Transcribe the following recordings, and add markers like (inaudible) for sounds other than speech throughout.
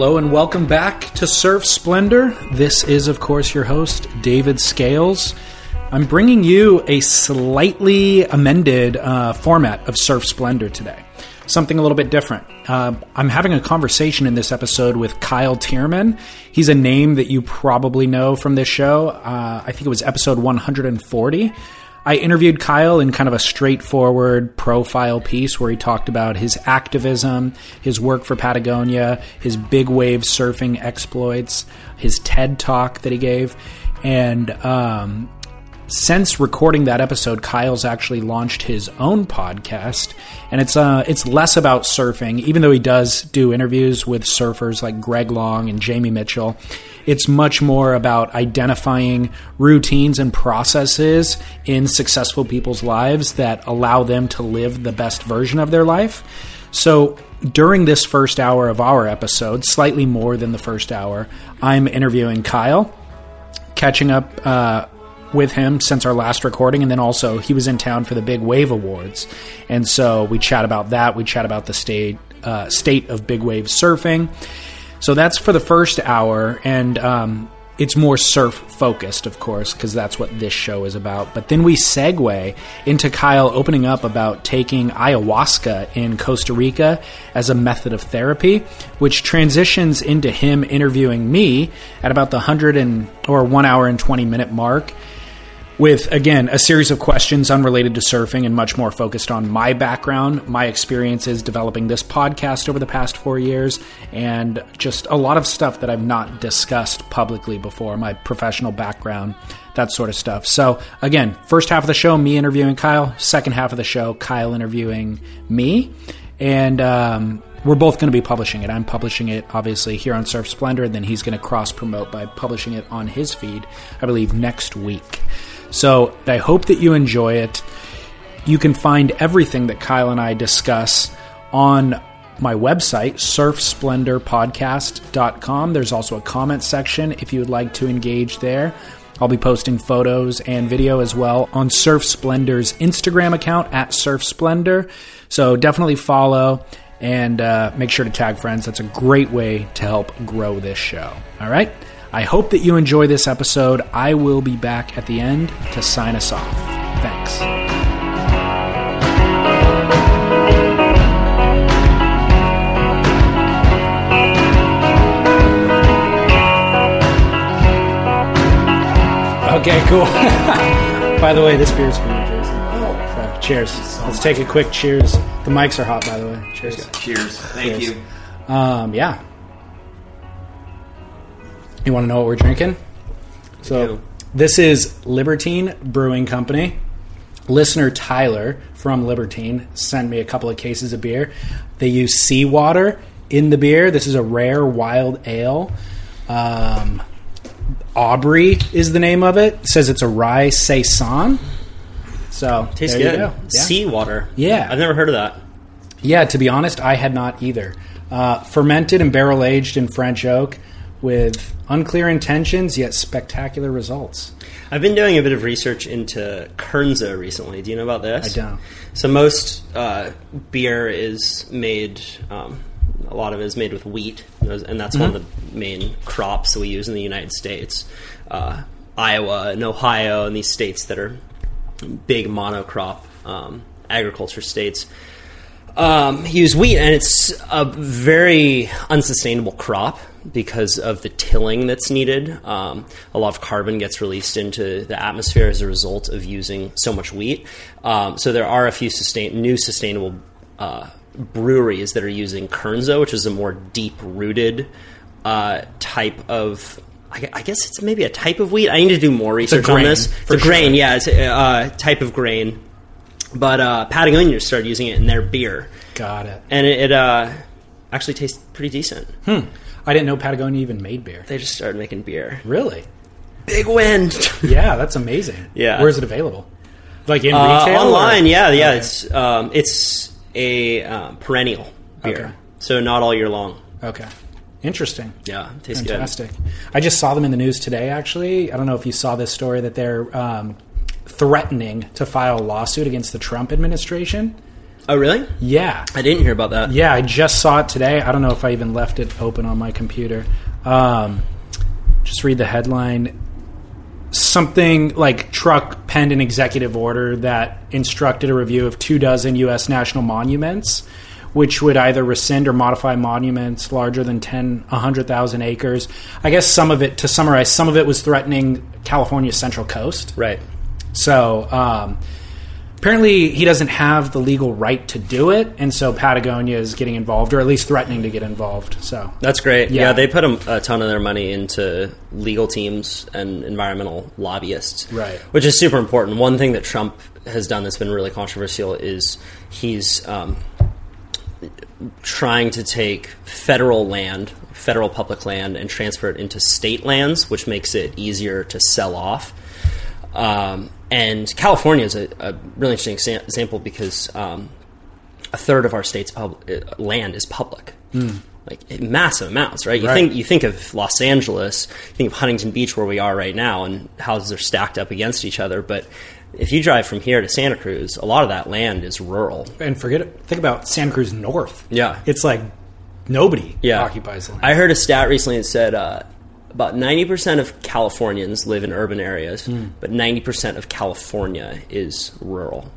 Hello and welcome back to Surf Splendor. This is, of course, your host, David Scales. I'm bringing you a slightly amended uh, format of Surf Splendor today. Something a little bit different. Uh, I'm having a conversation in this episode with Kyle Thiermann. He's a name that you probably know from this show. Uh, I think it was episode 140. I interviewed Kyle in kind of a straightforward profile piece where he talked about his activism, his work for Patagonia, his big wave surfing exploits, his TED talk that he gave, and um, since recording that episode, Kyle's actually launched his own podcast, and it's uh, it's less about surfing, even though he does do interviews with surfers like Greg Long and Jamie Mitchell. It's much more about identifying routines and processes in successful people's lives that allow them to live the best version of their life. So during this first hour of our episode, slightly more than the first hour, I'm interviewing Kyle, catching up. Uh, with him since our last recording, and then also he was in town for the Big Wave Awards, and so we chat about that. We chat about the state uh, state of big wave surfing. So that's for the first hour, and um, it's more surf focused, of course, because that's what this show is about. But then we segue into Kyle opening up about taking ayahuasca in Costa Rica as a method of therapy, which transitions into him interviewing me at about the 100 and or 1 hour and 20 minute mark with again a series of questions unrelated to surfing and much more focused on my background, my experiences developing this podcast over the past four years, and just a lot of stuff that I've not discussed publicly before, my professional background, that sort of stuff. So, again, first half of the show, me interviewing Kyle, second half of the show, Kyle interviewing me. And um, we're both going to be publishing it. I'm publishing it, obviously, here on Surf Splendor, and then he's going to cross promote by publishing it on his feed, I believe, next week. So I hope that you enjoy it. You can find everything that Kyle and I discuss on my website, surfsplendorpodcast.com. There's also a comment section if you would like to engage there. I'll be posting photos and video as well on Surf Splendor's Instagram account at Surf Splendor. So definitely follow and uh, make sure to tag friends. That's a great way to help grow this show. All right? I hope that you enjoy this episode. I will be back at the end to sign us off. Thanks. Okay, cool. (laughs) by the way, this beer is for you, Jason. So, cheers. Let's take a quick cheers. The mics are hot, by the way. Cheers. Cheers. Thank Cheers. you. Um, yeah. You want to know what we're drinking? So this is Libertine Brewing Company. Listener Tyler from Libertine sent me a couple of cases of beer. They use seawater in the beer. This is a rare wild ale. Um, Aubrey is the name of it. It says it's a rye saison. So Tastes there you good. go. Yeah. Seawater. Yeah. I've never heard of that. Yeah, to be honest, I had not either. Uh, fermented and barrel aged in French oak with unclear intentions yet spectacular results. I've been doing a bit of research into Kernza recently. Do you know about this? I don't. So most uh, beer is made. Um, a lot of it is made with wheat, and that's one of Mm-hmm. the main crops that we use in the United States. Uh, Iowa and Ohio and these states that are big monocrop um, agriculture states um, use wheat, and it's a very unsustainable crop because of the tilling that's needed. Um, a lot of carbon gets released into the atmosphere as a result of using so much wheat. Um, so there are a few sustain- new sustainable uh, breweries that are using Kernza, which is a more deep-rooted uh, type of. I guess it's maybe a type of wheat. I need to do more research on this. for the grain, sure. yeah, it's a uh, type of grain. But uh, Patagonia started using it in their beer, Got it. and it, it uh, actually tastes pretty decent. Hmm. I didn't know Patagonia even made beer. They just started making beer. Really? Big win. (laughs) Yeah, that's amazing. Yeah. Where's it available? Like in Uh, retail? online, or- yeah, yeah. Okay. It's um, it's a um, perennial beer, Okay. so not all year long. Okay. Interesting. Yeah, tastes Fantastic. I just saw them in the news today, actually. I don't know if you saw this story that they're um, threatening to file a lawsuit against the Trump administration Oh, really? Yeah. I didn't hear about that. Yeah, I just saw it today. I don't know if I even left it open on my computer. Um, just read the headline. Something like Trump penned an executive order that instructed a review of two dozen U.S. national monuments, which would either rescind or modify monuments larger than 10, 100,000 acres. I guess some of it, to summarize, some of it was threatening California's Central Coast. Right. So um, apparently, he doesn't have the legal right to do it, and so Patagonia is getting involved, or at least threatening to get involved. So That's great. Yeah. Yeah, they put a, a ton of their money into legal teams and environmental lobbyists, Right. Which is super important. One thing that Trump has done that's been really controversial is he's um, trying to take federal land, federal public land, and transfer it into state lands, which makes it easier to sell off. Um, and California is a, a really interesting exa- example because um, a third of our state's pub- uh, land is public. Like massive amounts, right? You Right. think you think of Los Angeles, you think of Huntington Beach, where we are right now, and houses are stacked up against each other. But if you drive from here to Santa Cruz, a lot of that land is rural. and forget it. Think about Santa Cruz North. Yeah. it's like nobody Yeah. occupies the land. I heard a stat recently that said uh, about 90% of Californians live in urban areas, Hmm. but 90% of California is rural.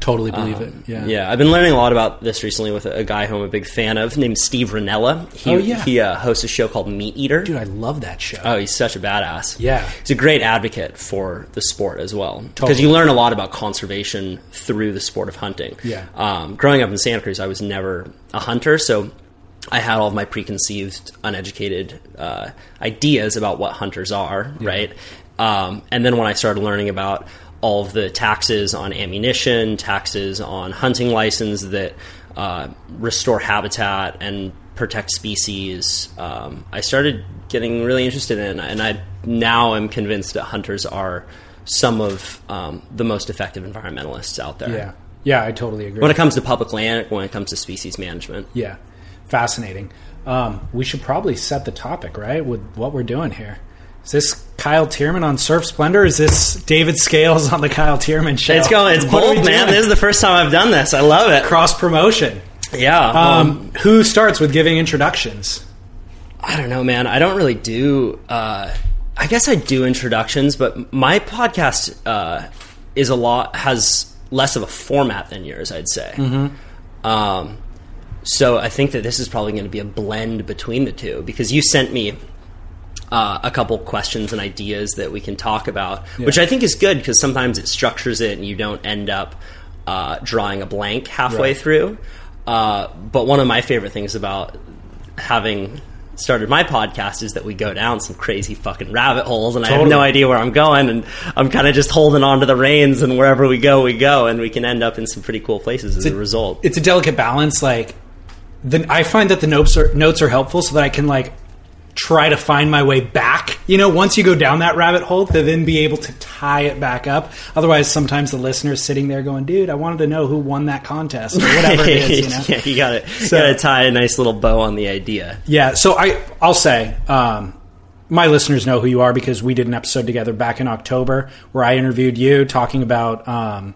totally believe it. Yeah, Um, Yeah, I've been learning a lot about this recently with a, a guy who I'm a big fan of named Steve Rinella. He, Oh, yeah. He uh, hosts a show called Meat Eater. dude, I love that show. Oh, he's such a badass. Yeah. He's a great advocate for the sport as well. Because Totally. you learn a lot about conservation through the sport of hunting. Yeah. Um, growing up in Santa Cruz, I was never a hunter, so I had all of my preconceived, uneducated uh, ideas about what hunters are, right? Um, and then when I started learning about all of the taxes on ammunition, taxes on hunting license that uh, restore habitat and protect species, um, I started getting really interested in, and I now am convinced that hunters are some of um, the most effective environmentalists out there. yeah, yeah, I totally agree. When it comes to public land, when it comes to species management. yeah, fascinating. Um, we should probably set the topic right with what we're doing here. Is this Kyle Thiermann on Surf Splendor? Is this David Scales on the Kyle Thiermann show? It's going. It's What bold, man. This is the first time I've done this. I love it. cross promotion. Yeah. Um, who starts with giving introductions? I don't know, man. I don't really do. Uh, I guess I do introductions, but my podcast uh, is a lot has less of a format than yours. I'd say. Um, so I think that this is probably going to be a blend between the two because you sent me uh, a couple questions and ideas that we can talk about, which I think is good because sometimes it structures it and you don't end up uh, drawing a blank halfway Right. through. Uh, but one of my favorite things about having started my podcast is that we go down some crazy fucking rabbit holes and I have no idea where I'm going and I'm kind of just holding on to the reins and wherever we go, we go and we can end up in some pretty cool places as a, result. It's a delicate balance. Like, the, I find that the notes are notes are helpful so that I can like try to find my way back. You know, once you go down that rabbit hole, to then be able to tie it back up. Otherwise, sometimes the listener's sitting there going, "Dude, I wanted to know who won that contest or whatever it is." You (laughs) know? yeah, you got it. So- got to tie a nice little bow on the idea. Yeah, so I I'll say um, my listeners know who you are because we did an episode together back in October where I interviewed you talking about um,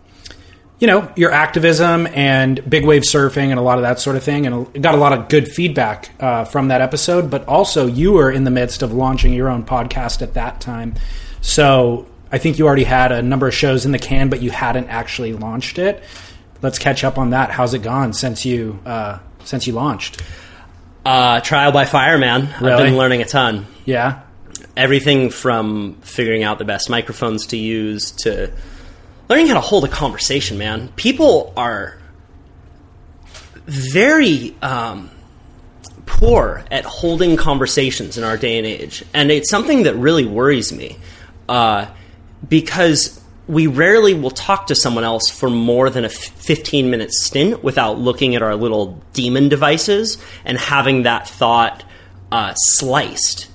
you know your activism and big wave surfing and a lot of that sort of thing, and got a lot of good feedback uh, from that episode. But also, you were in the midst of launching your own podcast at that time, so I think you already had a number of shows in the can, but you hadn't actually launched it. Let's catch up on that. How's it gone since you uh, since you launched? Uh, trial by fire, man. I've been learning a ton. Yeah. Everything from figuring out the best microphones to use to learning how to hold a conversation, man. People are very um, poor at holding conversations in our day and age. And it's something that really worries me uh, because we rarely will talk to someone else for more than a f- 15 minute stint without looking at our little demon devices and having that thought uh, sliced.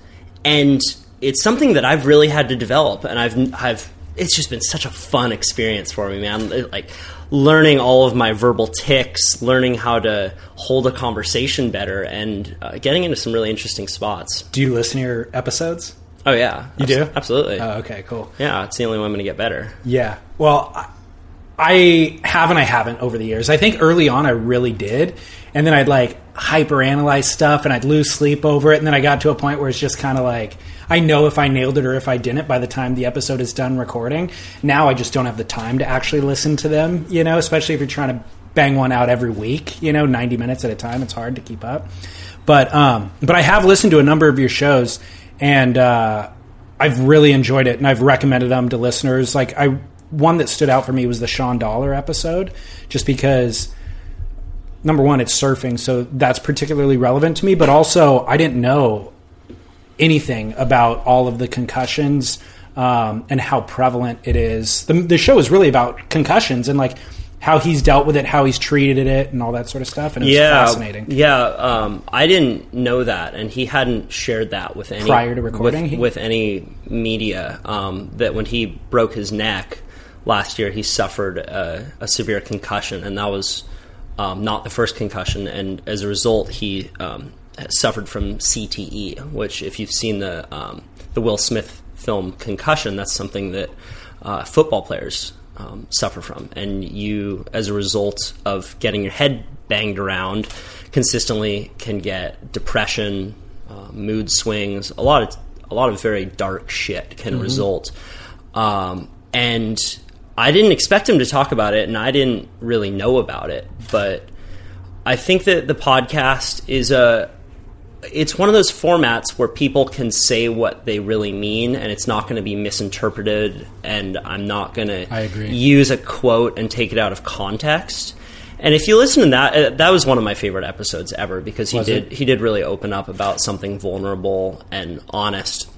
And it's something that I've really had to develop, and I've I've it's just been such a fun experience for me, man. Like learning all of my verbal ticks, learning how to hold a conversation better, and uh, getting into some really interesting spots. Do you listen to your episodes? Oh yeah, You do? absolutely. Oh, okay, cool. yeah, it's the only way I'm going to get better. Yeah. Well, I, I have and I haven't over the years. I think early on I really did, and then I'd like hyper analyze stuff and I'd lose sleep over it, and then I got to a point where it's just kind of like I know if I nailed it or if I didn't by the time the episode is done recording. Now I just don't have the time to actually listen to them, you know, especially if you're trying to bang one out every week, you know, 90 minutes at a time. It's hard to keep up. But um, but I have listened to a number of your shows, and uh, I've really enjoyed it, and I've recommended them to listeners. Like I, one that stood out for me was the Shawn Dollar episode, just because number one, it's surfing, so that's particularly relevant to me. But also, I didn't know anything about all of the concussions um, and how prevalent it is. The, the show is really about concussions and like how he's dealt with it, how he's treated it, and all that sort of stuff. And it's yeah, fascinating. Yeah, um, I didn't know that, and he hadn't shared that with any Prior to recording, with, he- with any media. Um, that when he broke his neck last year, he suffered a, a severe concussion, and that was um, not the first concussion. And as a result, he um, suffered from CTE, which, if you've seen the um, the Will Smith film Concussion, that's something that uh, football players um, suffer from. And you, as a result of getting your head banged around consistently, can get depression, uh, mood swings, a lot of a lot of very dark shit can result. Um, and I didn't expect him to talk about it, and I didn't really know about it, but I think that the podcast is a it's one of those formats where people can say what they really mean and it's not going to be misinterpreted and I'm not going I agree. to use a quote and take it out of context. And if you listen to that, uh, that was one of my favorite episodes ever because he Was did it? he did really open up about something vulnerable and honest.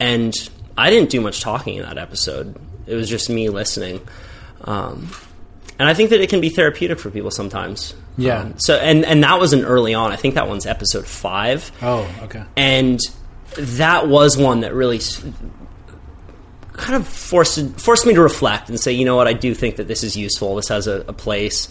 And I didn't do much talking in that episode. It was just me listening. Um, and I think that it can be therapeutic for people sometimes. Yeah. Um, so and and that was an early on. I think that one's episode five. Oh, okay. and that was one that really kind of forced forced me to reflect and say, you know what, I do think that this is useful. This has a, a place.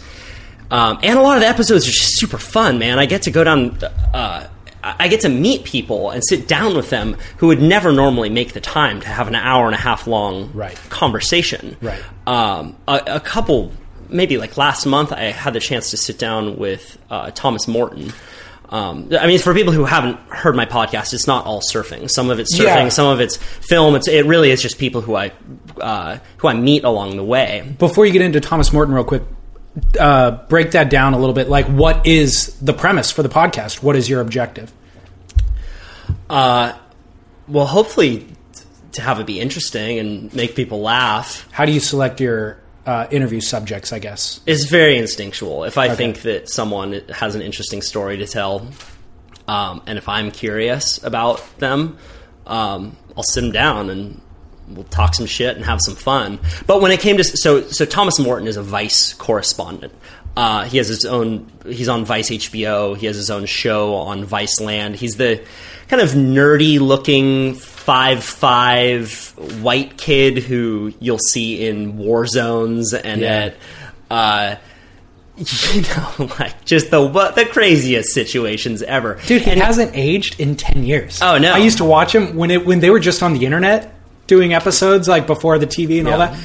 Um, and a lot of the episodes are just super fun, man. I get to go down. Uh, I get to meet people and sit down with them who would never normally make the time to have an hour and a half long Right. conversation. Right. Um, a, a couple, maybe like last month, I had the chance to sit down with uh, Thomas Morton. Um, I mean, for people who haven't heard my podcast, it's not all surfing. Some of it's surfing, Yeah. some of it's film. It's it really is just people who I uh, who I meet along the way. Before you get into Thomas Morton, real quick, uh, break that down a little bit. Like, what is the premise for the podcast? What is your objective? Uh, well, hopefully t- to have it be interesting and make people laugh How do you select your uh, interview subjects? I guess. is very instinctual. If I Okay. think that someone has an interesting story to tell, um, and if I'm curious about them, um, I'll sit them down and we'll talk some shit and have some fun. But when it came to so so Thomas Morton is a Vice correspondent. Uh, he has his own. He's on Vice HBO. He has his own show on Viceland. He's the kind of nerdy looking five five white kid who you'll see in war zones and Yeah. at. Uh, (laughs) you know, like just the what the craziest situations ever, Dude, he And- hasn't aged in ten years. Oh, no. I used to watch him when it when they were just on the internet doing episodes like before the TV and all that.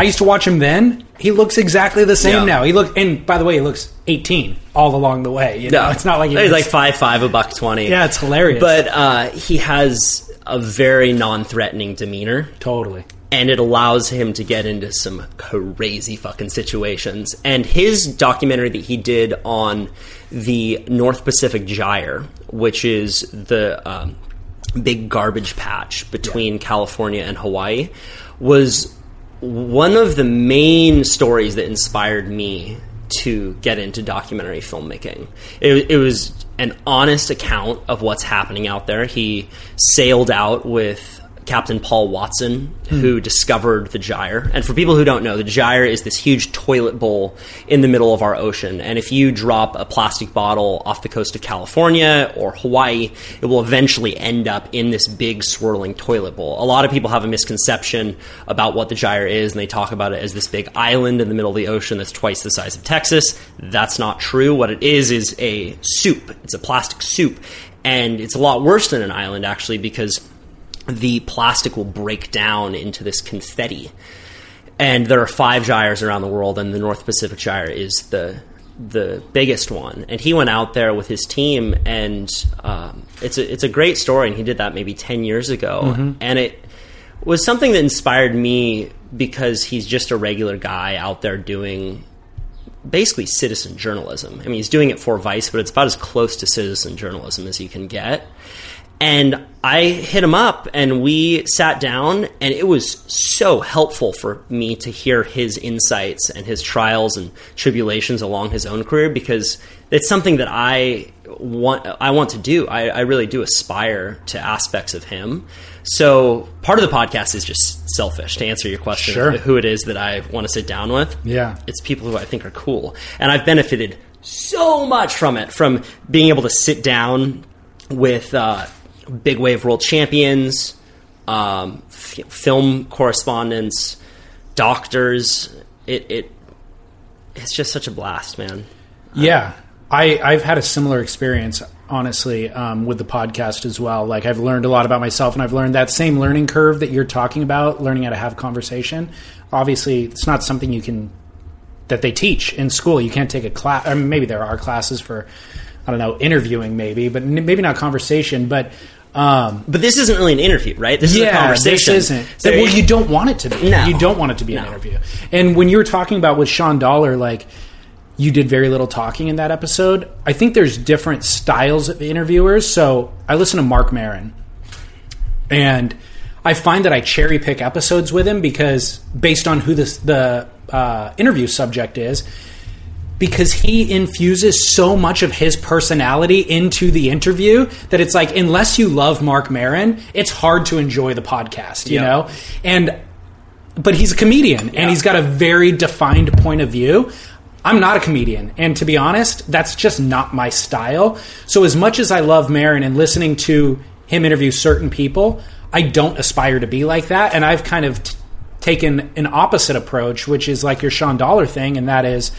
I used to watch him then. He looks exactly the same Yeah. now. He look and by the way, he looks eighteen all along the way. You know, it's not like he he's was- like five five, a buck twenty. Yeah, it's hilarious. But uh, he has a very non-threatening demeanor, totally. and it allows him to get into some crazy fucking situations. And his documentary that he did on the North Pacific Gyre, which is the um, big garbage patch between California and Hawaii, was one of the main stories that inspired me to get into documentary filmmaking. It, it was an honest account of what's happening out there. He sailed out with Captain Paul Watson, who discovered the gyre. And for people who don't know, the gyre is this huge toilet bowl in the middle of our ocean. And if you drop a plastic bottle off the coast of California or Hawaii, it will eventually end up in this big swirling toilet bowl. A lot of people have a misconception about what the gyre is, and they talk about it as this big island in the middle of the ocean that's twice the size of Texas. That's not true. What it is is a soup. It's a plastic soup. And it's a lot worse than an island, actually, because the plastic will break down into this confetti. and there are five gyres around the world, and the North Pacific Gyre is the the biggest one. And he went out there with his team, and um, it's a it's a great story. And he did that maybe ten years ago, and it was something that inspired me because he's just a regular guy out there doing basically citizen journalism. I mean, he's doing it for Vice, but it's about as close to citizen journalism as you can get. And I hit him up and we sat down, and it was so helpful for me to hear his insights and his trials and tribulations along his own career because it's something that I want I want to do. I, I really do aspire to aspects of him. So part of the podcast is just selfish to answer your question Sure. who it is that I want to sit down with. Yeah. It's people who I think are cool. And I've benefited so much from it, from being able to sit down with uh, big wave world champions, um, f- film correspondents, doctors. It, it it's just such a blast, man. Yeah, I I've had a similar experience honestly um, with the podcast as well. Like I've learned a lot about myself, and I've learned that same learning curve that you're talking about, learning how to have conversation. Obviously, it's not something you can that they teach in school. You can't take a class. I mean, maybe there are classes for I don't know interviewing, maybe, but maybe not conversation. But um, But this isn't really an interview, right? This is a conversation. this isn't. So well, you don't want it to be. No. You don't want it to be an interview. And when you were talking about with Shawn Dollar, like you did very little talking in that episode. I think there's different styles of interviewers. So I listen to Marc Maron, and I find that I cherry pick episodes with him because based on who this, the uh, interview subject is, because he infuses so much of his personality into the interview that it's like unless you love Marc Maron, it's hard to enjoy the podcast, you Yeah. know? And but he's a comedian and he's got a very defined point of view. I'm not a comedian, and to be honest, that's just not my style. So as much as I love Maron and listening to him interview certain people, I don't aspire to be like that, and I've kind of t- taken an opposite approach, which is like your Shawn Dollar thing, and that is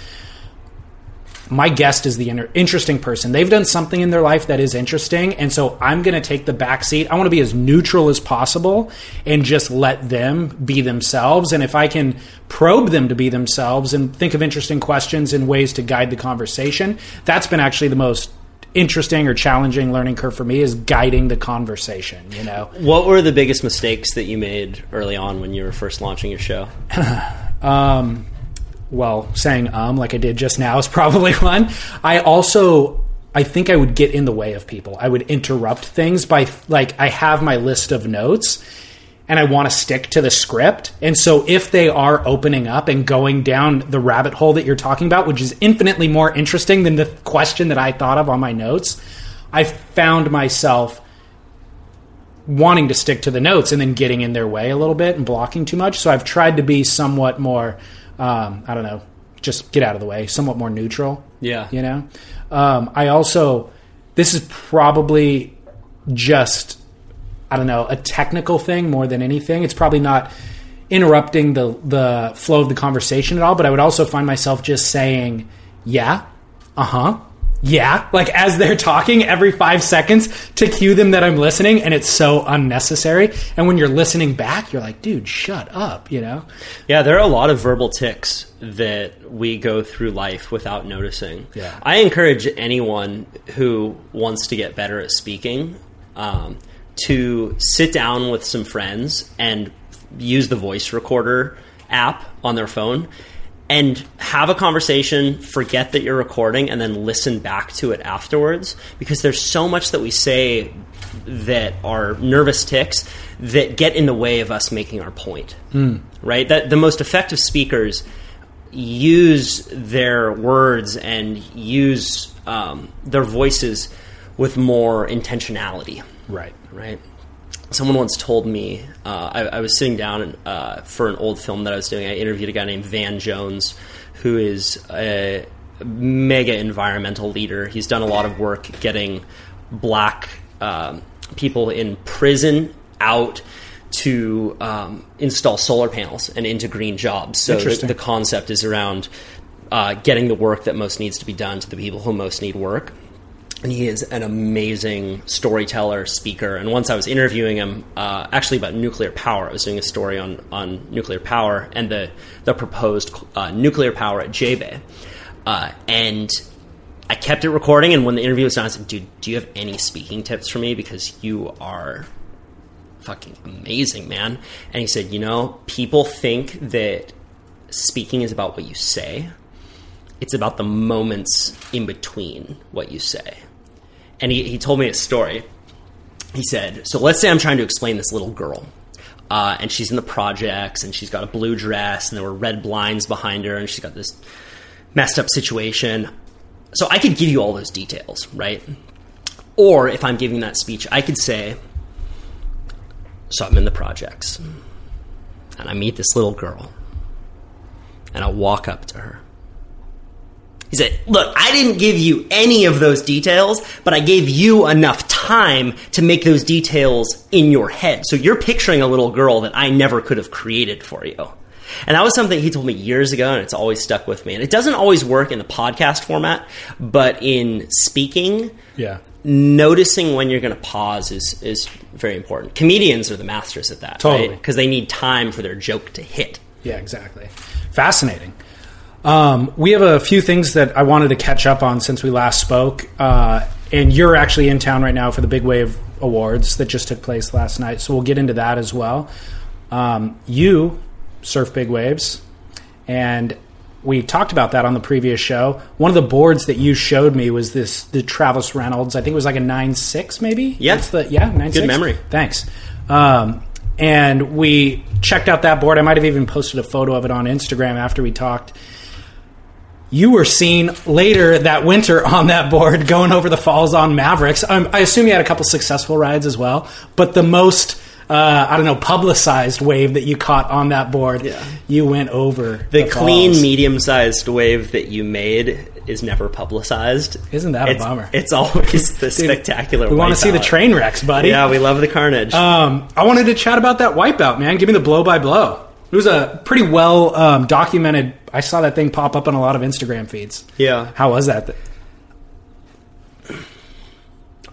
my guest is the inter- interesting person. They've done something in their life that is interesting, and so I'm going to take the back seat. I want to be as neutral as possible and just let them be themselves. And if I can probe them to be themselves and think of interesting questions and ways to guide the conversation, that's been actually the most interesting or challenging learning curve for me is guiding the conversation. You know, What were the biggest mistakes that you made early on when you were first launching your show? (sighs) um, well, saying um like I did just now is (laughs) probably one. I also I think I would get in the way of people. I would interrupt things by like I have my list of notes and I want to stick to the script. And so if they are opening up and going down the rabbit hole that you're talking about, which is infinitely more interesting than the question that I thought of on my notes, I found myself wanting to stick to the notes and then getting in their way a little bit and blocking too much. So I've tried to be somewhat more, um, I don't know, just get out of the way, somewhat more neutral. Yeah. You know? Um, I also, this is probably just, I don't know, a technical thing more than anything. It's probably not interrupting the, the flow of the conversation at all, but I would also find myself just saying, yeah, uh huh. Yeah, like as they're talking every five seconds to cue them that I'm listening, and it's so unnecessary. And when you're listening back, you're like, dude, shut up, you know? Yeah, there are a lot of verbal ticks that we go through life without noticing. Yeah. I encourage anyone who wants to get better at speaking um, to sit down with some friends and use the voice recorder app on their phone and have a conversation, forget that you're recording, and then listen back to it afterwards because there's so much that we say that are nervous ticks that get in the way of us making our point. Right? That the most effective speakers use their words and use um, their voices with more intentionality Right. right? Someone once told me uh, I, I was sitting down uh, for an old film that I was doing. I interviewed a guy named Van Jones, who is a mega environmental leader. He's done a lot of work getting black um, people in prison out to um, install solar panels and into green jobs. So the, the concept is around uh, getting the work that most needs to be done to the people who most need work and he is an amazing storyteller, speaker. And once I was interviewing him, uh, actually about nuclear power, I was doing a story on on nuclear power and the the proposed uh, nuclear power at J Bay, uh, and I kept it recording. And when the interview was done, I said, "Dude, do you have any speaking tips for me? Because you are." Fucking amazing, man. And he said, You know, people think that speaking is about what you say, it's about the moments in between what you say. And he, he told me a story. He said, So let's say I'm trying to explain this little girl. Uh, and she's in the projects and she's got a blue dress and there were red blinds behind her and she's got this messed up situation. So I could give you all those details, right? Or if I'm giving that speech, I could say, So I'm in the projects and I meet this little girl and I walk up to her. He said, Look, I didn't give you any of those details, but I gave you enough time to make those details in your head. So you're picturing a little girl that I never could have created for you. And that was something he told me years ago, and it's always stuck with me. And it doesn't always work in the podcast format, but in speaking, Yeah. noticing when you're going to pause is, is very important. Comedians are the masters at that, Totally. Because they need time for their joke to hit. Yeah, exactly. Fascinating. Um, we have a few things that I wanted to catch up on since we last spoke. Uh, and you're actually in town right now for the Big Wave Awards that just took place last night. So we'll get into that as well. Um, you surf big waves, and we talked about that on the previous show. One of the boards that you showed me was this the Travis Reynolds. I think it was like a nine six, maybe. Yeah. That's the yeah nine Good memory. Thanks. Um, and we checked out that board. I might have even posted a photo of it on Instagram after we talked. You were seen later that winter on that board going over the falls on Mavericks. Um, I assume you had a couple successful rides as well, but the most. Uh, I don't know, publicized wave that you caught on that board. Yeah. You went over The, clean, medium-sized wave that you made is never publicized. Isn't that a it's, bummer? It's always the Dude, spectacular. We want to see the train wrecks, buddy. Yeah, we love the carnage. Um, I wanted to chat about that wipeout, man. Give me the blow by blow. It was a pretty well um, documented. I saw that thing pop up on a lot of Instagram feeds. yeah, How was that?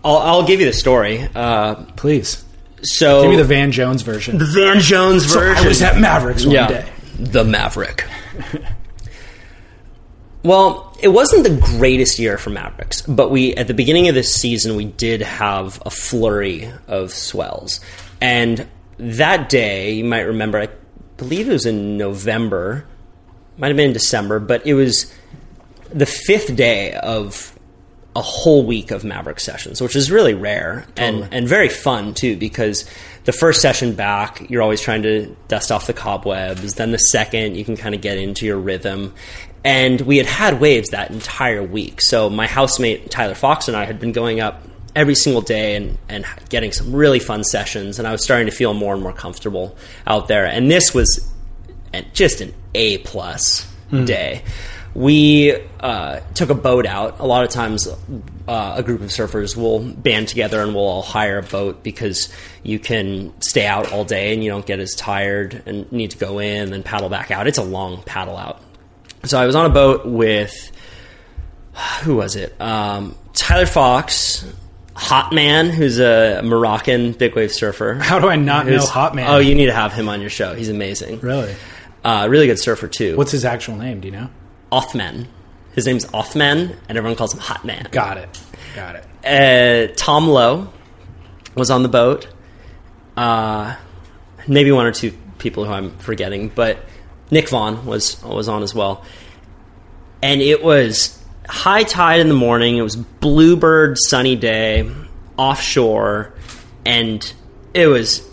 I'll, I'll give you the story. Uh, Please so give me the Van Jones version. the Van Jones So version. I was at Mavericks one yeah, day. the Maverick. (laughs) well, it wasn't the greatest year for Mavericks, but we at the beginning of this season we did have a flurry of swells, and that day you might remember. I believe it was in November, might have been in December, but it was the fifth day of a whole week of Maverick sessions, which is really rare and, and very fun too, because the first session back, you're always trying to dust off the cobwebs. Then the second, you can kind of get into your rhythm. And we had had waves that entire week. So my housemate, Tyler Fox, and I had been going up every single day and, and getting some really fun sessions. And I was starting to feel more and more comfortable out there. And this was just an A plus day. We uh, took a boat out. A lot of times, uh, a group of surfers will band together and we'll all hire a boat because you can stay out all day and you don't get as tired and need to go in and then paddle back out. It's a long paddle out. So I was on a boat with (sighs) who was it? Um, Tyler Fox, Hot Man, who's a Moroccan big wave surfer. How do I not know Who's- Hot Man? Oh, you need to have him on your show. He's amazing. really? Uh, really good surfer too. What's his actual name? Do you know? Othman? His name's Othman, and everyone calls him Hot Man. Got it. Got it. Uh, Tom Lowe was on the boat. Uh, maybe one or two people who I'm forgetting, but Nick Vaughn was was on as well. And it was high tide in the morning. It was bluebird sunny day offshore, and it was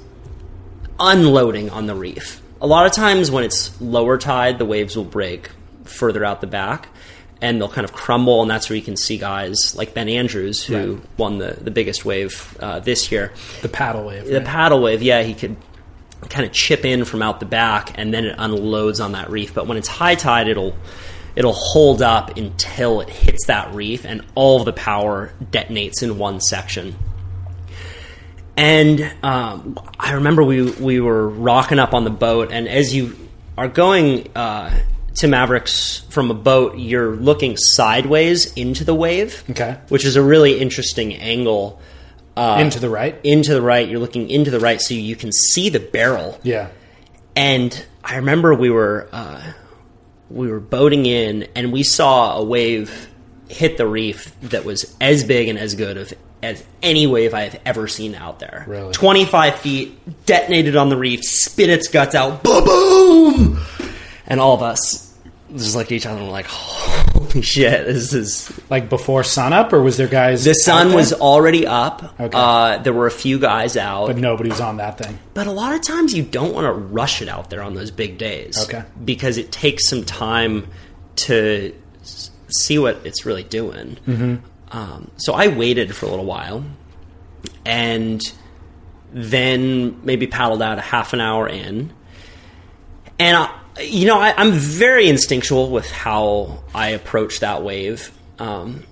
unloading on the reef. A lot of times when it's lower tide, the waves will break further out the back and they'll kind of crumble, and that's where you can see guys like Ben Andrews, who Right. won the, the biggest wave uh, this year. The paddle wave. The right? paddle wave, yeah, he could kind of chip in from out the back, and then it unloads on that reef. But when it's high tide, it'll it'll hold up until it hits that reef, and all of the power detonates in one section. And um, I remember we we were rocking up on the boat, and as you are going uh, to Mavericks from a boat, you're looking sideways into the wave, Okay. which is a really interesting angle. Uh, Into the right. into the right, you're looking into the right, so you can see the barrel. Yeah. And I remember we were uh, we were boating in, and we saw a wave hit the reef that was as big and as good of as any wave I have ever seen out there. Really? twenty five feet, detonated on the reef, spit its guts out, boom, boom, and all of us just looked at each other and were like, "Holy shit! This is Like before sunup, or was there guys? the sun was already up. Okay. Uh, there were a few guys out, but nobody was on that thing. but a lot of times you don't want to rush it out there on those big days. Okay. Because it takes some time to see what it's really doing. Mm-hmm. Um, so I waited for a little while and then maybe paddled out a half an hour in. And, I, you know, I, I'm very instinctual with how I approach that wave. Um,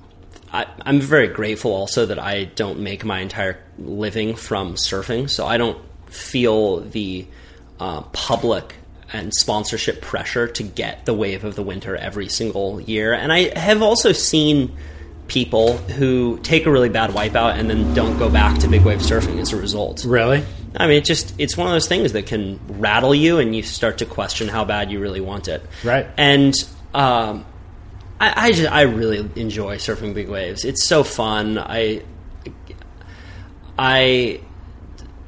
I, I'm very grateful also that I don't make my entire living from surfing, so I don't feel the uh, public and sponsorship pressure to get the wave of the winter every single year. And I have also seen people who take a really bad wipeout and then don't go back to big wave surfing as a result. Really? I mean, it just it's one of those things that can rattle you, and you start to question how bad you really want it. Right. And um, I, I just I really enjoy surfing big waves. It's so fun. I I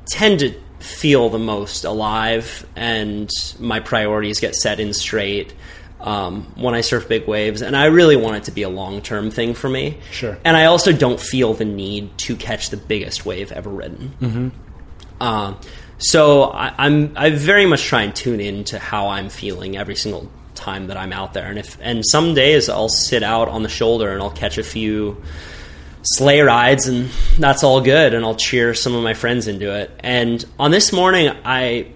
tend to feel the most alive, and my priorities get set in straight. Um, when I surf big waves, and I really want it to be a long term thing for me. Sure. And I also don't feel the need to catch the biggest wave ever ridden. Mm-hmm. Um, so I, I'm I very much try and tune into how I'm feeling every single time that I'm out there, and if and some days I'll sit out on the shoulder and I'll catch a few sleigh rides, and that's all good, and I'll cheer some of my friends into it. And on this morning, I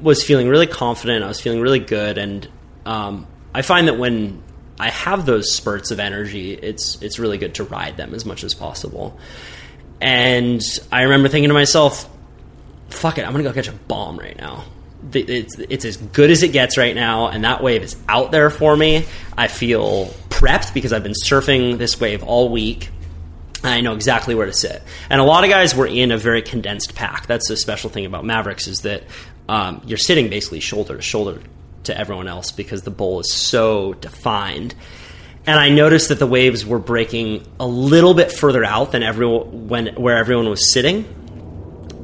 was feeling really confident. I was feeling really good, and um, I find that when I have those spurts of energy, it's it's really good to ride them as much as possible. And I remember thinking to myself, fuck it, I'm gonna go catch a bomb right now. It's, it's as good as it gets right now, and that wave is out there for me. I feel prepped because I've been surfing this wave all week. I know exactly where to sit. And a lot of guys were in a very condensed pack. That's the special thing about Mavericks is that um, you're sitting basically shoulder to shoulder to everyone else because the bowl is so defined. And I noticed that the waves were breaking a little bit further out than everyone when where everyone was sitting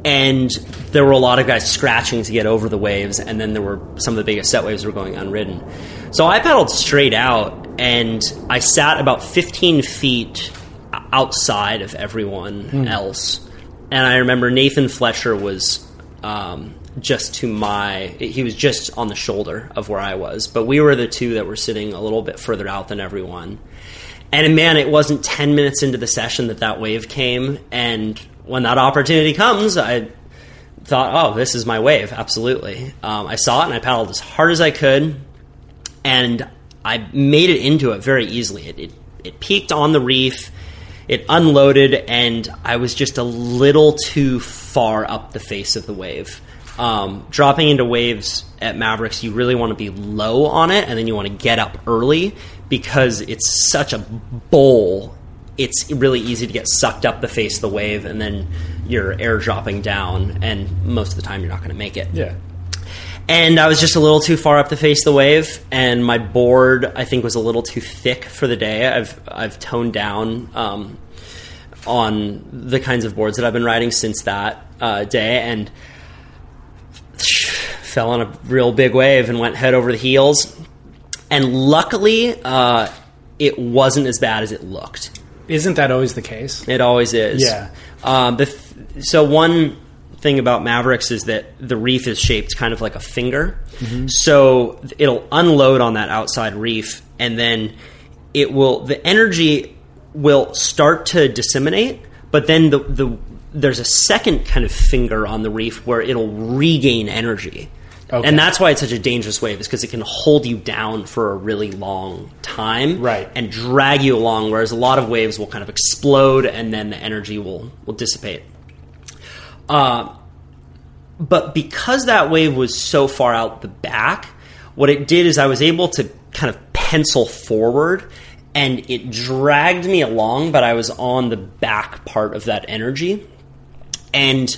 and there were a lot of guys scratching to get over the waves, and then there were some of the biggest set waves were going unridden. So I paddled straight out, and I sat about 15 feet outside of everyone else. And I remember Nathan Fletcher was um, just to my, he was just on the shoulder of where I was, but we were the two that were sitting a little bit further out than everyone. And man, it wasn't 10 minutes into the session that that wave came. And when that opportunity comes, I thought, oh, this is my wave. Absolutely. Um, I saw it and I paddled as hard as I could. And I made it into it very easily. It, it, it peaked on the reef, it unloaded, and I was just a little too far up the face of the wave. Um, dropping into waves at Mavericks, you really want to be low on it, and then you want to get up early because it's such a bowl. It's really easy to get sucked up the face of the wave, and then you're airdropping down, and most of the time you're not going to make it. Yeah. And I was just a little too far up the face of the wave, and my board I think was a little too thick for the day. I've I've toned down um, on the kinds of boards that I've been riding since that uh, day, and fell on a real big wave and went head over the heels. And luckily, uh, it wasn't as bad as it looked. Isn't that always the case? It always is. Yeah. Um, the th- so one thing about Mavericks is that the reef is shaped kind of like a finger. So it'll unload on that outside reef, and then it will the energy will start to disseminate, but then the the there's a second kind of finger on the reef where it'll regain energy. Okay. And that's why it's such a dangerous wave, is because it can hold you down for a really long time, Right. And drag you along. Whereas a lot of waves will kind of explode, and then the energy will will dissipate. Uh, but because that wave was so far out the back, what it did is I was able to kind of pencil forward and it dragged me along, but I was on the back part of that energy and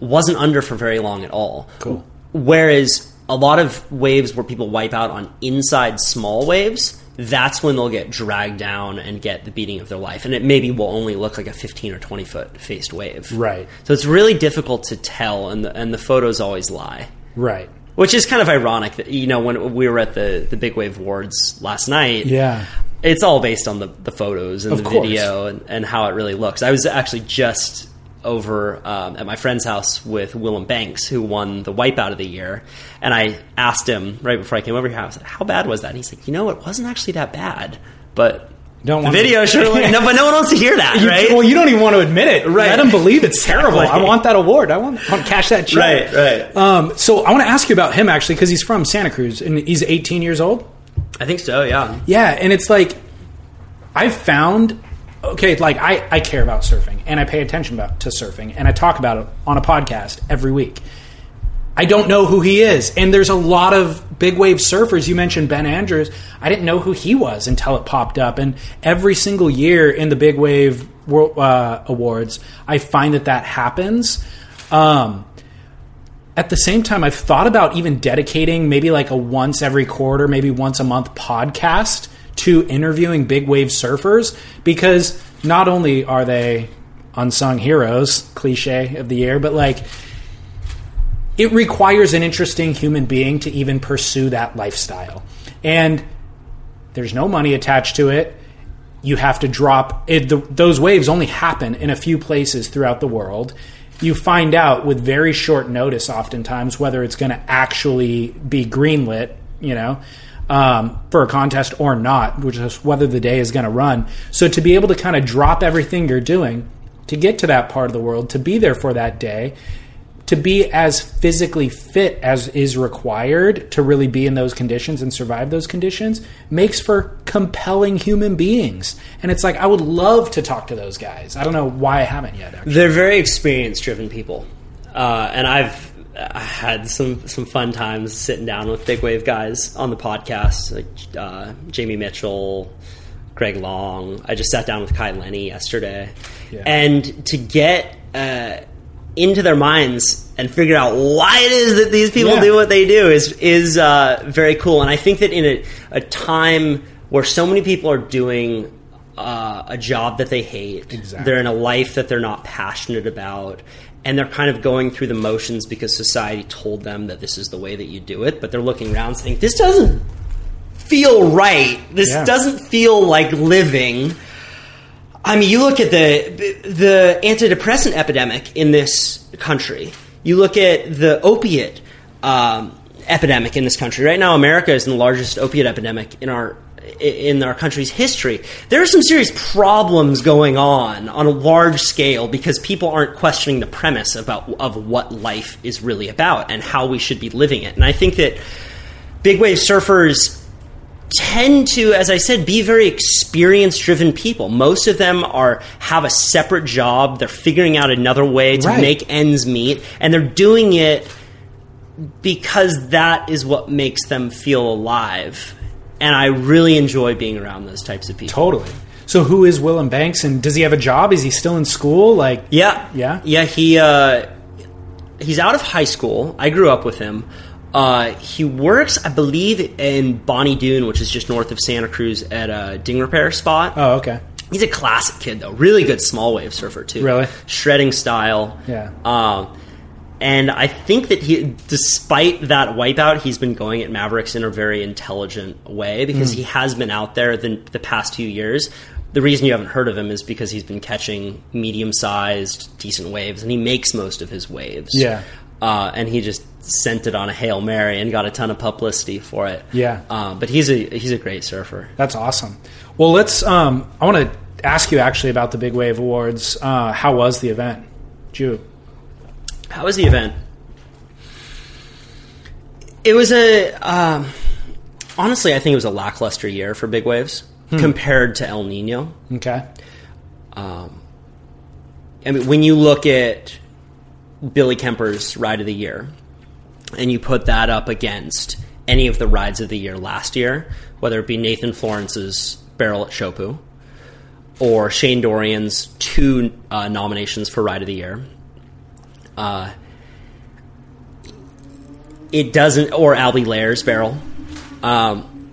wasn't under for very long at all. Cool. Whereas a lot of waves where people wipe out on inside small waves, that's when they'll get dragged down and get the beating of their life. And it maybe will only look like a 15 or 20 foot faced wave. Right. So it's really difficult to tell, and the, and the photos always lie. Right. Which is kind of ironic that, you know, when we were at the, the Big Wave Awards last night, Yeah. it's all based on the, the photos and Of the course. video and, and how it really looks. I was actually just over um, at my friend's house with Willem Banks, who won the Wipeout of the year, and I asked him right before I came over here, I was like, "How bad was that?" And he's like, "You know, it wasn't actually that bad, but." Don't the video to- surely (laughs) no, but no one wants to hear that, You- right? Well, you don't even want to admit it. Right. Let them believe it's terrible. (laughs) I want that award. I want, I want to cash that check. Right, right. Um, so I want to ask you about him actually because he's from Santa Cruz and he's 18 years old. I think so. Yeah, Yeah, and it's like I've found okay, like I, I care about surfing and I pay attention about to surfing and I talk about it on a podcast every week. I don't know who he is, and there's a lot of big wave surfers. You mentioned Ben Andrews. I didn't know who he was until it popped up, and every single year in the big wave world, uh, awards, I find that that happens. Um, at the same time, I've thought about even dedicating maybe like a once every quarter, maybe once a month podcast to interviewing big wave surfers because not only are they unsung heroes, cliche of the year, but like it requires an interesting human being to even pursue that lifestyle. And there's no money attached to it. You have to drop it, the, those waves only happen in a few places throughout the world. You find out with very short notice, oftentimes, whether it's going to actually be greenlit, you know, um, for a contest or not, which is whether the day is going to run. So to be able to kind of drop everything you're doing to get to that part of the world, to be there for that day, to be as physically fit as is required to really be in those conditions and survive those conditions makes for compelling human beings. And it's like I would love to talk to those guys. I don't know why I haven't yet. Actually. They're very experience driven people, uh, and I've uh, had some some fun times sitting down with big wave guys on the podcast, like uh, Jamie Mitchell, Greg Long. I just sat down with Kai Lenny yesterday, Yeah. and to get uh, into their minds and figure out why it is that these people Yeah. do what they do is is uh, very cool. And I think that in a, a time where so many people are doing uh, a job that they hate, Exactly. they're in a life that they're not passionate about, and they're kind of going through the motions because society told them that this is the way that you do it. But they're looking around saying, "This doesn't feel right. This Yeah. doesn't feel like living." I mean, you look at the the antidepressant epidemic in this country. You look at the opiate um, epidemic in this country. Right now, America is in the largest opiate epidemic in our in our country's history. There are some serious problems going on on a large scale because people aren't questioning the premise about of what life is really about and how we should be living it. And I think that big wave surfers tend to as i said be very experience driven people most of them are have a separate job they're figuring out another way to Right. make ends meet and they're doing it because that is what makes them feel alive and i really enjoy being around those types of people Totally. So who is Willem Banks, and does he have a job? Is he still in school? Like, Yeah, Yeah? yeah. He uh, he's out of high school. I grew up with him. Uh, he works, I believe, in Bonnie Doon, which is just north of Santa Cruz, at a ding repair spot. oh, okay, He's a classic kid, though. Really good small wave surfer too. Really? shredding style. Yeah. Um, and I think that he, despite that wipeout, he's been going at Mavericks in a very intelligent way because Hmm. he has been out there the, the past few years. The reason you haven't heard of him is because he's been catching medium-sized, decent waves, and he makes most of his waves. Yeah. Uh, and he just sent it on a hail mary and got a ton of publicity for it. Yeah. Uh, but he's a he's a great surfer. that's awesome. Well, let's. Um, I want to ask you actually about the Big Wave Awards. Uh, how was the event, Jew? How was the event? It was a um, honestly, I think it was a lackluster year for big waves compared to El Nino. Okay. I mean, when you look at Billy Kemper's ride of the year, and you put that up against any of the rides of the year last year, whether it be Nathan Florence's barrel at Chopu or Shane Dorian's two uh, nominations for Ride of the Year. Uh, it doesn't, or Albee Layer's barrel. Um,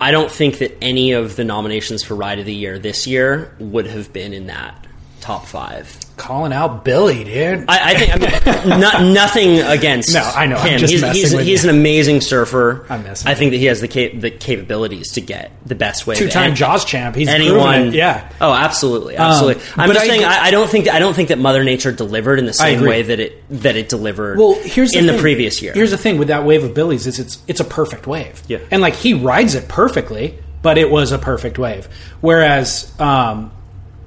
I don't think that any of the nominations for Ride of the Year this year would have been in that top five. Calling out Billy, dude. I, I think I mean, (laughs) not, nothing against No, I know. I'm him. just he's he's, he's an amazing surfer. I'm messing I think that he has the cap- the capabilities to get the best wave. Two-time And Jaws champ. He's anyone. Yeah. Oh, absolutely, absolutely. I'm just I- saying. I, I don't think I don't think that Mother Nature delivered in the same way that it that it delivered. Well, here's the in thing. the previous year. Here's the thing with that wave of Billy's is it's it's a perfect wave. Yeah. And like he rides it perfectly, but it was a perfect wave. Whereas um,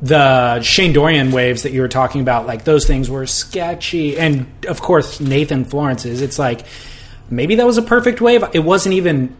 the Shane Dorian waves that you were talking about, like those things were sketchy. And of course, Nathan Florence's, it's like maybe that was a perfect wave. It wasn't even.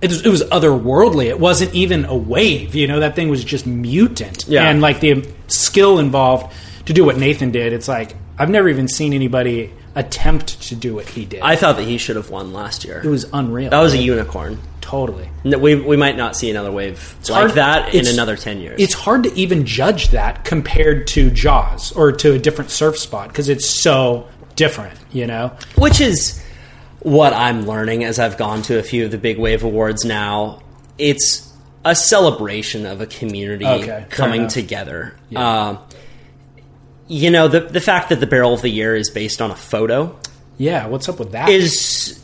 It was, it was otherworldly. It wasn't even a wave. You know, that thing was just mutant. Yeah. And like the skill involved to do what Nathan did, it's like I've never even seen anybody attempt to do what he did. I thought that he should have won last year. it was unreal. that was a unicorn. Totally. No, We we might not see another wave like hard- that in another ten years. It's hard to even judge that compared to Jaws or to a different surf spot because it's so different. You know. which is what I'm learning as I've gone to a few of the big wave awards now. It's a celebration of a community Okay, coming together. Yeah. Um, you know, the the fact that the barrel of the year is based on a photo Yeah. What's up with that? is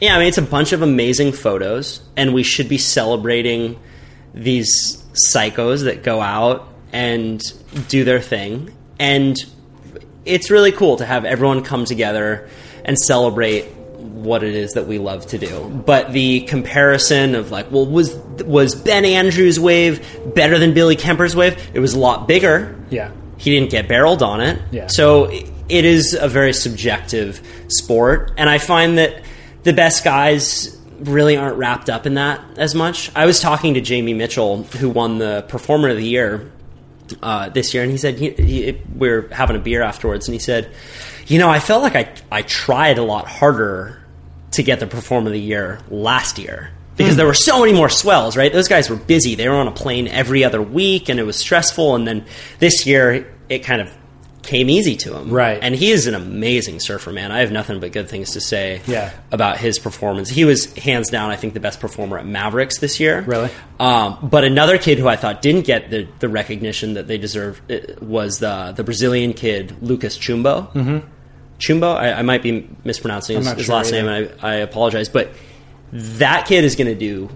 yeah, I mean it's a bunch of amazing photos and we should be celebrating these psychos that go out and do their thing and it's really cool to have everyone come together and celebrate what it is that we love to do. But the comparison of like, well, was was Ben Andrews' wave better than Billy Kemper's wave? It was a lot bigger yeah. he didn't get barreled on it. Yeah. So it is a very subjective sport, and I find that the best guys really aren't wrapped up in that as much. I was talking to Jamie Mitchell, who won the Performer of the Year uh, this year, and he said he, he, we were having a beer afterwards, and he said, "You know, I felt like I I tried a lot harder to get the Performer of the Year last year." Because there were so many more swells, right? Those guys were busy. They were on a plane every other week, and it was stressful. And then this year, it kind of came easy to him, Right. And he is an amazing surfer, man. I have nothing but good things to say Yeah. about his performance. He was hands down, I think, the best performer at Mavericks this year. Really? Um, but another kid who I thought didn't get the, the recognition that they deserved uh, was the the Brazilian kid Lucas Chumbo. Mm-hmm. Chumbo, I, I might be mispronouncing his, his sure last either. name, and I, I apologize. But that kid is going to do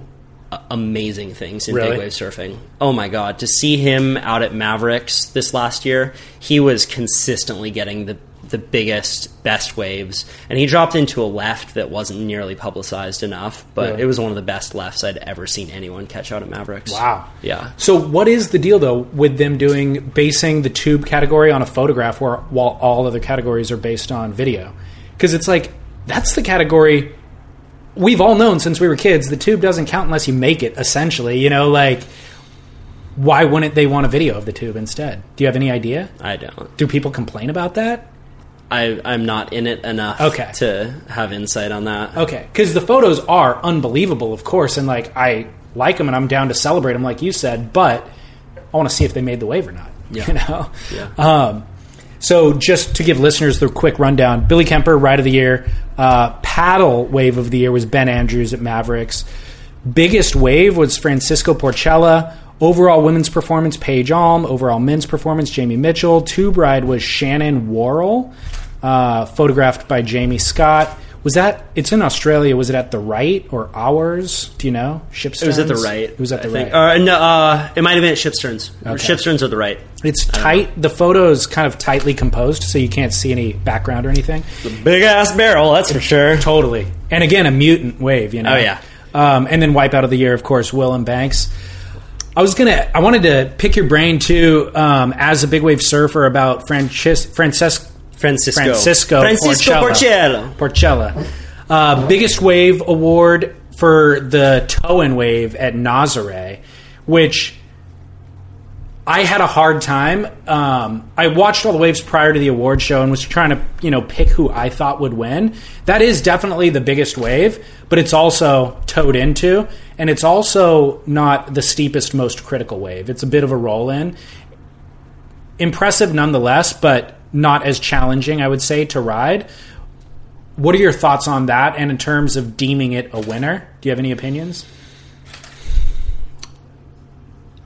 amazing things in Really? big wave surfing. Oh my god, to see him out at Mavericks this last year, he was consistently getting the the biggest, best waves, and he dropped into a left that wasn't nearly publicized enough, but Really? it was one of the best lefts I'd ever seen anyone catch out at Mavericks. Wow. Yeah. So what is the deal though with them doing basing the tube category on a photograph where while all other categories are based on video? Because it's like that's the category we've all known since we were kids. The tube doesn't count unless you make it. Essentially, you know, like why wouldn't they want a video of the tube instead? Do you have any idea? I don't. Do people complain about that? I, I'm not in it enough Okay. to have insight on that. Okay, because the photos are unbelievable, of course, and like I like them and I'm down to celebrate them, like you said. But I want to see if they made the wave or not. Yeah. You know. Yeah. Um, so just to give listeners the quick rundown: Billy Kemper, Ride of the Year, uh, Paddle Wave of the Year was Ben Andrews at Mavericks. Biggest wave was Francisco Porcella. Overall women's performance, Paige Alm. Overall men's performance, Jamie Mitchell. Tube ride was Shannon Worrell, uh, photographed by Jamie Scott. Was that? It's in Australia. Was it at the right or ours? Do you know? Shipsterns. It was at the right. It was at the I think. right. Uh, no, uh, it might have been at Shipsterns. Okay. Shipsterns are the right. It's tight. The photo is kind of tightly composed, so you can't see any background or anything. Big ass barrel, that's for sure. Totally. And again, a mutant wave, you know. Oh, yeah. Um, and then wipe out of the year, of course, Will and Banks. I was gonna. I wanted to pick your brain too, um, as a big wave surfer, about Francis, Frances, Francisco. Francisco Francisco Porcella. Porcello. Porcella. Uh, biggest wave award for the Towen wave at Nazare, which I had a hard time. Um, I watched all the waves prior to the award show and was trying to, you know, pick who I thought would win. That is definitely the biggest wave, but it's also towed into, and it's also not the steepest, most critical wave. It's a bit of a roll in. Impressive nonetheless, but not as challenging, I would say, to ride. What are your thoughts on that? And in terms of deeming it a winner, do you have any opinions?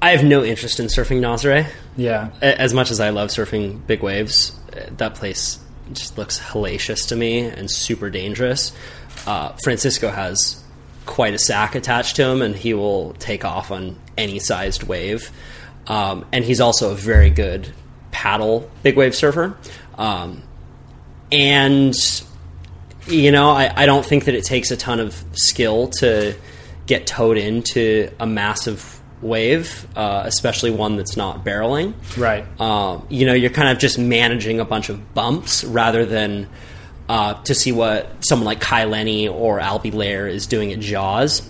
I have no interest in surfing Nazare. Yeah. As much as I love surfing big waves, that place just looks hellacious to me and super dangerous. Uh, Francisco has quite a sack attached to him, and he will take off on any sized wave. Um, and he's also a very good paddle big wave surfer. Um, and you know, I, I don't think that it takes a ton of skill to get towed into a massive wave, uh, especially one that's not barreling. Right. Um, you know, you're kind of just managing a bunch of bumps rather than uh, to see what someone like Kai Lenny or Albee Layer is doing at Jaws.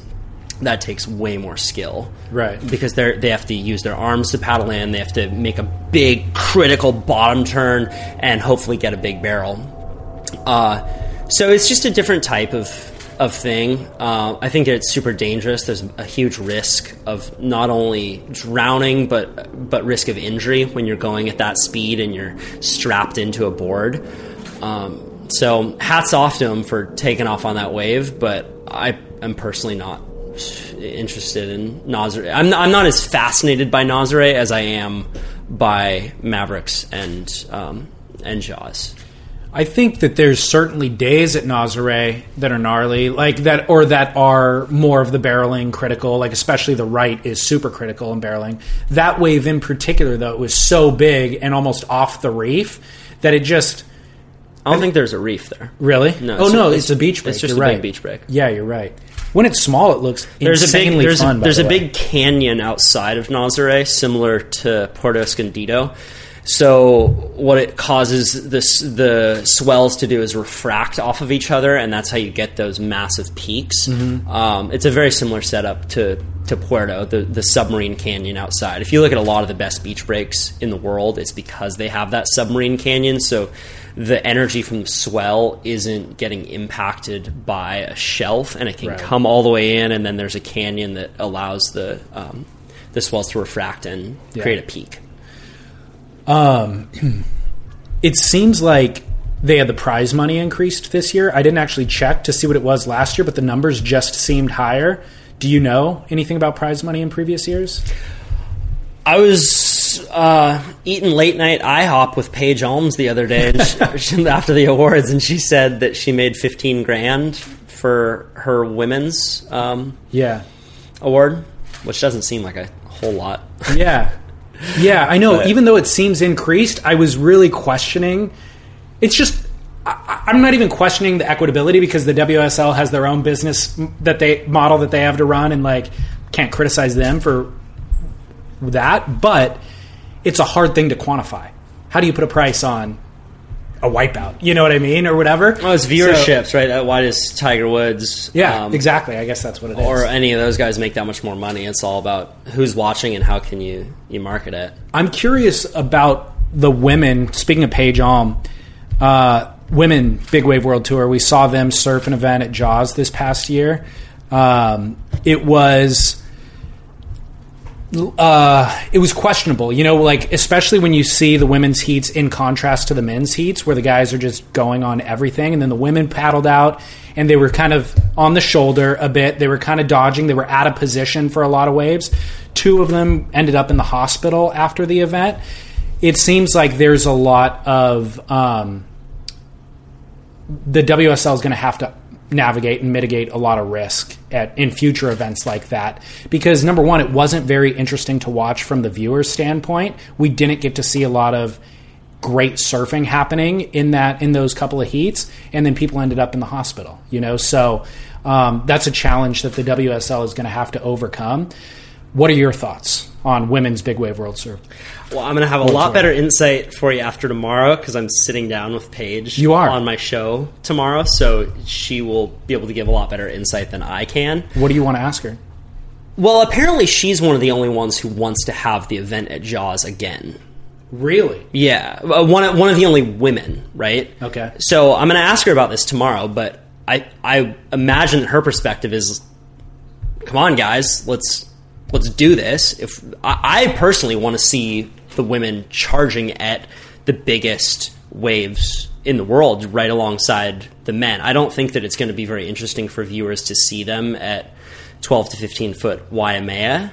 That takes way more skill, Right. Because they they have to use their arms to paddle in. They have to make a big critical bottom turn and hopefully get a big barrel. Uh, so it's just a different type of of thing. Uh, I think it's super dangerous. There's a huge risk of not only drowning, but but risk of injury when you're going at that speed and you're strapped into a board. Um, so hats off to him for taking off on that wave, but I am personally not interested in Nazare. I'm not, I'm not as fascinated by Nazare as I am by Mavericks and um, and Jaws. I think that there's certainly days at Nazare that are gnarly, like that, or that are more of the barreling critical, like especially the right is super critical in barreling. That wave in particular, though, was so big and almost off the reef that it just I don't think there's a reef there. really. No, oh it's no, ju- it's, a beach break. it's just You're a big beach break. Yeah, you're right. When it's small, it looks There's a big insanely there's fun. a, there's the a way. big canyon outside of Nazare, similar to Puerto Escondido. So what it causes this the swells to do is refract off of each other, and that's how you get those massive peaks. Mm-hmm. Um, it's a very similar setup to to Puerto, the the submarine canyon outside. If you look at a lot of the best beach breaks in the world, it's because they have that submarine canyon. So the energy from the swell isn't getting impacted by a shelf, and it can Right. come all the way in, and then there's a canyon that allows the um, the swells to refract and Yeah. create a peak. Um, (clears throat) it seems like they had the prize money increased this year. I didn't actually check to see what it was last year, but the numbers just seemed higher. Do you know anything about prize money in previous years? I was uh, eating late night IHOP with Paige Alms the other day (laughs) she, after the awards, and she said that she made fifteen grand for her women's um, Yeah. award, which doesn't seem like a whole lot. Yeah. Yeah, I know. (laughs) But- Even though it seems increased, I was really questioning. It's just. I, I'm not even questioning the equitability because the WSL has their own business that they model that they have to run, and like can't criticize them for that. But it's a hard thing to quantify. How do you put a price on a wipeout? You know what I mean, or whatever. Well, it's viewerships, right? Uh, Why does Tiger Woods, Yeah, um, exactly. I guess that's what it is. or any of those guys make that much more money? It's all about who's watching and how can you you market it. I'm curious about the women. Speaking of Paige Alm, uh, women Big Wave World Tour. We saw them surf an event at Jaws this past year. Um, it was. Uh, it was questionable, you know, like especially when you see the women's heats in contrast to the men's heats, where the guys are just going on everything, and then the women paddled out and they were kind of on the shoulder a bit. They were kind of dodging. They were out of position for a lot of waves. Two of them ended up in the hospital after the event. It seems like there's a lot of um, the WSL is going to have to navigate and mitigate a lot of risk at in future events like that. Because number one it wasn't very interesting to watch from the viewer's standpoint. We didn't get to see a lot of great surfing happening in that in those couple of heats and then people ended up in the hospital you know? So um, that's a challenge that the WSL is going to have to overcome. What are your thoughts on women's big wave world surf Well, I'm going to have a lot better insight for you after tomorrow because I'm sitting down with Paige You are. on my show tomorrow, so she will be able to give a lot better insight than I can. what do you want to ask her Well, apparently she's one of the only ones who wants to have the event at Jaws again. Really? Yeah, uh, one of- one of the only women, right? Okay. So I'm going to ask her about this tomorrow, but I I imagine that her perspective is, come on, guys, let's let's do this. If I, I personally want to see the women charging at the biggest waves in the world, right alongside the men. I don't think that it's going to be very interesting for viewers to see them at 12 to 15 foot Waimea.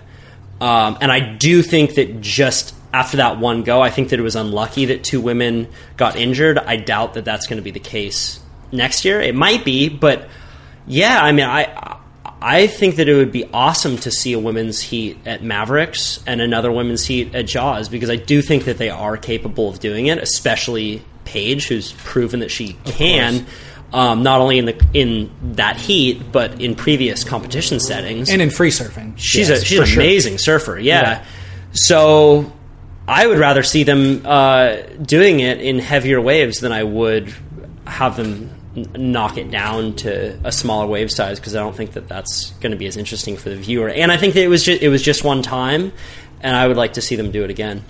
Um, and I do think that just after that one go, I think that it was unlucky that two women got injured. I doubt that that's going to be the case next year. It might be, but yeah, I mean, I I think that it would be awesome to see a women's heat at Mavericks and another women's heat at Jaws because I do think that they are capable of doing it, especially Paige, who's proven that she can. Um, not only in the in that heat, but in previous competition settings, And in free surfing. she's Yes, a she's an sure. amazing surfer. Yeah. Yeah. So I would rather see them uh, doing it in heavier waves than I would have them n- knock it down to a smaller wave size because I don't think that that's going to be as interesting for the viewer. And I think that it was just it was just one time, and I would like to see them do it again.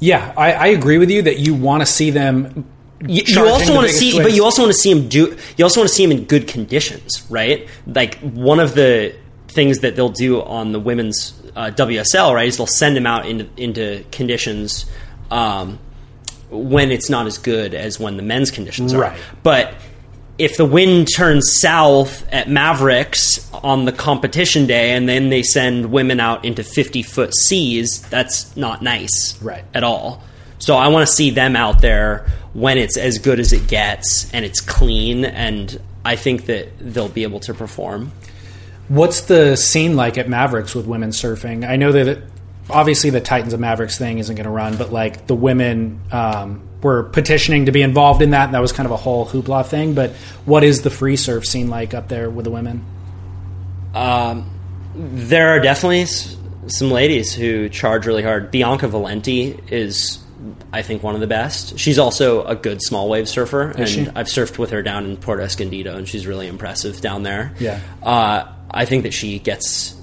Yeah, I, I agree with you that you want to see them. You, you also want to see, waves. but you also want to see him do. You also want to see him in good conditions, right? Like one of the things that they'll do on the women's uh, WSL, right, is they'll send him out into into conditions um, when it's not as good as when the men's conditions are. Right. But if the wind turns south at Mavericks on the competition day, and then they send women out into fifty foot seas, that's not nice, Right. at all. So I want to see them out there when it's as good as it gets and it's clean, and I think that they'll be able to perform. What's the scene like at Mavericks with women surfing? I know that it, obviously the Titans of Mavericks thing isn't going to run, but like the women um, were petitioning to be involved in that, and that was kind of a whole hoopla thing. But what is the free surf scene like up there with the women? Um, There are definitely s- some ladies who charge really hard. Bianca Valenti is, I think, one of the best. She's also a good small wave surfer, and she? I've surfed with her down in Port Escondido, and she's really impressive down there. Yeah. uh, I think that she gets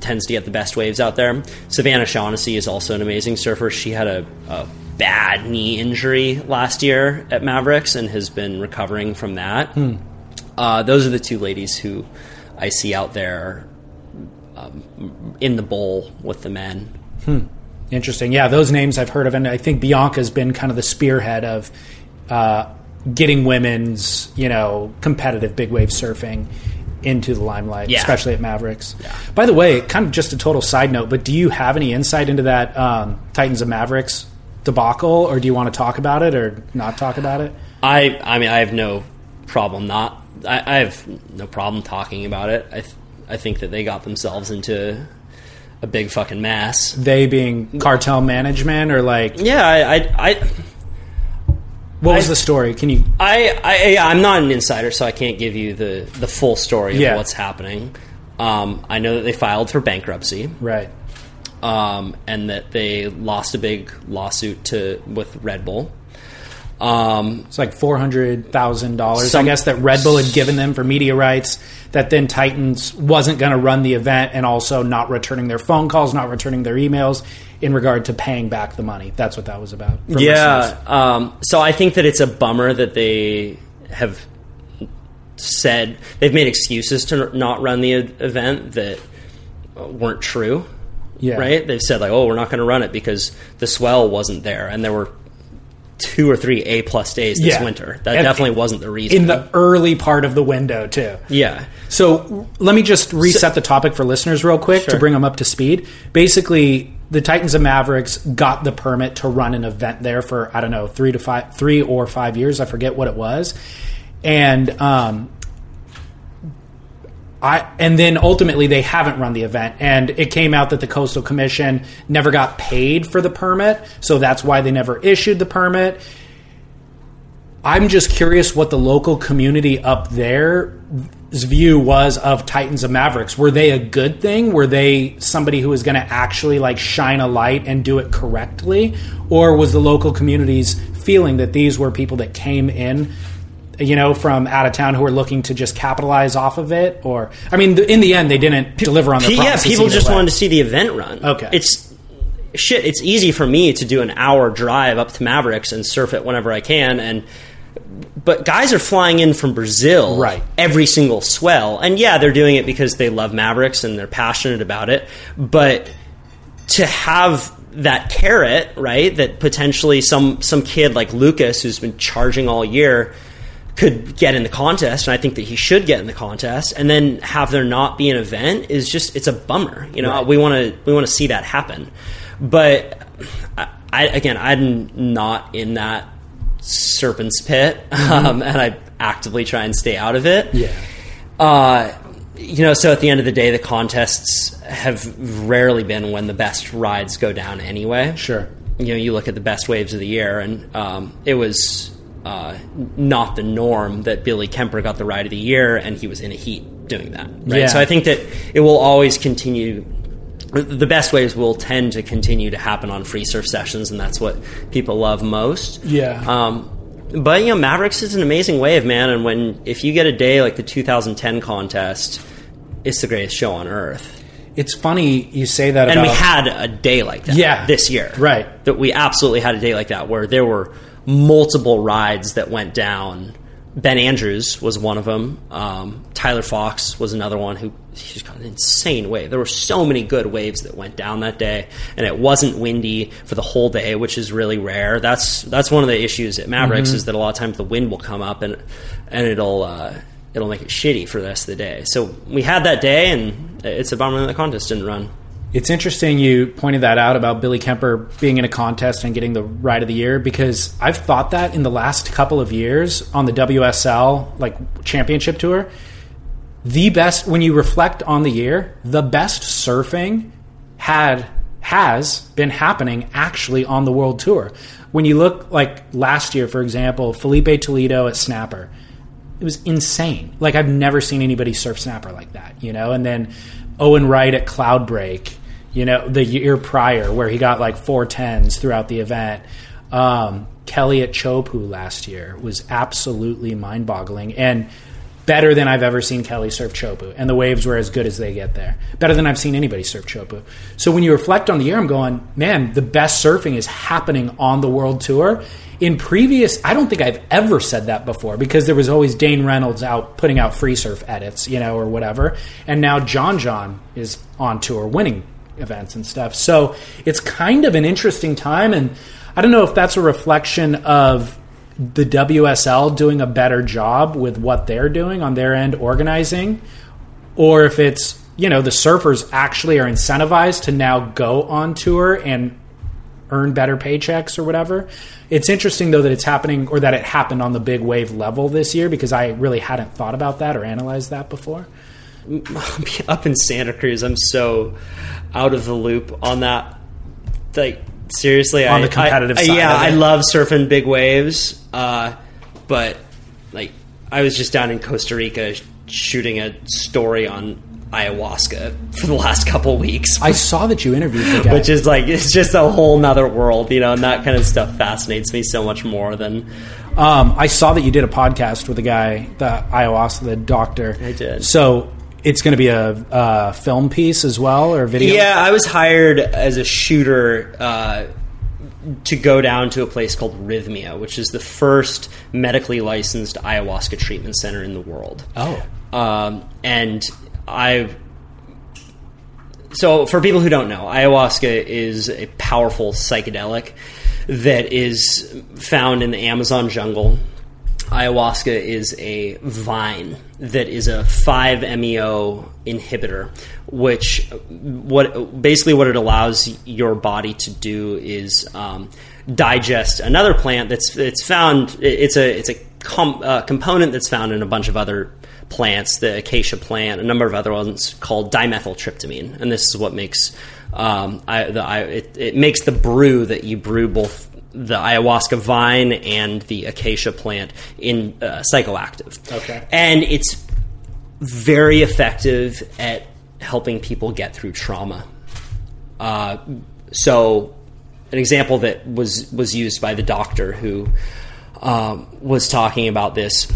tends to get the best waves out there. Savannah Shaughnessy is also an amazing surfer. She had a, a bad knee injury last year at Mavericks and has been recovering from that. Uh, those are the two ladies who I see out there um, in the bowl with the men. Interesting. Yeah, those names I've heard of, and I think Bianca's been kind of the spearhead of uh, getting women's, you know, competitive big wave surfing into the limelight, Yeah. especially at Mavericks. By the way, kind of just a total side note, but do you have any insight into that um, Titans of Mavericks debacle, or do you want to talk about it or not talk about it? I I mean I have no problem not I, I have no problem talking about it. I th- I think that they got themselves into a big fucking mess. They being cartel management, or like, Yeah, I I, I what was I- the story? Can you? I, I yeah, I'm not an insider, so I can't give you the, the full story of Yeah. what's happening. Um, I know that they filed for bankruptcy, Right. Um, and that they lost a big lawsuit to with Red Bull. Um, It's like four hundred thousand dollars, I guess, that Red Bull had given them for media rights. That then Titans wasn't going to run the event, and also not returning their phone calls, not returning their emails in regard to paying back the money. That's what that was about. yeah, um, so I think that it's a bummer that they have said they've made excuses to not run the event that weren't true. Yeah, right? They've said like, "Oh, we're not going to run it because the swell wasn't there," and there were two or three A plus days this Yeah. winter. That And- definitely wasn't the reason. in the early part of the window too. yeah, So let me just reset the topic for listeners real quick to bring them up to speed. Basically, the Titans and Mavericks got the permit to run an event there for I don't know three to five, three or five years. I forget what it was, and um, I and then ultimately they haven't run the event, and it came out that the Coastal Commission never got paid for the permit, so that's why they never issued the permit. I'm just curious what the local community up there's view was of Titans of Mavericks. Were they a good thing? Were they somebody who was going to actually like shine a light and do it correctly, or was the local community's feeling that these were people that came in you know, from out of town who are looking to just capitalize off of it? Or, I mean, th- in the end, they didn't deliver on their yeah, people just way. wanted to see the event run. Okay. it's shit. It's easy for me to do an hour drive up to Mavericks and surf it whenever I can, and but guys are flying in from Brazil Right. every single swell, and yeah, they're doing it because they love Mavericks and they're passionate about it, but to have that carrot, right? That potentially some some kid like Lucas, who's been charging all year, could get in the contest, and I think that he should get in the contest, and then have there not be an event is just it's a bummer. You know, Right. we want to we want to see that happen, but I, I again, I'm not in that serpent's pit, (laughs) um, and I actively try and stay out of it. Yeah. Uh, you know, so at the end of the day, the contests have rarely been when the best rides go down anyway. Sure. You know, you look at the best waves of the year, and um, it was uh, not the norm that Billy Kemper got the ride of the year, and he was in a heat doing that. Right. Yeah. So I think that it will always continue. The best waves will tend to continue to happen on free surf sessions, and that's what people love most. Yeah. Um, but you know, Mavericks is an amazing wave, man. And when if you get a day like the 2010 contest, it's the greatest show on earth. It's funny you say that And about. we had a day like that, Yeah. this year, Right. That we absolutely had a day like that where there were multiple rides that went down. Ben Andrews was one of them. Um, Tyler Fox was another one who he's got an insane wave. There were so many good waves that went down that day, and it wasn't windy for the whole day, which is really rare. That's that's one of the issues at Mavericks is that a lot of times the wind will come up and and it'll uh, it'll make it shitty for the rest of the day. So we had that day, and it's a bummer that the contest didn't run. It's interesting you pointed that out about Billy Kemper being in a contest and getting the ride of the year because I've thought that in the last couple of years on the WSL like championship tour. The best when you reflect on the year, the best surfing had has been happening actually on the world tour. When you look like last year, for example, Filipe Toledo at Snapper, it was insane. Like I've never seen anybody surf snapper like that, you know. And then Owen Wright at Cloudbreak, you know, the year prior where he got like four tens throughout the event. Um, Kelly at Chopu last year was absolutely mind boggling and better than I've ever seen Kelly surf Chopu. And the waves were as good as they get there. Better than I've seen anybody surf Chopu. So when you reflect on the year, I'm going, man, the best surfing is happening on the world tour. In previous, I don't think I've ever said that before because there was always Dane Reynolds out putting out free surf edits, you know, or whatever. And now John John is on tour winning events and stuff. So it's kind of an interesting time. And I don't know if that's a reflection of the WSL doing a better job with what they're doing on their end organizing, or if it's, you know, the surfers actually are incentivized to now go on tour and earn better paychecks or whatever. It's interesting though that it's happening or that it happened on the big wave level this year because I really hadn't thought about that or analyzed that before. (laughs) up in Santa Cruz, I'm so out of the loop on that. Like seriously, On I, the competitive I, side Yeah. I love surfing big waves, uh, but like I was just down in Costa Rica shooting a story on ayahuasca for the last couple weeks. I saw that you interviewed the guy. which is like (laughs) it's just a whole nother world, you know, and that kind of stuff fascinates me so much more than Um, I saw that you did a podcast with a guy, the ayahuasca, the doctor. I did. So it's going to be a, a film piece as well, or video. Yeah, I was hired as a shooter uh, to go down to a place called Rhythmia, which is the first medically licensed ayahuasca treatment center in the world. Oh, Um, and I. So, for people who don't know, ayahuasca is a powerful psychedelic that is found in the Amazon jungle. Ayahuasca is a vine that is a 5-MeO inhibitor, which what basically what it allows your body to do is um, digest another plant that's it's found it's a it's a com, uh, component that's found in a bunch of other plants, the acacia plant, a number of other ones called dimethyltryptamine, and this is what makes um, I, the, I, it, it makes the brew that you brew both the ayahuasca vine and the acacia plant in uh, psychoactive. Okay. and it's very effective at helping people get through trauma. Uh, so, an example that was was used by the doctor who um, was talking about this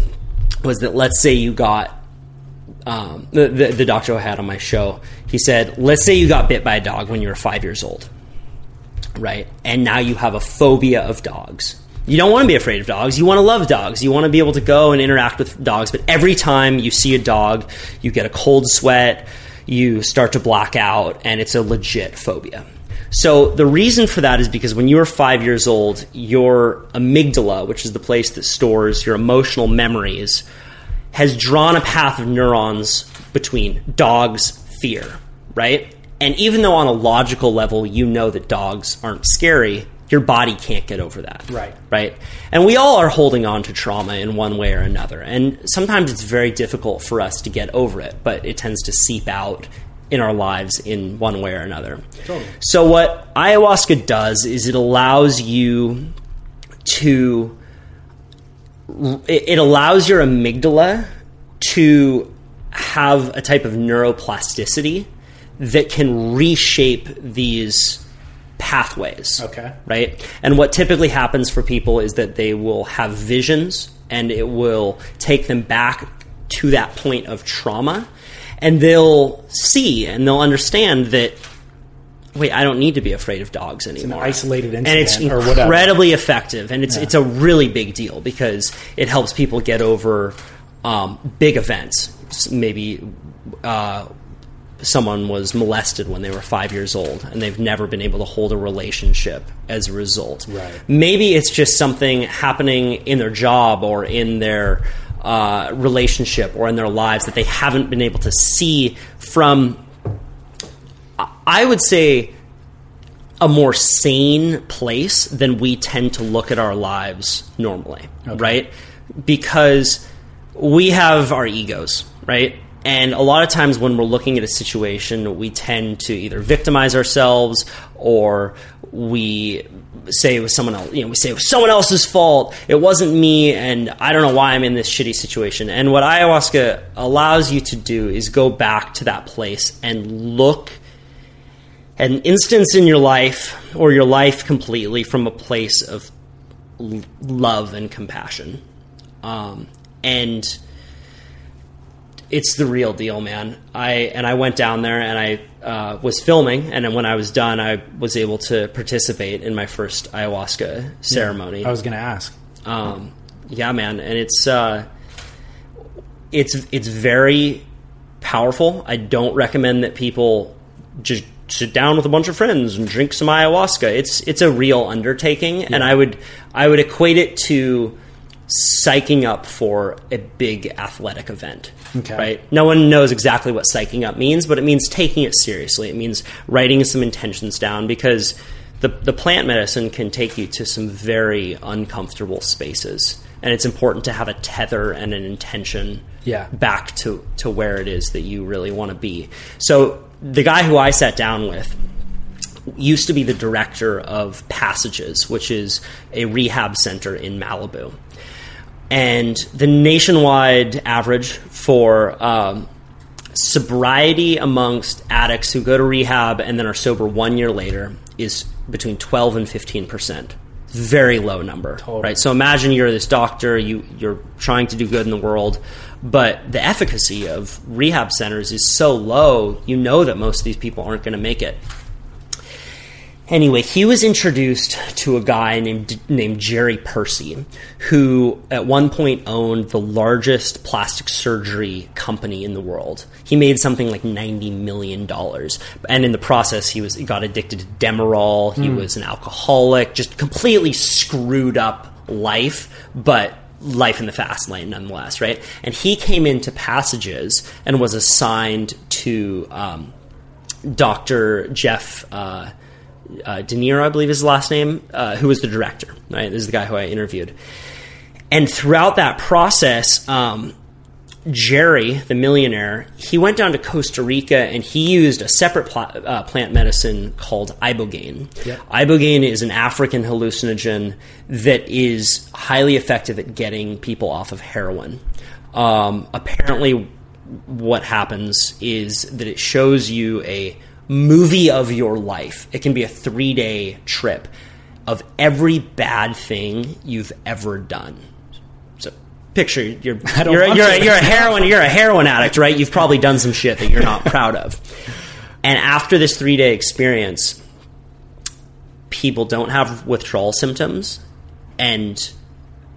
was that let's say you got um, the, the, the doctor I had on my show. He said, let's say you got bit by a dog when you were five years old, right? And now you have a phobia of dogs. You don't want to be afraid of dogs. You want to love dogs. You want to be able to go and interact with dogs. But every time you see a dog, you get a cold sweat, you start to black out, and it's a legit phobia. So the reason for that is because when you were five years old, your amygdala, which is the place that stores your emotional memories, has drawn a path of neurons between dogs, fear, right? And even though on a logical level you know that dogs aren't scary, your body can't get over that. Right. Right. And we all are holding on to trauma in one way or another. And sometimes it's very difficult for us to get over it, but it tends to seep out in our lives in one way or another. Totally. So what ayahuasca does is it allows you to it allows your amygdala to have a type of neuroplasticity that can reshape these pathways. Okay. Right? And what typically happens for people is that they will have visions and it will take them back to that point of trauma and they'll see and they'll understand that wait, I don't need to be afraid of dogs anymore. isolated and it's incident or whatever. incredibly effective, and it's Yeah. it's a really big deal because it helps people get over um, big events. Maybe uh, someone was molested when they were five years old, and they've never been able to hold a relationship as a result. Right. Maybe it's just something happening in their job or in their uh, relationship or in their lives that they haven't been able to see from I would say a more sane place than we tend to look at our lives normally, right? Because we have our egos, right? And a lot of times when we're looking at a situation, we tend to either victimize ourselves or we say it was someone else, you know, we say it was someone else's fault. It wasn't me, and I don't know why I'm in this shitty situation. And what ayahuasca allows you to do is go back to that place and look at an instance in your life or your life completely from a place of love and compassion. Um, and it's the real deal, man. I and I went down there and I uh, was filming, and then when I was done, I was able to participate in my first ayahuasca ceremony. I was going to ask. Um, yeah, man, and it's uh, it's it's very powerful. I don't recommend that people just sit down with a bunch of friends and drink some ayahuasca. It's it's a real undertaking, and I would I would equate it to psyching up for a big athletic event. Okay. Right? No one knows exactly what psyching up means, but it means taking it seriously. It means writing some intentions down because the, the plant medicine can take you to some very uncomfortable spaces. And it's important to have a tether and an intention Yeah. back to, to where it is that you really want to be. So the guy who I sat down with used to be the director of Passages, which is a rehab center in Malibu. And the nationwide average for um, sobriety amongst addicts who go to rehab and then are sober one year later is between 12 and 15 percent. Very low number, Totally. right? So imagine you're this doctor, you you're trying to do good in the world, but the efficacy of rehab centers is so low. You know that most of these people aren't going to make it. Anyway, he was introduced to a guy named named Jerry Percy, who at one point owned the largest plastic surgery company in the world. He made something like ninety million dollars, and in the process, he was he got addicted to Demerol. He was an alcoholic, just completely screwed up life, but life in the fast lane nonetheless, right? And he came into Passages and was assigned to um, Dr. Jeff. Uh, uh, De Niro, I believe is his last name, uh, who was the director. Right, this is the guy who I interviewed. And throughout that process, um, Jerry, the millionaire, he went down to Costa Rica and he used a separate pla- uh, plant medicine called ibogaine. Yep. Ibogaine is an African hallucinogen that is highly effective at getting people off of heroin. Um, apparently, what happens is that it shows you a movie of your life. It can be a three day trip. of every bad thing you've ever done. So picture you're (laughs) you're, you're, a, you're a heroin you're a heroin addict, right? You've probably done some shit that you're not (laughs) proud of. And after this three day experience, people don't have withdrawal symptoms, and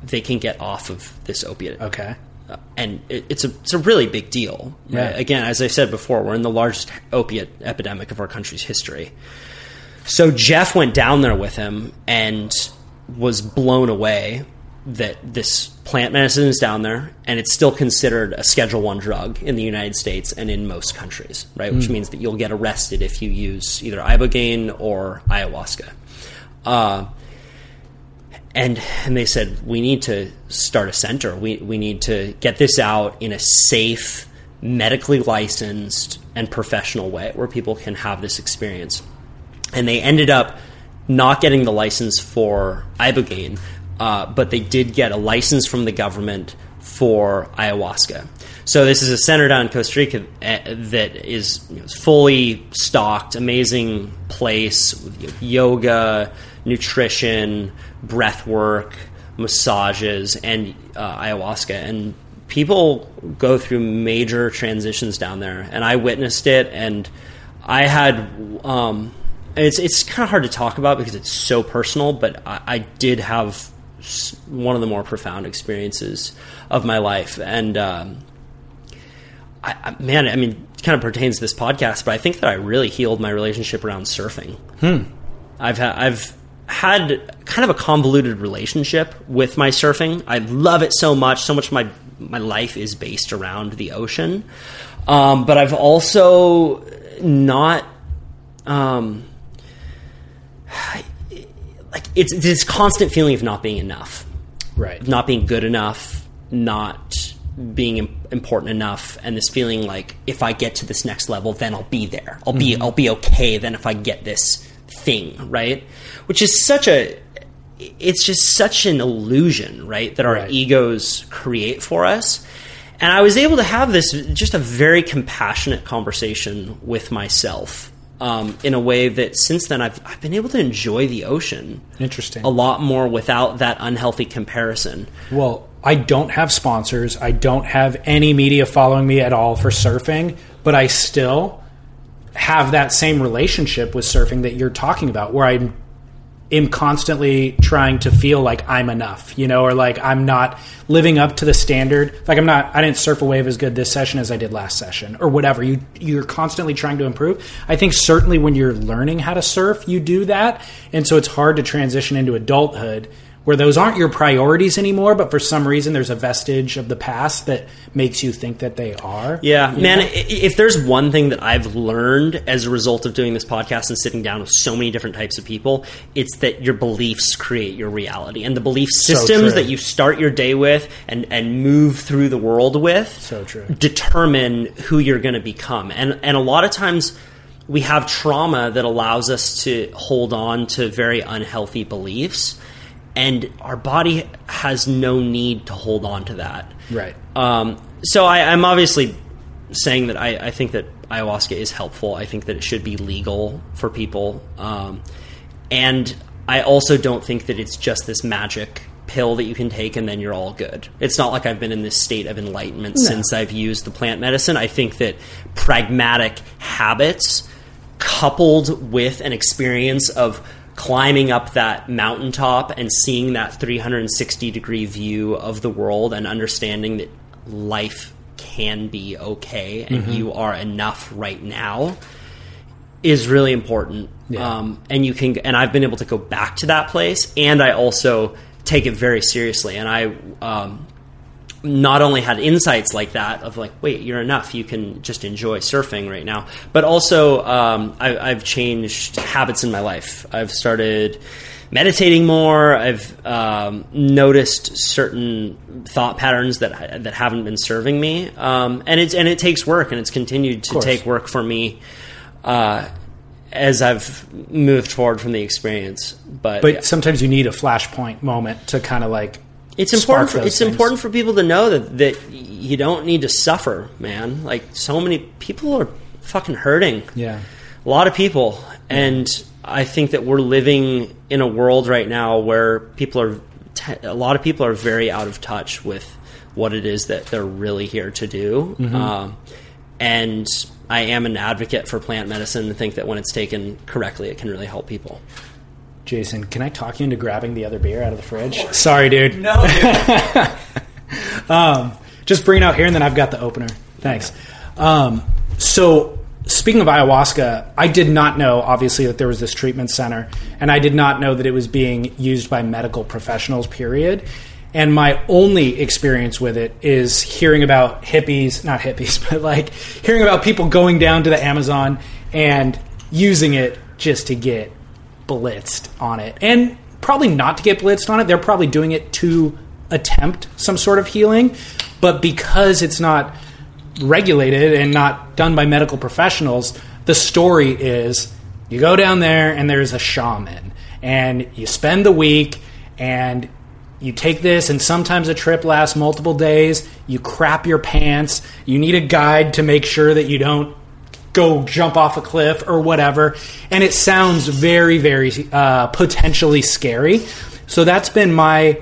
they can get off of this opiate Okay. Uh, and it, it's a it's a really big deal. Yeah. Again, as I said before, we're in the largest opiate epidemic of our country's history. So Jeff went down there with him and was blown away that this plant medicine is down there and it's still considered a schedule 1 drug in the United States and in most countries, right? Which means that you'll get arrested if you use either ibogaine or ayahuasca. Uh, and and they said we need to start a center. We we need to get this out in a safe, medically licensed and professional way where people can have this experience. And they ended up not getting the license for ibogaine, uh, but they did get a license from the government for ayahuasca. So this is a center down in Costa Rica uh, that is you know, fully stocked, amazing place yoga, nutrition, breath work, massages, and uh, ayahuasca. And people go through major transitions down there, and I witnessed it. And I had um, it's it's kind of hard to talk about because it's so personal, but I, I did have one of the more profound experiences of my life, and. Um, I, I, man, I mean, it kind of pertains to this podcast, but I think that I really healed my relationship around surfing. I've had I've had kind of a convoluted relationship with my surfing. I love it so much. So much of my my life is based around the ocean, um, but I've also not. Um, like it's this constant feeling of not being enough Right. not being good enough, not being important enough, and this feeling like if I get to this next level, then I'll be there. I'll be I'll be okay. Then if I get this thing right, which is such a it's just such an illusion, right? That our Right. egos create for us. And I was able to have this just a very compassionate conversation with myself um, in a way that since then I've, I've been able to enjoy the ocean Interesting. a lot more without that unhealthy comparison. Well, I don't have sponsors. I don't have any media following me at all for surfing, but I still have that same relationship with surfing that you're talking about where I'm am constantly trying to feel like I'm enough, you know, or like I'm not living up to the standard. Like I'm not I didn't surf a wave as good this session as I did last session or whatever. You you're constantly trying to improve. I think certainly when you're learning how to surf, you do that. And so it's hard to transition into adulthood where those aren't your priorities anymore, but for some reason there's a vestige of the past that makes you think that they are. Yeah, man, know? if there's one thing that I've learned as a result of doing this podcast and sitting down with so many different types of people, it's that your beliefs create your reality. And the belief systems true. that you start your day with and, and move through the world with So true. determine who you're going to become. And and a lot of times we have trauma that allows us to hold on to very unhealthy beliefs and our body has no need to hold on to that. Right. Um, so I, I'm obviously saying that I, I think that ayahuasca is helpful. I think that it should be legal for people, um, and I also don't think that it's just this magic pill that you can take and then you're all good. It's not like I've been in this state of enlightenment since I've used the plant medicine. I think that pragmatic habits coupled with an experience of climbing up that mountaintop and seeing that 360 degree view of the world and understanding that life can be okay and you are enough right now is really important. Yeah. Um, and you can, and I've been able to go back to that place, and I also take it very seriously. And I um, not only had insights like that of like, wait, you're enough. You can just enjoy surfing right now, but also um, I, I've changed habits in my life. I've started meditating more. I've um, noticed certain thought patterns that that haven't been serving me, um, and it's and it takes work, and it's continued to take work for me. Uh, as I've moved forward from the experience, but, But yeah. sometimes you need a flashpoint moment to kind of like it's important. For, it's things. important for people to know that that you don't need to suffer, man. Like so many people are fucking hurting. Yeah. a lot of people, and I think that we're living in a world right now where people are, t- a lot of people are very out of touch with what it is that they're really here to do. Um, and I am an advocate for plant medicine and think that when it's taken correctly, it can really help people. Jason, can I talk you into grabbing the other beer out of the fridge? Sorry, dude. No, (laughs) Um, just bring it out here, and then I've got the opener. Thanks. Um, so, speaking of ayahuasca, I did not know, obviously, that there was this treatment center, and I did not know that it was being used by medical professionals, period. And my only experience with it is hearing about hippies, not hippies, (laughs) but like hearing about people going down to the Amazon and using it just to get blitzed on it. And probably not to get blitzed on it. They're probably doing it to attempt some sort of healing. But because it's not regulated and not done by medical professionals, the story is you go down there and there's a shaman and you spend the week and you take this and sometimes a trip lasts multiple days you crap your pants you need a guide to make sure that you don't go jump off a cliff or whatever. And it sounds very very uh, potentially scary. So that's been my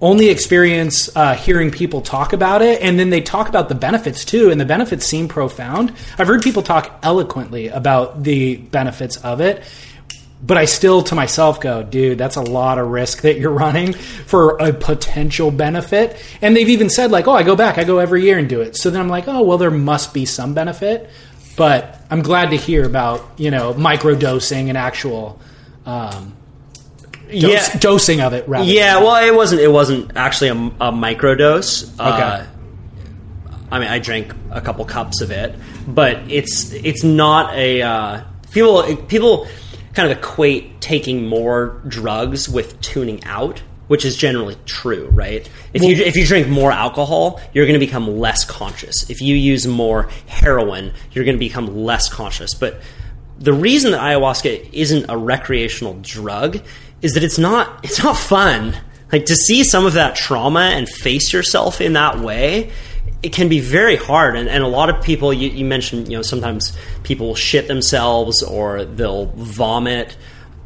only experience uh, hearing people talk about it. And then they talk about the benefits too. And the benefits seem profound. I've heard people talk eloquently about the benefits of it. But I still to myself go, dude, that's a lot of risk that you're running for a potential benefit. And they've even said, like, oh, I go back, I go every year and do it. So then I'm like, oh, well, there must be some benefit. But I'm glad to hear about, you know, microdosing and actual um, dose, Yeah. dosing of it rather. Yeah, well, it wasn't. It wasn't actually a, a microdose. Okay. Uh, I mean, I drank a couple cups of it, but it's it's not a uh, people people kind of equate taking more drugs with tuning out, which is generally true, right? If you if you drink more alcohol, you're going to become less conscious. If you use more heroin, you're going to become less conscious. But the reason that ayahuasca isn't a recreational drug is that it's not it's not fun. Like to see some of that trauma and face yourself in that way, it can be very hard. And, and a lot of people, you, you mentioned, you know, sometimes people will shit themselves or they'll vomit.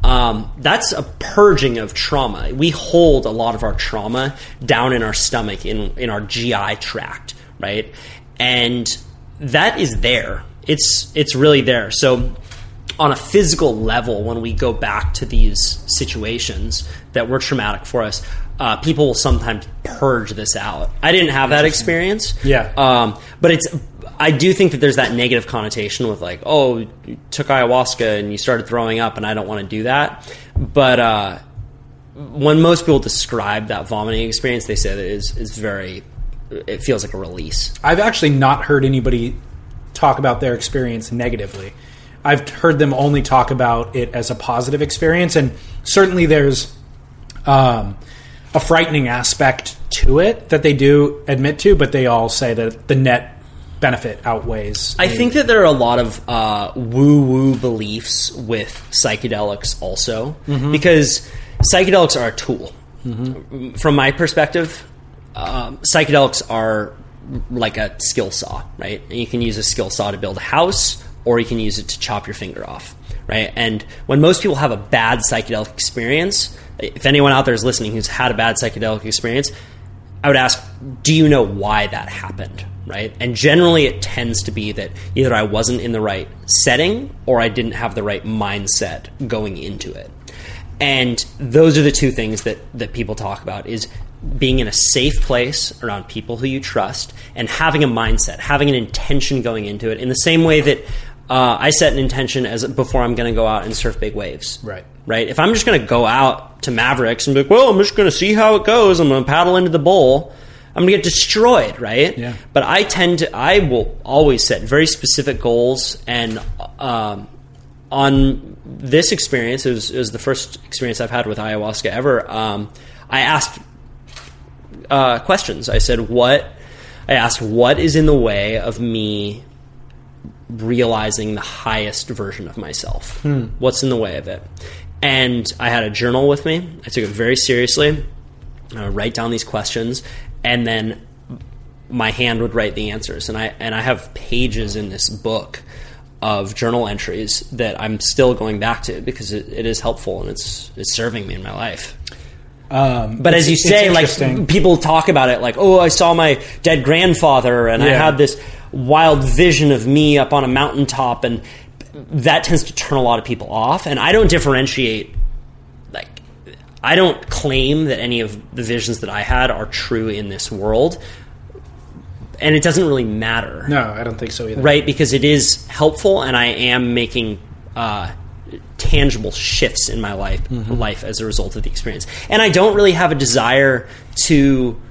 Um, that's a purging of trauma. We hold a lot of our trauma down in our stomach, in in our GI tract, right? And that is there. It's it's really there. So on a physical level, when we go back to these situations that were traumatic for us, uh, people will sometimes purge this out. I didn't have that experience. Yeah. Um, but it's, I do think that there's that negative connotation with like, oh, you took ayahuasca and you started throwing up, and I don't want to do that. But uh, when most people describe that vomiting experience, they say that it is, is very, it feels like a release. I've actually not heard anybody talk about their experience negatively. I've heard them only talk about it as a positive experience, and certainly there's um, a frightening aspect to it that they do admit to, but they all say that the net benefit outweighs. I think that there are a lot of uh, woo woo beliefs with psychedelics also, because psychedelics are a tool. From my perspective, um, psychedelics are like a skill saw, right? And you can use a skill saw to build a house, or you can use it to chop your finger off, right? And when most people have a bad psychedelic experience, if anyone out there is listening who's had a bad psychedelic experience, I would ask, do you know why that happened? Right? And generally, it tends to be that either I wasn't in the right setting or I didn't have the right mindset going into it. And those are the two things that, that people talk about is being in a safe place around people who you trust and having a mindset, having an intention going into it in the same way that uh, I set an intention as before I'm going to go out and surf big waves Right. Right? If I'm just going to go out to Mavericks and be like, well, I'm just going to see how it goes. I'm going to paddle into the bowl. I'm going to get destroyed, right? Yeah. But I tend to, I will always set very specific goals. And um, on this experience, it was, it was the first experience I've had with ayahuasca ever. Um, I asked uh, questions. I said, what? I asked, what is in the way of me realizing the highest version of myself. What's in the way of it? And I had a journal with me. I took it very seriously. I would write down these questions, and then my hand would write the answers. And I and I have pages in this book of journal entries that I'm still going back to because it, it is helpful and it's it's serving me in my life. Um, But as you say, like people talk about it, like, "Oh, I saw my dead grandfather, and I had this wild vision of me up on a mountaintop," and that tends to turn a lot of people off. And I don't differentiate, like, I don't claim that any of the visions that I had are true in this world, and it doesn't really matter no, I don't think so either. right? Because it is helpful, and I am making uh, tangible shifts in my life life as a result of the experience. And I don't really have a desire to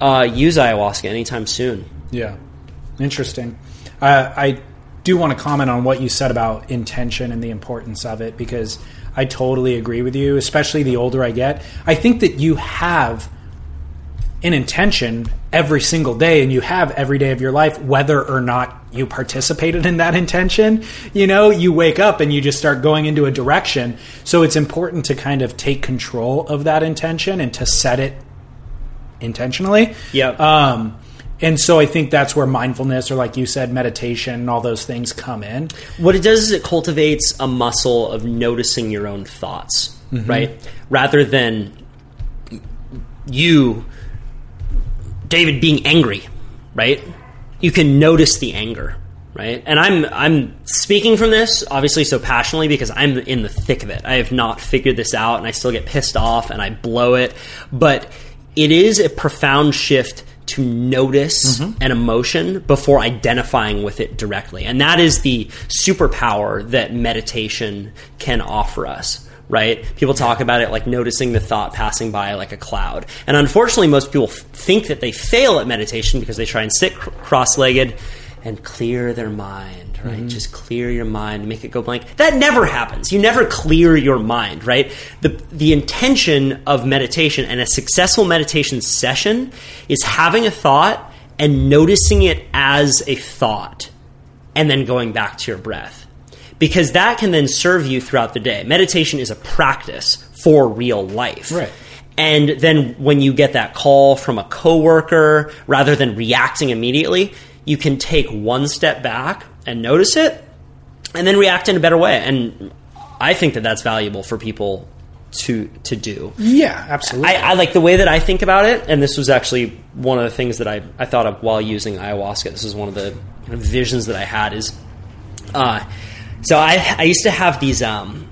uh, use ayahuasca anytime soon. Yeah, interesting. Uh, I do want to comment on what you said about intention and the importance of it because I totally agree with you. Especially the older I get, I think that you have an intention every single day, and you have every day of your life, whether or not you participated in that intention. You know, you wake up and you just start going into a direction. So it's important to kind of take control of that intention and to set it intentionally. Yep. Um, and so I think that's where mindfulness, or like you said, meditation, and all those things come in. What it does is it cultivates a muscle of noticing your own thoughts, mm-hmm. right? Rather than you, David, being angry, right? You can notice the anger, right? And I'm I'm speaking from this obviously so passionately because I'm in the thick of it. I have not figured this out, and I still get pissed off and I blow it. But it is a profound shift to notice mm-hmm. an emotion before identifying with it directly. And that is the superpower that meditation can offer us. Right? People talk about it like noticing the thought passing by like a cloud. And unfortunately, most people f- think that they fail at meditation because they try and sit cr- cross legged and clear their mind, right? Mm-hmm. Just clear your mind, make it go blank. That never happens. You never clear your mind, right? The the intention of meditation and a successful meditation session is having a thought and noticing it as a thought and then going back to your breath. Because that can then serve you throughout the day. Meditation is a practice for real life. Right. And then when you get that call from a coworker, rather than reacting immediately, you can take one step back and notice it, and then react in a better way. And I think that that's valuable for people to to do. Yeah, absolutely. I, I like the way that I think about it, and this was actually one of the things that I, I thought of while using ayahuasca. This is one of the kind of visions that I had. Is uh, so I I used to have these um,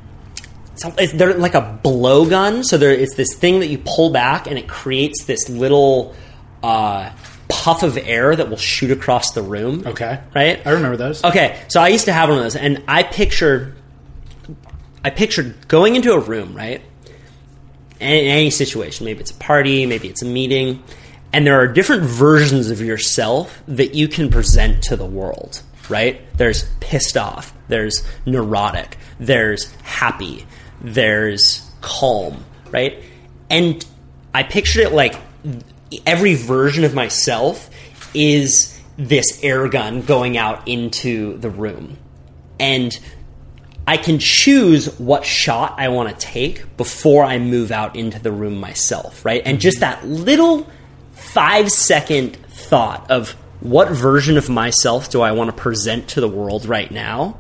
some, they're like a blowgun. So there it's this thing that you pull back, and it creates this little uh, puff of air that will shoot across the room. okay. right? I remember those. Okay, so I used to have one of those, and I pictured, I pictured going into a room, right? In any situation, maybe it's a party, maybe it's a meeting, and there are different versions of yourself that you can present to the world, right? There's pissed off, there's neurotic, there's happy, there's calm, right? And I pictured it like every version of myself is this air gun going out into the room. And I can choose what shot I want to take before I move out into the room myself, right? And just that little five second thought of what version of myself do I want to present to the world right now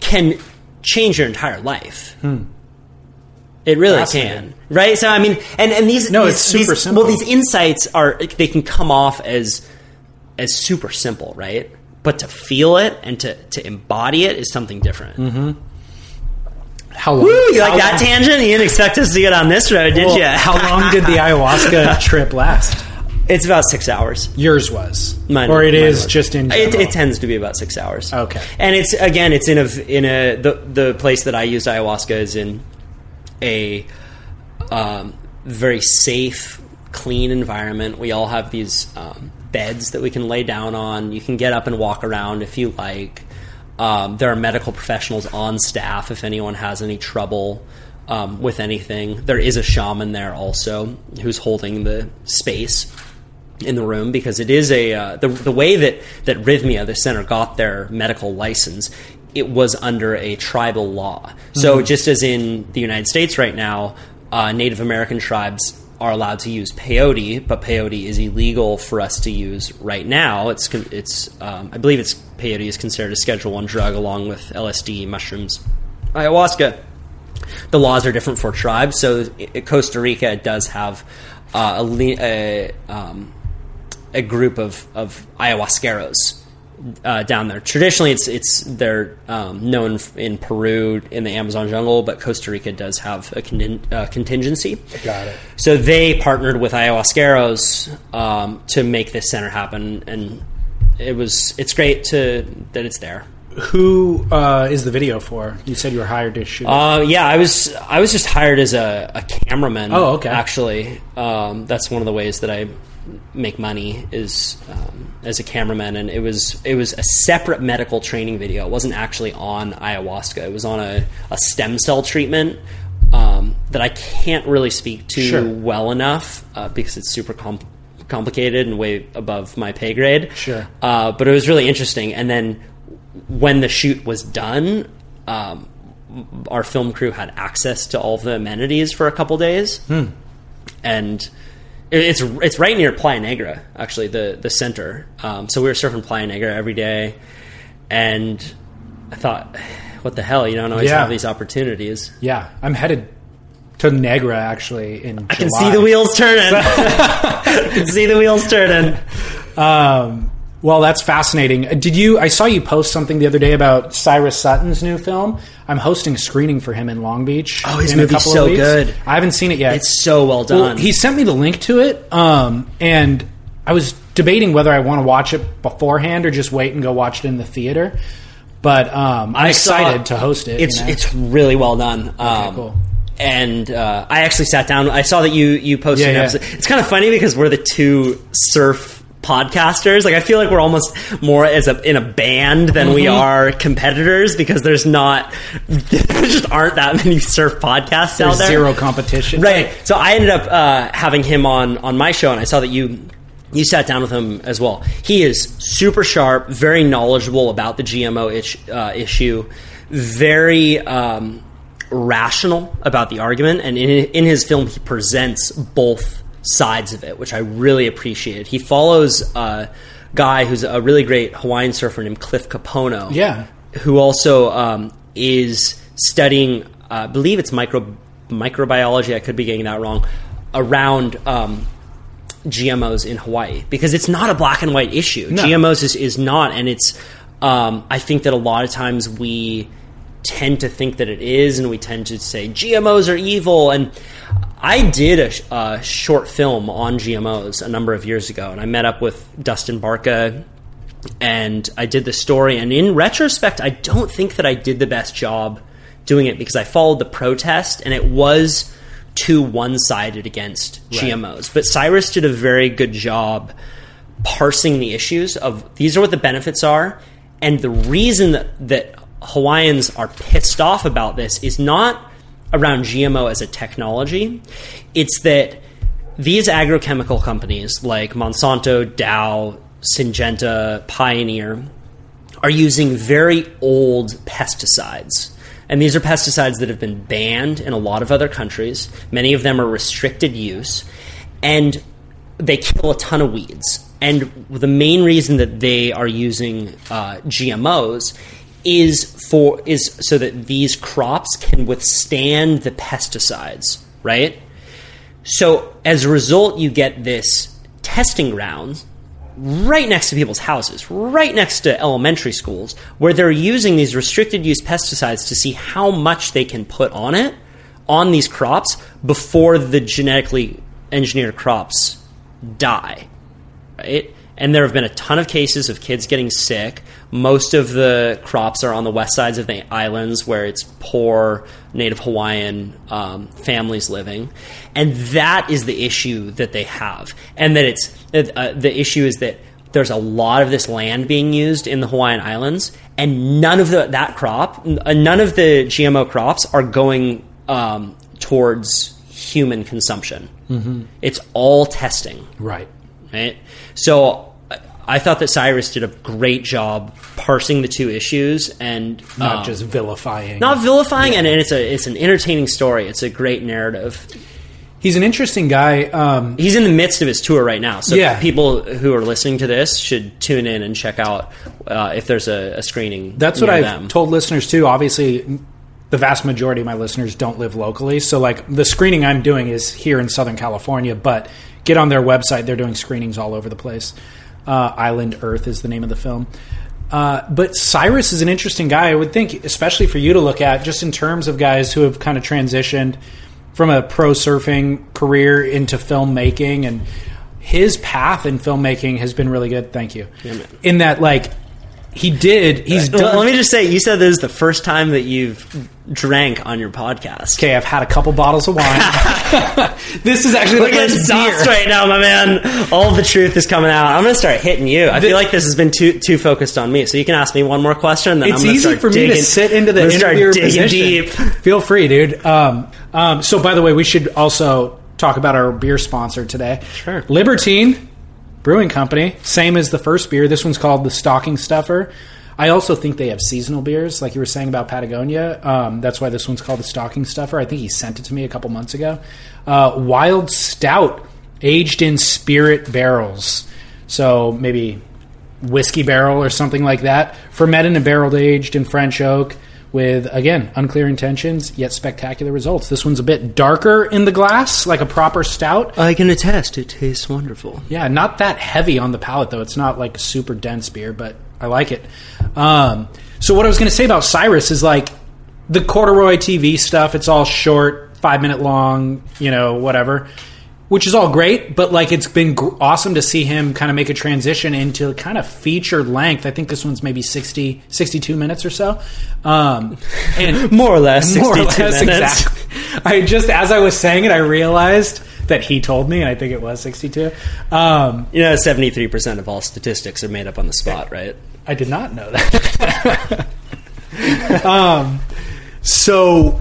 can change your entire life. Hmm. It really can, right? So I mean, and and these No, these- it's super these- simple. Well, these insights are they can come off as as super simple, right? But to feel it and to to embody it is something different. Mm-hmm. How long? Woo, you like that long- tangent? You didn't expect us to get on this road, did well, you? how long did the ayahuasca (laughs) trip last? It's about six hours. Yours was, Mine- or it mine is was. just in. It, it tends to be about six hours. Okay. and it's again, it's in a in a the the place that I used ayahuasca is in a um, very safe, clean environment. We all have these um, beds that we can lay down on. You can get up and walk around if you like. Um, there are medical professionals on staff if anyone has any trouble um, with anything. There is a shaman there also who's holding the space in the room because it is a uh, the the way that that Rythmia the center got their medical license. It was under a tribal law. So just as in the United States right now, uh, Native American tribes are allowed to use peyote, but peyote is illegal for us to use right now. It's it's um, I believe it's peyote is considered a Schedule One drug along with LSD, mushrooms, ayahuasca. The laws are different for tribes. So Costa Rica does have uh, a, a, um, a group of, of ayahuasqueros uh, down there. Traditionally, it's it's they're um, known in Peru in the Amazon jungle, but Costa Rica does have a contin- uh, contingency. Got it. So they partnered with ayahuasqueros um, to make this center happen, and it was it's great to that it's there. Who uh, is the video for? You said you were hired to shoot. Uh, yeah, I was I was just hired as a, a cameraman. Oh, okay. Actually, um, that's one of the ways that I make money is um, as a cameraman, and it was it was a separate medical training video. It wasn't actually on ayahuasca. It was on a, a stem cell treatment um, that I can't really speak to Sure. well enough uh, because it's super com- complicated and way above my pay grade. Sure. Uh, but it was really interesting. And then when the shoot was done, um, our film crew had access to all the amenities for a couple days, and it- it's it's right near Playa Negra, actually the the center. Um, so we were surfing Playa Negra every day, and I thought, what the hell? You don't always Yeah. have these opportunities. yeah, I'm headed to Negra actually in I can see the wheels turning. (laughs) I can see the wheels turning. Um, well, that's fascinating. Uh, Did you? I saw you post something the other day about Cyrus Sutton's new film. I'm hosting a screening for him in Long Beach. Oh, his movie's so good. I haven't seen it yet. It's so well done. Well, he sent me the link to it, um, and I was debating whether I want to watch it beforehand or just wait and go watch it in the theater. But um, I'm saw- excited to host it. It's you know? it's really well done. Um, cool. And uh, I actually sat down. I saw that you you posted Yeah, an yeah. It's kind of funny because we're the two surf podcasters. Like I feel like we're almost more as a in a band than we Mm-hmm. are competitors because there's not (laughs) there just aren't that many surf podcasts out there. zero competition. Right. So I ended up uh, having him on on my show, and I saw that you you sat down with him as well. He is super sharp, very knowledgeable about the GMO ish, uh, issue, very um, rational about the argument, and in in his film he presents both sides of it, which I really appreciated. He follows a guy who's a really great Hawaiian surfer named Cliff Kapono Yeah. who also um, is studying, uh, I believe it's micro microbiology. I could be getting that wrong. Around um, GMOs in Hawaii because it's not a black and white issue. No. GMOs is, is not, and it's. Um, I think that a lot of times we tend to think that it is, and we tend to say GMOs are evil. And I did a, a short film on GMOs a number of years ago, and I met up with Dustin Barca and I did the story. And in retrospect, I don't think that I did the best job doing it because I followed the protest, and it was too one sided against GMOs. But Cyrus did a very good job parsing the issues of these are what the benefits are, and the reason that, that Hawaiians are pissed off about this is not around GMO as a technology. It's that these agrochemical companies like Monsanto, Dow, Syngenta, Pioneer are using very old pesticides. And these are pesticides that have been banned in a lot of other countries. Many of them are restricted use. And they kill a ton of weeds. And the main reason that they are using uh, GMOs is for is so that these crops can withstand the pesticides, right? So as a result, you get this testing ground right next to people's houses, right next to elementary schools, where they're using these restricted use pesticides to see how much they can put on it, on these crops, before the genetically engineered crops die. Right? And there have been a ton of cases of kids getting sick. Most of the crops are on the west sides of the islands where it's poor Native Hawaiian um, families living. And that is the issue that they have. And that it's uh, the issue is that there's a lot of this land being used in the Hawaiian Islands, and none of the, that crop, uh, none of the GMO crops are going um, towards human consumption. It's all testing Right. right? So I- thought that Cyrus did a great job parsing the two issues and Not um, just vilifying. not vilifying, and, and it's a it's an entertaining story. It's a great narrative. He's an interesting guy. Um, He's in the midst of his tour right now, so Yeah. people who are listening to this should tune in and check out uh, if there's a, a screening. That's what I've them. told listeners too. Obviously, the vast majority of my listeners don't live locally, so like the screening I'm doing is here in Southern California. But get on their website; they're doing screenings all over the place. Uh, Island Earth is the name of the film. Uh, but Cyrus is an interesting guy. I would think, especially for you to look at, just in terms of guys who have kind of transitioned from a pro surfing career into filmmaking, and his path in filmmaking has been really good. Thank you. man. in that, like, he did. He's Well, done. let me just say, you said this is the first time that you've drank on your podcast. Okay, I've had a couple bottles of wine. (laughs) this is actually Look the at first Dots beer. right now, my man. All the truth is coming out. I'm gonna start hitting you. I The- feel like this has been too too focused on me. So you can ask me one more question. Then It's easy for me to sit into the I'm gonna start interviewer position. deep. Feel free, dude. Um, um, so, by the way, we should also talk about our beer sponsor today. Sure. Libertine Brewing Company. Same as the first beer. This one's called the Stocking Stuffer. I also think they have seasonal beers, like you were saying about Patagonia. Um, that's why this one's called the Stocking Stuffer. I think he sent it to me a couple months ago. Uh, wild Stout, aged in spirit barrels. So maybe whiskey barrel or something like that. Fermented and barreled aged in French oak with, again, unclear intentions, yet spectacular results. This one's a bit darker in the glass, like a proper stout. I can attest. It tastes wonderful. Yeah, not that heavy on the palate, though. It's not like a super dense beer, but I like it. Um, so, what I was going to say about Cyrus is like the Korduroy TV stuff, it's all short, five minute long, you know, whatever, which is all great, but like it's been gr- awesome to see him kind of make a transition into kind of feature length. I think this one's maybe 60, 62 minutes or so. Um, (laughs) and More or less, more or less, minutes. exactly. (laughs) I just, as I was saying it, I realized that he told me, and I think it was 62. Um, You know, 73% of all statistics are made up on the spot, right? I did not know that. (laughs) um, so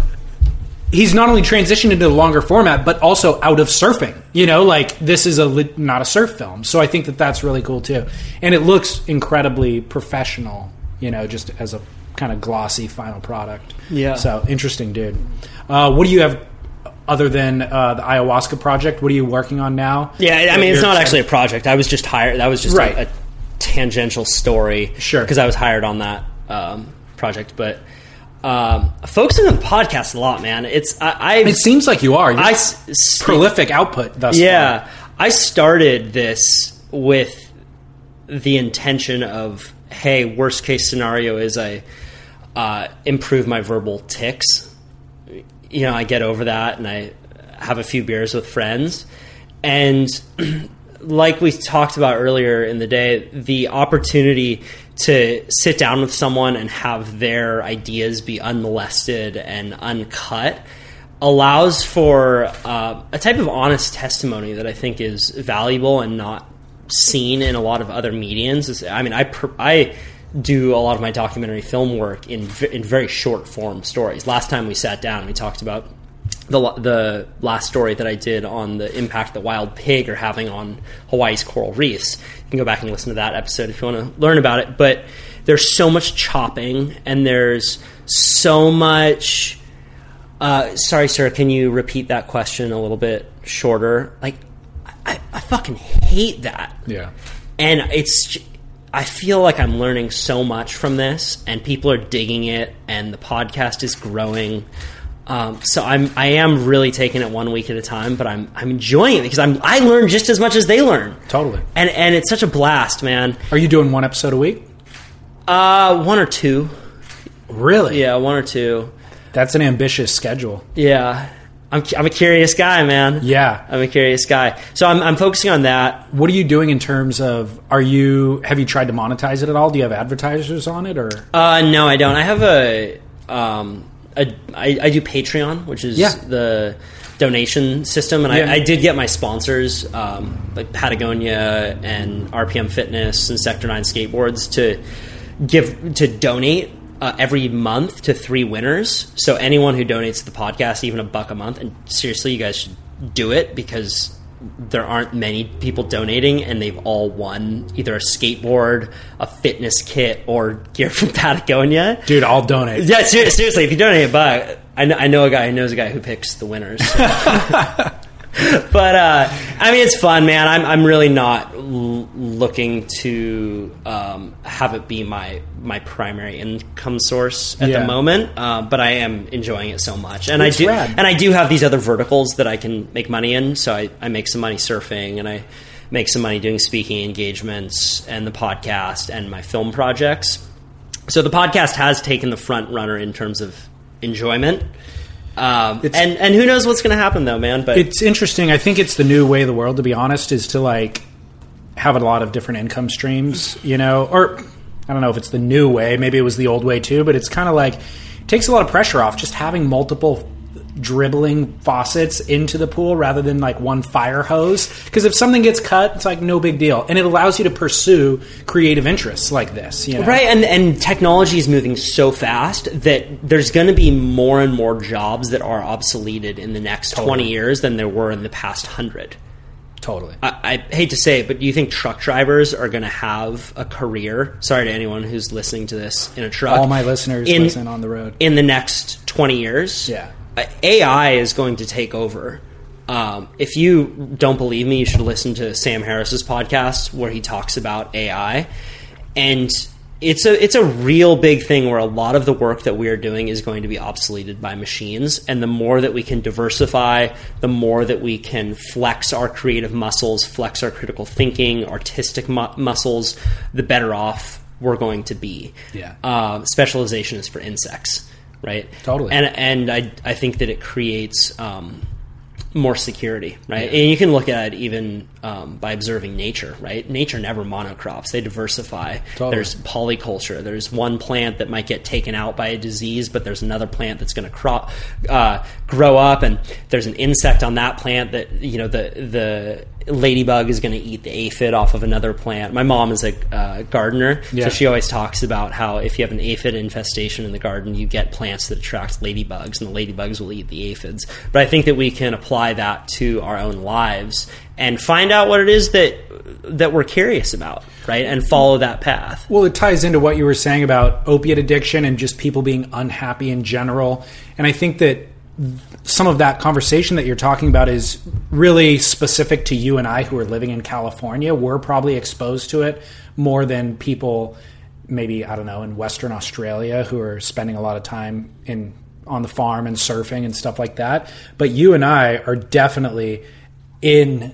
he's not only transitioned into the longer format, but also out of surfing. You know, like this is a not a surf film, so I think that that's really cool too, and it looks incredibly professional. You know, just as a kind of glossy final product. Yeah. So interesting, dude. Uh, what do you have? Other than uh, the ayahuasca project, what are you working on now? Yeah, I mean, it's not actually a project. I was just hired. That was just Right. a, a tangential story. Sure. Because I was hired on that um, project. But um, focusing on the podcast a lot, man. It's I. I It seems like you are. You're I s- s- prolific output thus yeah, far. I started this with the intention of, hey, worst case scenario is I uh, improve my verbal tics. You know, I get over that and I have a few beers with friends. And (clears throat) like we talked about earlier in the day, the opportunity to sit down with someone and have their ideas be unmolested and uncut allows for uh, a type of honest testimony that I think is valuable and not seen in a lot of other mediums. I mean, I I do a lot of my documentary film work in in very short form stories. Last time we sat down, we talked about the the last story that I did on the impact that wild pig are having on Hawaii's coral reefs. You can go back and listen to that episode if you want to learn about it. But there's so much chopping and there's so much. Uh, sorry, sir. Can you repeat that question a little bit shorter? Like, I, I fucking hate that Yeah. and it's I feel like i'm learning so much from this and people are digging it and the podcast is growing um, so i'm i am really taking it one week at a time but i'm i'm enjoying it because i'm i learn just as much as they learn Totally. and and it's such a blast man Are you doing one episode a week? uh one or two Really? yeah one or two That's an ambitious schedule. yeah i'm, I'm a curious guy man Yeah. i'm a curious guy so i'm, I'm focusing on that What are you doing in terms of are you have you tried to monetize it at all? Do you have advertisers on it or Uh, no, I don't. I have a, um, a I, I do Patreon, which is Yeah. the donation system, and Yeah. I, I did get my sponsors um, like Patagonia and RPM Fitness and Sector Nine Skateboards to give to donate. Uh, every month to three winners. So anyone who donates to the podcast, even a buck a month, and seriously, you guys should do it because there aren't many people donating, and they've all won either a skateboard, a fitness kit, or gear from (laughs) Patagonia. dude, I'll donate. Yeah, ser- seriously, if you donate a buck, I know, I know a guy who knows a guy who picks the winners. (laughs) (laughs) but uh, I mean, it's fun, man. I'm I'm really not l- looking to um, have it be my my primary income source at Yeah. the moment, uh, but I am enjoying it so much, and It's I do rad. and I do have these other verticals that I can make money in. So I, I make some money surfing, and I make some money doing speaking engagements, and the podcast, and my film projects. So the podcast has taken the front runner in terms of enjoyment. Um, It's- and and who knows what's going to happen though, man? But It's interesting. I think it's the new way of the world, to be honest, is to like have a lot of different income streams, you know, or I don't know if it's the new way. Maybe it was the old way too, but it's kind of like takes a lot of pressure off just having multiple dribbling faucets into the pool rather than like one fire hose. Because if something gets cut, it's like no big deal, and it allows you to pursue creative interests like this. You know? Right, and and technology is moving so fast that there's going to be more and more jobs that are obsoleted in the next twenty years than there were in the past hundred. Totally. I, I hate to say it, but do you think truck drivers are going to have a career? Sorry to anyone who's listening to this in a truck. All my listeners in, listen on the road. in the next twenty years. Yeah. AI is going to take over. Um, if you don't believe me, you should listen to Sam Harris's podcast where he talks about AI, and it's a it's a real big thing where a lot of the work that we are doing is going to be obsoleted by machines, and the more that we can diversify, the more that we can flex our creative muscles, flex our critical thinking, artistic mu- muscles, the better off we're going to be. Yeah. Uh, specialization is for insects, right? Totally. And and I I think that it creates um, more security, right? And you can look at even um, by observing nature, right? Nature never monocrops; they diversify. Totally. There's polyculture. There's one plant that might get taken out by a disease, but there's another plant that's going to crop, uh, grow up, and there's an insect on that plant that you know the the ladybug is going to eat the aphid off of another plant. My mom is a uh, gardener, Yeah. so she always talks about how if you have an aphid infestation in the garden, you get plants that attract ladybugs, and the ladybugs will eat the aphids. But I think that we can apply that to our own lives and find out what it is that that we're curious about, right? And follow that path. Well, it ties into what you were saying about opiate addiction and just people being unhappy in general. And I think that some of that conversation that you're talking about is really specific to you and I who are living in California. We're probably exposed to it more than people maybe I don't know in Western Australia who are spending a lot of time in on the farm and surfing and stuff like that. But you and I are definitely in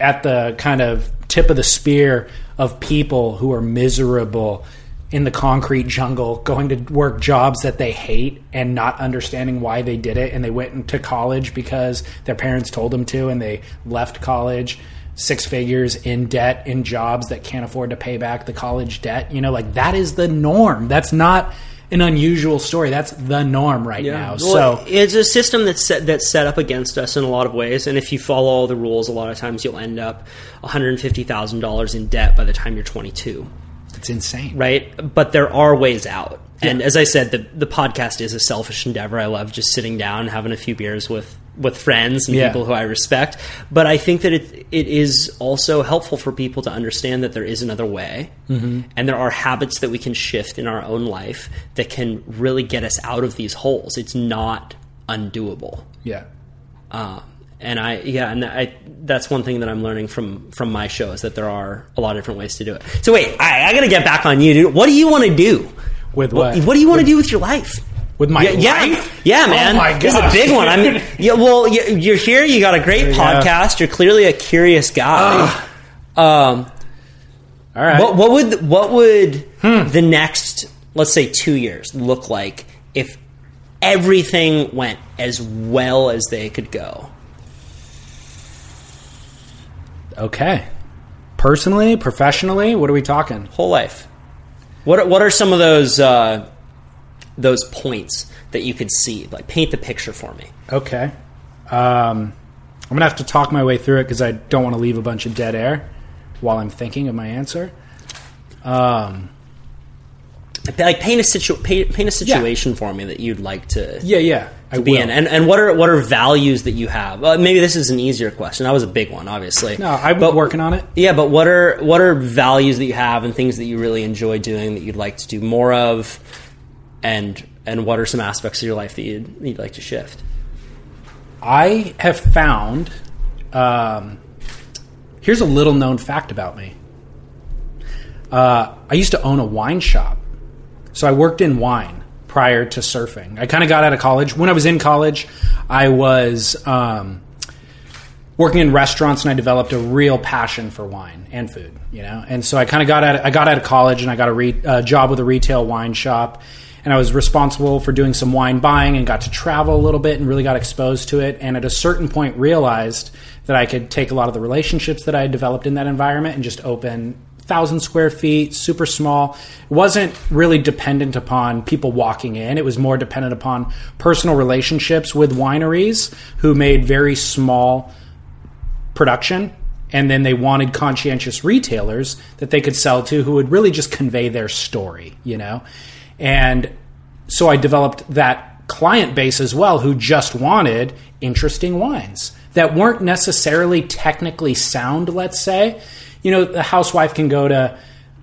at the kind of tip of the spear of people who are miserable in the concrete jungle going to work jobs that they hate and not understanding why they did it. And they went into college because their parents told them to and they left college six figures in debt in jobs that can't afford to pay back the college debt. You know like that is the norm. That's not an unusual story that's the norm right now Well, so it's a system that's set, that's set up against us in a lot of ways, and if you follow all the rules, a lot of times you'll end up one hundred fifty thousand dollars in debt by the time you're twenty two. it's insane right? But there are ways out. And as I said, the the podcast is a selfish endeavor. I love just sitting down and having a few beers with with friends and Yeah. people who I respect. But I think that it it is also helpful for people to understand that there is another way, mm-hmm. and there are habits that we can shift in our own life that can really get us out of these holes. It's not undoable. yeah Uh, and I, yeah, and I, that's one thing that I'm learning from from my show is that there are a lot of different ways to do it. So wait, I, I got to get back on you, dude. What do you want to do? with What, what what do you want to do with your life? With my yeah, yeah, life yeah, man. oh my This is a big one. I mean, (laughs) yeah, well, you- you're here. You got a great you podcast. You're clearly a curious guy. Um, all right what, what would what would Hmm. the next, let's say, two years look like if everything went as well as they could go? Okay. Personally, professionally, what are we talking? whole life. What are, what are some of those uh, those points that you could see? Like, paint the picture for me. Okay. Um, I'm going to have to talk my way through it because I don't want to leave a bunch of dead air while I'm thinking of my answer. Um, Like, paint a situ- paint, paint a situation for me that you'd like to yeah, yeah. I be will. in, and and what are what are values that you have? Uh, maybe this is an easier question. That was a big one, obviously. no, I'm But- working on it. Yeah, but what are what are values that you have and things that you really enjoy doing that you'd like to do more of, and and what are some aspects of your life that you'd, you'd like to shift? I have found Um, here's a little known fact about me. Uh, I used to own a wine shop, so I worked in wine prior to surfing. I kind of got out of college. When I was in college, I was um, working in restaurants, and I developed a real passion for wine and food. You know, and so I kind of got out. Of, I got out of college, and I got a re- uh, job with a retail wine shop. And I was responsible for doing some wine buying and got to travel a little bit and really got exposed to it. And at a certain point, realized that I could take a lot of the relationships that I had developed in that environment and just open thousand square feet, super small. It wasn't really dependent upon people walking in. It was more dependent upon personal relationships with wineries who made very small production. And then they wanted conscientious retailers that they could sell to who would really just convey their story, you know? And so I developed that client base as well who just wanted interesting wines that weren't necessarily technically sound, let's say. You know, the housewife can go to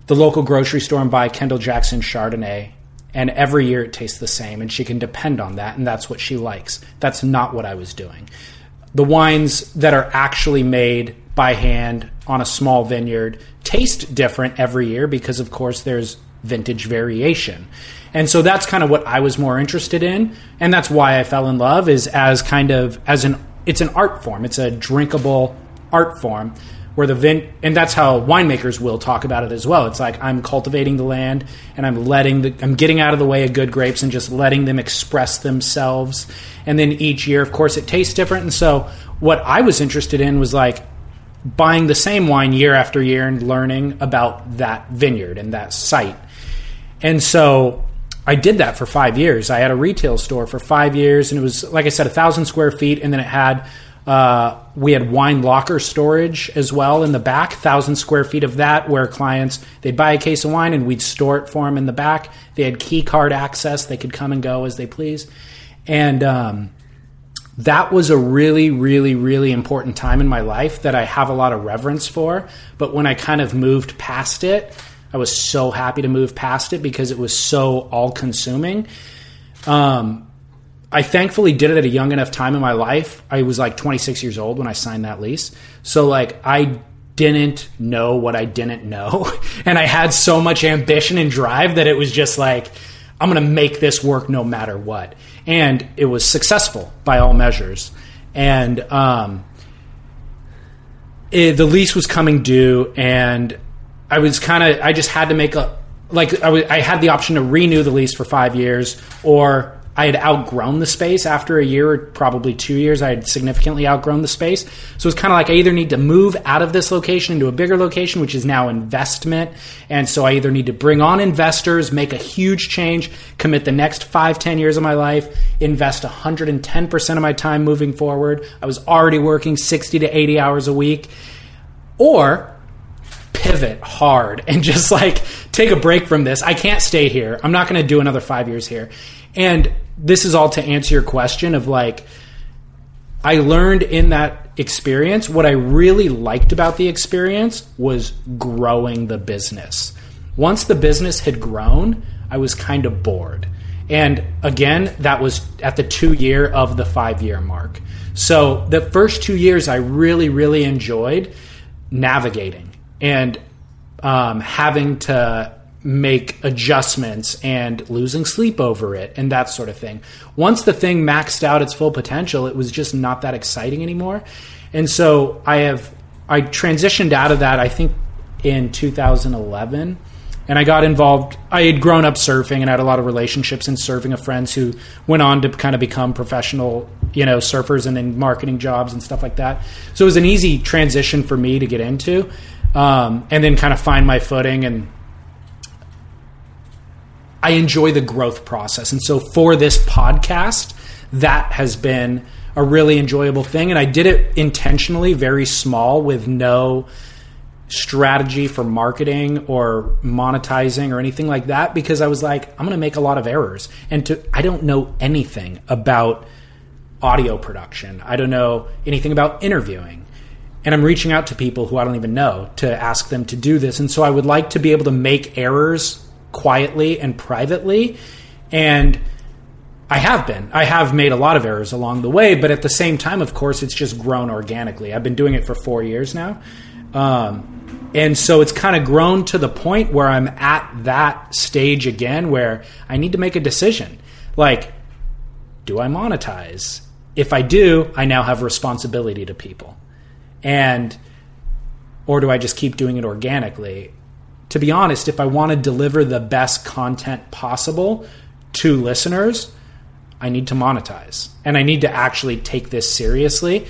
the local grocery store and buy Kendall Jackson Chardonnay, and every year it tastes the same, and she can depend on that, and that's what she likes. That's not what I was doing. The wines that are actually made by hand on a small vineyard taste different every year because, of course, there's vintage variation. And so that's kind of what I was more interested in, and that's why I fell in love is as kind of as an it's an art form. It's a drinkable art form where the vin and that's how winemakers will talk about it as well. It's like I'm cultivating the land and I'm letting the I'm getting out of the way of good grapes and just letting them express themselves. And then each year, of course, it tastes different. And so what I was interested in was like buying the same wine year after year and learning about that vineyard and that site. And so I did that for five years. I had a retail store for five years, and it was like I said, a thousand square feet, and then it had uh, we had wine locker storage as well in the back, thousand square feet of that, where clients they'd buy a case of wine and we'd store it for them in the back. They had key card access; they could come and go as they please, and um, that was a really, really, really important time in my life that I have a lot of reverence for. But when I kind of moved past it I was so happy to move past it because it was so all consuming. Um, I thankfully did it at a young enough time in my life. I was like 26 years old when I signed that lease. So, like, I didn't know what I didn't know. (laughs) And I had so much ambition and drive that it was just like, I'm going to make this work no matter what. And it was successful by all measures. And um, it, the lease was coming due, and I was kind of I just had to make a like I, w- I had the option to renew the lease for five years or I had outgrown the space after a year or probably two years. I had significantly outgrown the space. So it's kind of like I either need to move out of this location into a bigger location, which is now investment. And so I either need to bring on investors, make a huge change, commit the next five, ten years of my life, invest 110% of my time moving forward. I was already working 60 to 80 hours a week. Or pivot hard and just like take a break from this. I can't stay here. I'm not going to do another five years here. And this is all to answer your question of like, I learned in that experience what I really liked about the experience was growing the business. Once the business had grown, I was kind of bored. And again, that was at the two year of the five year mark. So the first two years, I really, really enjoyed navigating and um, having to make adjustments and losing sleep over it and that sort of thing. Once the thing maxed out its full potential, it was just not that exciting anymore. And so I have I transitioned out of that I think in 2011 and I got involved. I had grown up surfing and had a lot of relationships in surfing of friends who went on to kind of become professional, you know, surfers and in marketing jobs and stuff like that. So it was an easy transition for me to get into um, and then kind of find my footing. And I enjoy the growth process. And so for this podcast, that has been a really enjoyable thing. And I did it intentionally, very small, with no strategy for marketing or monetizing or anything like that because I was like, I'm going to make a lot of errors. And to, I don't know anything about audio production. I don't know anything about interviewing and I'm reaching out to people who I don't even know to ask them to do this. And so I would like to be able to make errors quietly and privately and I have been. I have made a lot of errors along the way, but at the same time, of course, it's just grown organically. I've been doing it for four years now. Um, and so it's kind of grown to the point where I'm at that stage again where I need to make a decision. Like, do I monetize? If I do, I now have responsibility to people. And, or do I just keep doing it organically? To be honest, if I want to deliver the best content possible to listeners, I need to monetize and I need to actually take this seriously.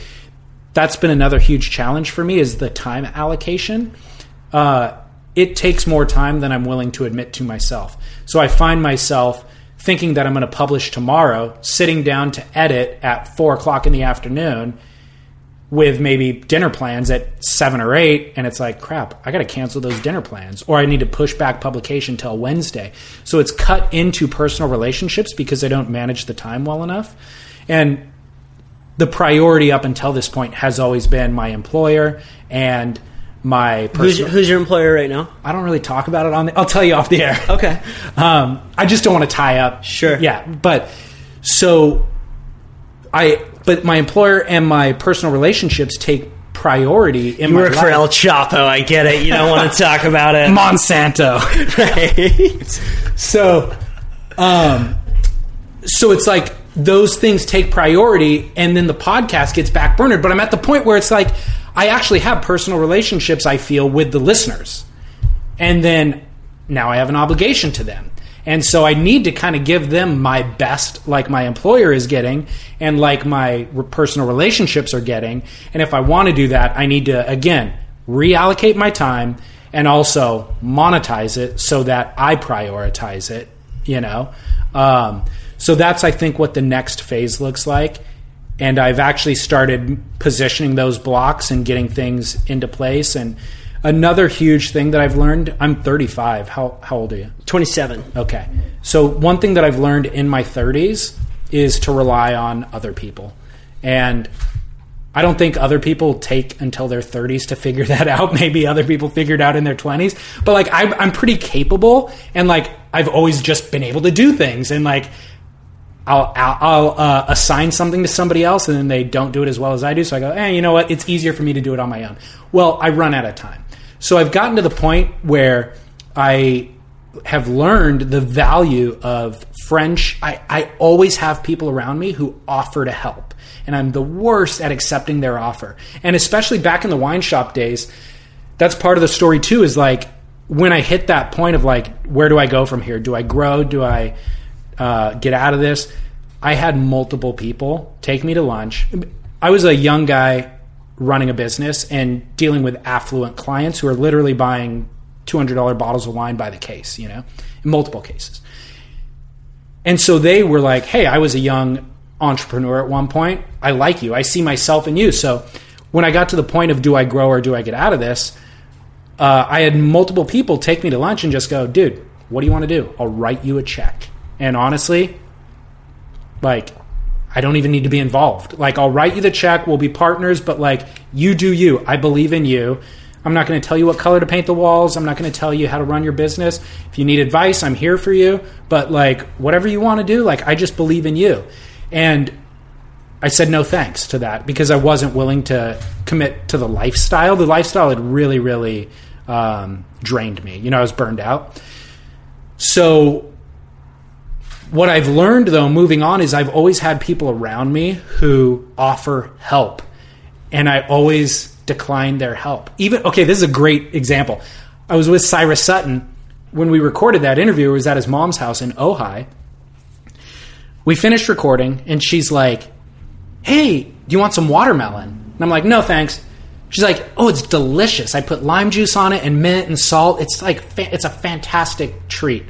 That's been another huge challenge for me is the time allocation. Uh, it takes more time than I'm willing to admit to myself. So I find myself thinking that I'm going to publish tomorrow, sitting down to edit at four o'clock in the afternoon with maybe dinner plans at seven or eight, and it's like, crap, I got to cancel those dinner plans, or I need to push back publication till Wednesday. So it's cut into personal relationships because I don't manage the time well enough. And the priority up until this point has always been my employer and my Who's, who's your employer right now? I don't really talk about it on the. I'll tell you off the air. Okay. (laughs) Um, I just don't want to tie up. Sure. Yeah, but so I, but my employer and my personal relationships take priority in You my work life. for El Chapo. I get it. You don't want to (laughs) talk about it. Monsanto. Right. (laughs) so, um, so it's like those things take priority, and then the podcast gets backburnered. But I'm at the point where it's like I actually have personal relationships. I feel with the listeners, and then now I have an obligation to them. And so I need to kind of give them my best, like my employer is getting, and like my personal relationships are getting. And if I want to do that, I need to, again, reallocate my time and also monetize it so that I prioritize it, you know? Um, so that's, I think, what the next phase looks like. And I've actually started positioning those blocks and getting things into place. And another huge thing that I've learned I'm 35. How, how old are you? 27. Okay. So one thing that I've learned in my 30s is to rely on other people. And I don't think other people take until their 30s to figure (laughs) that out. Maybe other people figured out in their 20s. But like I'm, I'm pretty capable and like I've always just been able to do things and like I'll, I'll, uh, assign something to somebody else and then they don't do it as well as I do. So I go, eh, you know what? It's easier for me to do it on my own. Well, I run out of time. So I've gotten to the point where I have learned the value of French. I, I always have people around me who offer to help. And I'm the worst at accepting their offer. And especially back in the wine shop days, that's part of the story too, is like when I hit that point of like, where do I go from here? Do I grow? Do I uh, get out of this? I had multiple people take me to lunch. I was a young guy running a business and dealing with affluent clients who are literally buying $200 bottles of wine by the case, you know, in multiple cases. And so they were like, hey, I was a young entrepreneur at one point. I like you. I see myself in you. So when I got to the point of do I grow or do I get out of this, uh, I had multiple people take me to lunch and just go, dude, what do you want to do? I'll write you a check. And honestly, like, I don't even need to be involved. Like, I'll write you the check. We'll be partners, but like, you do you. I believe in you. I'm not going to tell you what color to paint the walls. I'm not going to tell you how to run your business. If you need advice, I'm here for you. But like, whatever you want to do, like, I just believe in you. And I said no thanks to that because I wasn't willing to commit to the lifestyle. The lifestyle had really, really um, drained me. You know, I was burned out. So, what I've learned though, moving on, is I've always had people around me who offer help, and I always decline their help. Even okay, this is a great example. I was with Cyrus Sutton when we recorded that interview. It was at his mom's house in Ojai. We finished recording, and she's like, "Hey, do you want some watermelon?" And I'm like, "No, thanks." She's like, "Oh, it's delicious. I put lime juice on it and mint and salt. It's like fa- it's a fantastic treat."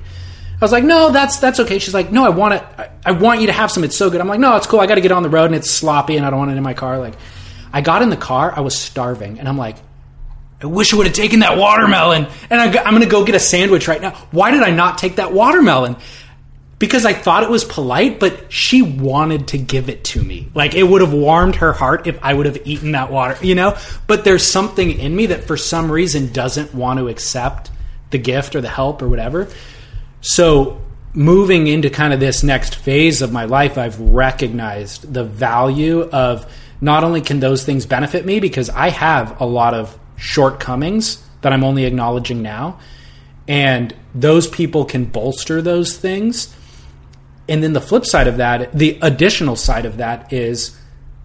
I was like, "No, that's that's okay." She's like, "No, I want it. I, I want you to have some. It's so good." I'm like, "No, it's cool. I got to get on the road and it's sloppy and I don't want it in my car." Like, I got in the car. I was starving, and I'm like, I wish I would have taken that watermelon. And I, am going to go get a sandwich right now. Why did I not take that watermelon? Because I thought it was polite, but she wanted to give it to me. Like it would have warmed her heart if I would have eaten that water, you know? But there's something in me that for some reason doesn't want to accept the gift or the help or whatever. So moving into kind of this next phase of my life, I've recognized the value of not only can those things benefit me because I have a lot of shortcomings that I'm only acknowledging now, and those people can bolster those things. And then the flip side of that, the additional side of that is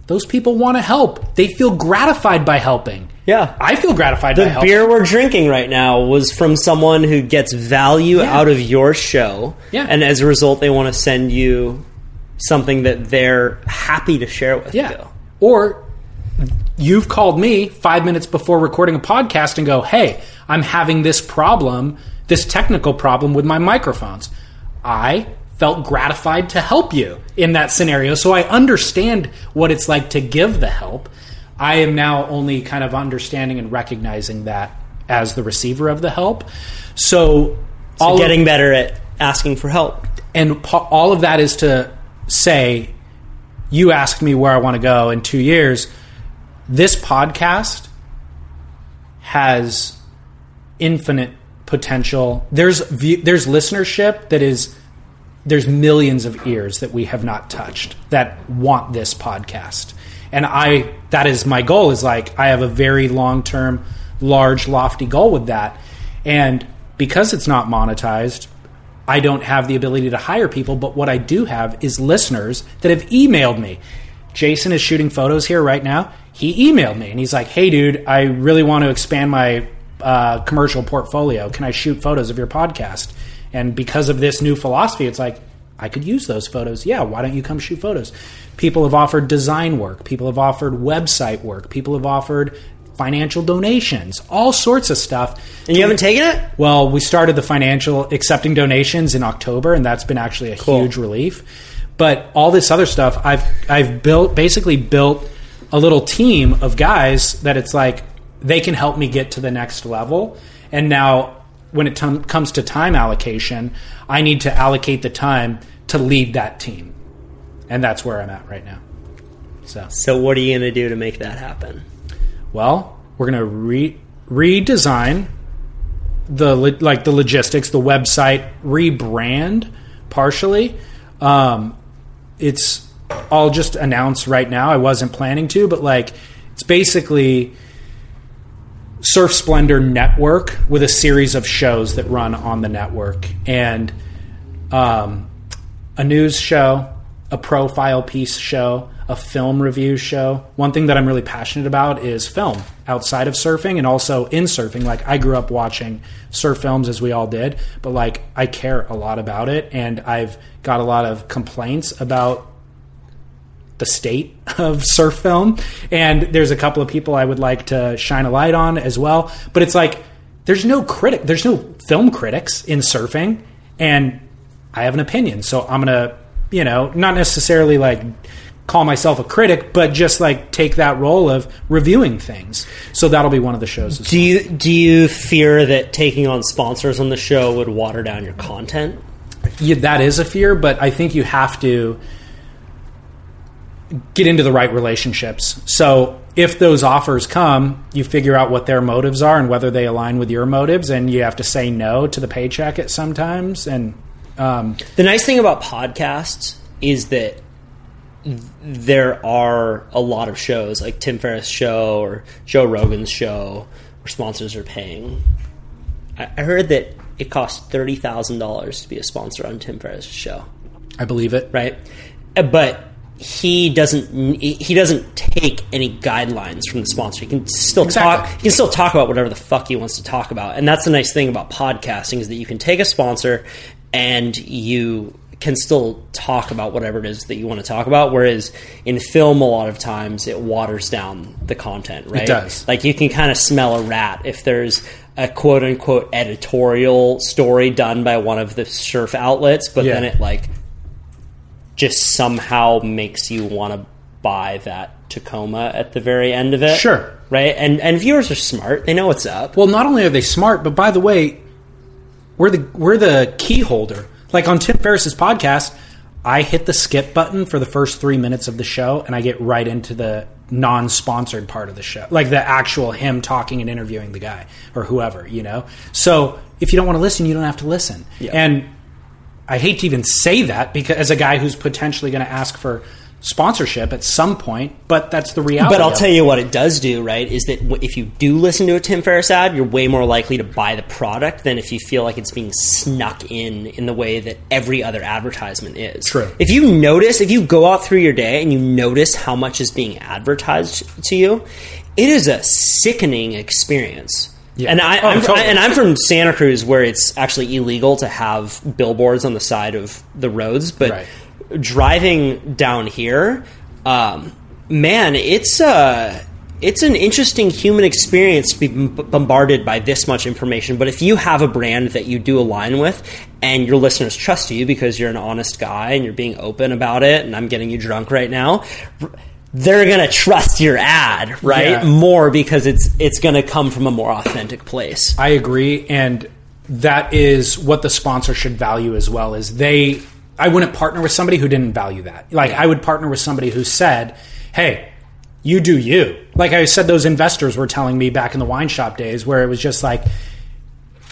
those people want to help. They feel gratified by helping. Yeah. I feel gratified The beer we're drinking right now was from someone who gets value Yeah. out of your show. Yeah. And as a result, they want to send you something that they're happy to share with Yeah. you. Or you've called me five minutes before recording a podcast and go, hey, I'm having this problem, this technical problem with my microphones. I felt gratified to help you in that scenario. So I understand what it's like to give the help. I am now only kind of understanding and recognizing that as the receiver of the help. So, of- Getting better at asking for help. and pa- all of that is to say you asked me where i want to go in two years this podcast has infinite potential there's view, there's listenership that is there's millions of ears that we have not touched that want this podcast and i that is my goal is like i have a very long term large lofty goal with that and because it's not monetized I don't have the ability to hire people, but what I do have is listeners that have emailed me. Jason is shooting photos here right now. He emailed me and he's like, "Hey, dude, I really want to expand my uh, commercial portfolio. Can I shoot photos of your podcast?" And because of this new philosophy, it's like I could use those photos. Yeah, why don't you come shoot photos? People have offered design work. People have offered website work. People have offered financial donations, all sorts of stuff. And you haven't taken it? Well, we started the financial accepting donations in October, and that's been actually a Cool. huge relief. But all this other stuff, I've I've built basically built a little team of guys that it's like they can help me get to the next level. And now, when it tom- comes to time allocation, I need to allocate the time to lead that team, and that's where I'm at right now. So. So, what are you going to do to make that happen? Well, we're going to re- redesign the like the logistics, the website, rebrand partially. Um, it's I'll just announce right now. I wasn't planning to, but like it's basically Surf Splendor Network with a series of shows that run on the network and um, a news show, a profile piece show, a film review show. One thing that I'm really passionate about is film outside of surfing and also in surfing. Like I grew up watching surf films as we all did, but like I care a lot about it and I've got a lot of complaints about the state (laughs) of surf film. And there's a couple of people I would like to shine a light on as well. But it's like there's no critic there's no film critics in surfing. And I have an opinion. So I'm to you know not necessarily like call myself a critic but just like take that role of reviewing things. So that'll be one of the shows as Do you do you fear that taking on sponsors on the show would water down your content? yeah, that is a fear, but I think you have to get into the right relationships. So if those offers come, you figure out what their motives are and whether they align with your motives, and you have to say no to the paycheck at sometimes. And um, The nice thing about podcasts is that there are a lot of shows like Tim Ferriss' show or Joe Rogan's show where sponsors are paying. I heard that it costs thirty thousand dollars to be a sponsor on Tim Ferriss' show, I believe it. right? Uh, But he doesn't he doesn't take any guidelines from the sponsor. He can still Exactly. talk he can still talk about whatever the fuck he wants to talk about. And that's the nice thing about podcasting is that you can take a sponsor and you can still talk about whatever it is that you want to talk about. Whereas in film, a lot of times it waters down the content, right? does. Like you can kind of smell a rat if there's a quote unquote editorial story done by one of the surf outlets, but Yeah. then it like just somehow makes you want to buy that Tacoma at the very end of it. Sure. Right? And and viewers are smart. They know what's up. Well, not only are they smart, but by the way, we're the we're the key holder. Like on Tim Ferriss's podcast, I hit the skip button for the first three minutes of the show, and I get right into the non-sponsored part of the show, like the actual him talking and interviewing the guy or whoever, you know. So if you don't want to listen, you don't have to listen. Yeah. And I hate to even say that because as a guy who's potentially going to ask for sponsorship at some point, but that's the reality. But I'll tell you what it does do, right? Is that if you do listen to a Tim Ferriss ad, you're way more likely to buy the product than if you feel like it's being snuck in in the way that every other advertisement is. True. If you notice, if you go out through your day and you notice how much is being advertised to you, it is a sickening experience. Yeah. And I, Oh, I'm, totally. and I'm from Santa Cruz, where it's actually illegal to have billboards on the side of the roads, but Right. driving down here, um, man, it's uh it's an interesting human experience to be b- bombarded by this much information. But if you have a brand that you do align with, and your listeners trust you because you're an honest guy and you're being open about it, and I'm getting you drunk right now. r- They're gonna trust your ad, right? Yeah. More because it's it's gonna come from a more authentic place. I agree, and that is what the sponsor should value as well. Is they? I wouldn't partner with somebody who didn't value that. Like I would partner with somebody who said, "Hey, you do you." Like I said, those investors were telling me back in the wine shop days, where it was just like,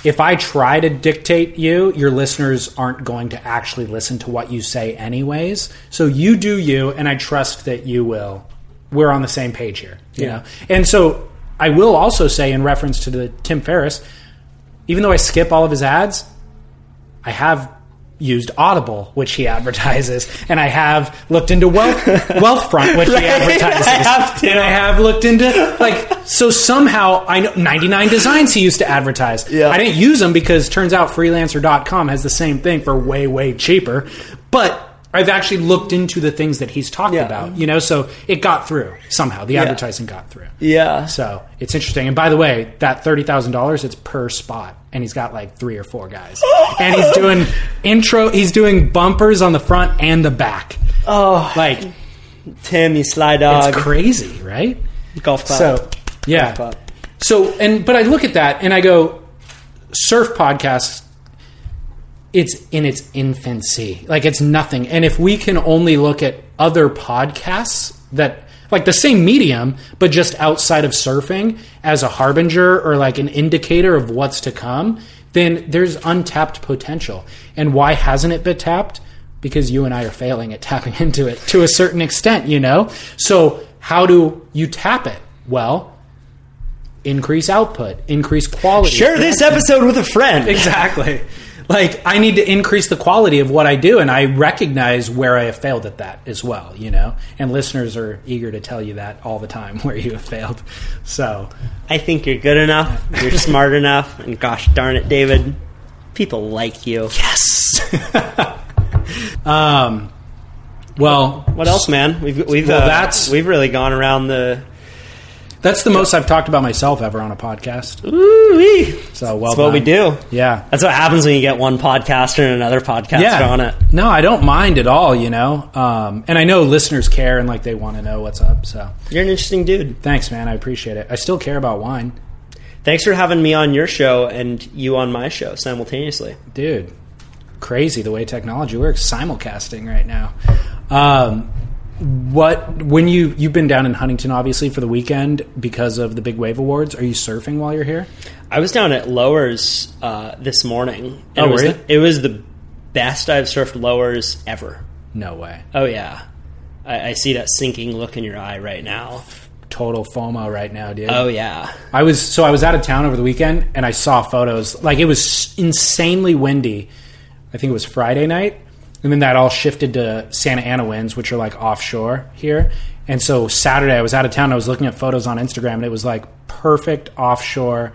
if I try to dictate you, your listeners aren't going to actually listen to what you say, anyways. So you do you, and I trust that you will. We're on the same page here, you Yeah. know. And so I will also say, in reference to the Tim Ferriss, even though I skip all of his ads, I have used Audible, which he advertises, and I have looked into Wealth (laughs) Wealthfront, which he advertises. I have too. And I have looked into like so somehow I know 99 designs he used to advertise. Yeah. I didn't use them because turns out freelancer.com has the same thing for way way cheaper. But I've actually looked into the things that he's talked Yeah. about, you know, so it got through somehow. The advertising got through. Yeah. So it's interesting. And by the way, that thirty thousand dollars, it's per spot, and he's got like three or four guys, (laughs) and he's doing intro. He's doing bumpers on the front and the back. Oh, Like you sly dog. it's crazy, right? Golf club. So yeah. Golf clap. So and but I look at that and I go, surf podcasts. It's in its infancy, like it's nothing. And if we can only look at other podcasts that like the same medium, but just outside of surfing as a harbinger or like an indicator of what's to come, then there's untapped potential. And why hasn't it been tapped? Because you and I are failing at tapping (laughs) into it to a certain extent, you know? So, how do you tap it? Well, increase output, increase quality. Share this episode with a friend. (laughs) (laughs) Exactly. Like I need to increase the quality of what I do, and I recognize where I have failed at that as well. You know, and listeners are eager to tell you that all the time (laughs) where you have failed. So I think you're good enough. You're smart enough. And gosh darn it, David, people like you. yes. (laughs) um. Well, What else, man? We've we've Well, uh, that's- we've really gone around the. That's the most I've talked about myself ever on a podcast. Ooh-wee. So well, That's what we do. Yeah. That's what happens when you get one podcaster and another podcaster on it. No, I don't mind at all. You know, um, and I know listeners care and like they want to know what's up. So You're an interesting dude. thanks, man. I appreciate it. I still care about wine, Thanks for having me on your show and you on my show simultaneously. dude. Crazy the way technology works. Simulcasting right now. Um, what when you you've been down in Huntington obviously for the weekend because of the big wave awards? Are you surfing while you're here? I was down at Lowers uh, this morning. Oh, it was were the, it was the best I've surfed Lowers ever. No way. Oh yeah, I, I see that sinking look in your eye right now. Total FOMO right now, dude. Oh yeah, I was so I was out of town over the weekend and I saw photos. Like it was insanely windy. I think it was Friday night, and then that all shifted to Santa Ana winds, which are like offshore here. And so Saturday I was out of town. I was looking at photos on Instagram, and it was like perfect offshore,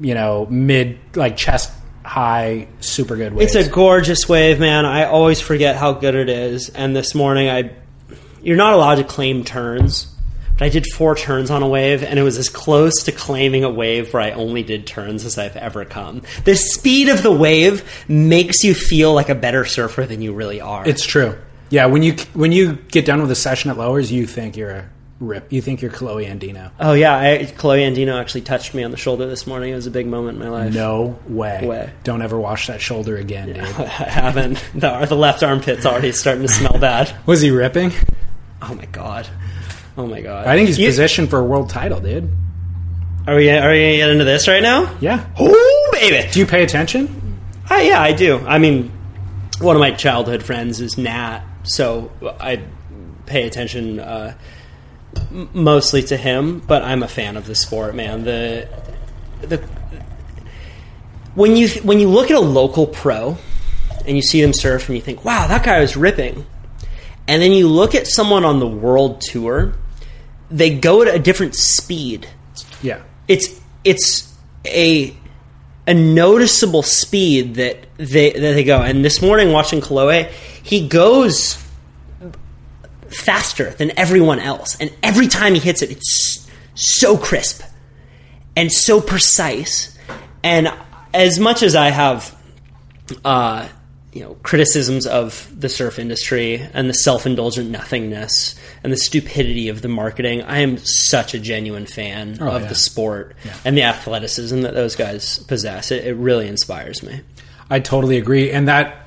you know, mid like chest high, super good waves. it's a gorgeous wave, man. I always forget how good it is. And this morning, I you're not allowed to claim turns. But I did four turns on a wave, and it was as close to claiming a wave where I only did turns as I've ever come. The speed of the wave makes you feel like a better surfer than you really are. It's true. Yeah, when you when you get done with a session at lowers, you think you're a rip. You think you're Kolohe Andino. Oh yeah, I, Kolohe Andino actually touched me on the shoulder this morning. It was a big moment in my life. No way. Way. Don't ever wash that shoulder again, dude. (laughs) I haven't. The, the left armpit's already starting to smell bad. Was he ripping? Oh my god. Oh my god. I think he's You- positioned for a world title, dude. Are we? Are we gonna get into this right now? Yeah. Oh baby. Do you pay attention? I, yeah, I do. I mean, one of my childhood friends is Nat, so I pay attention uh, mostly to him. But I'm a fan of the sport, man. The the when you when you look at a local pro and you see them surf and you think, "Wow, that guy was ripping," and then you look at someone on the world tour, they go at a different speed. Yeah. It's it's a a noticeable speed that they that they go. And this morning, watching Kolohe, he goes faster than everyone else, and every time he hits it, it's so crisp and so precise. And as much as I have, uh, you know, criticisms of the surf industry and the self-indulgent nothingness and the stupidity of the marketing, I am such a genuine fan Oh, of yeah. the sport and the athleticism that those guys possess. It, it really inspires me. I totally agree. And that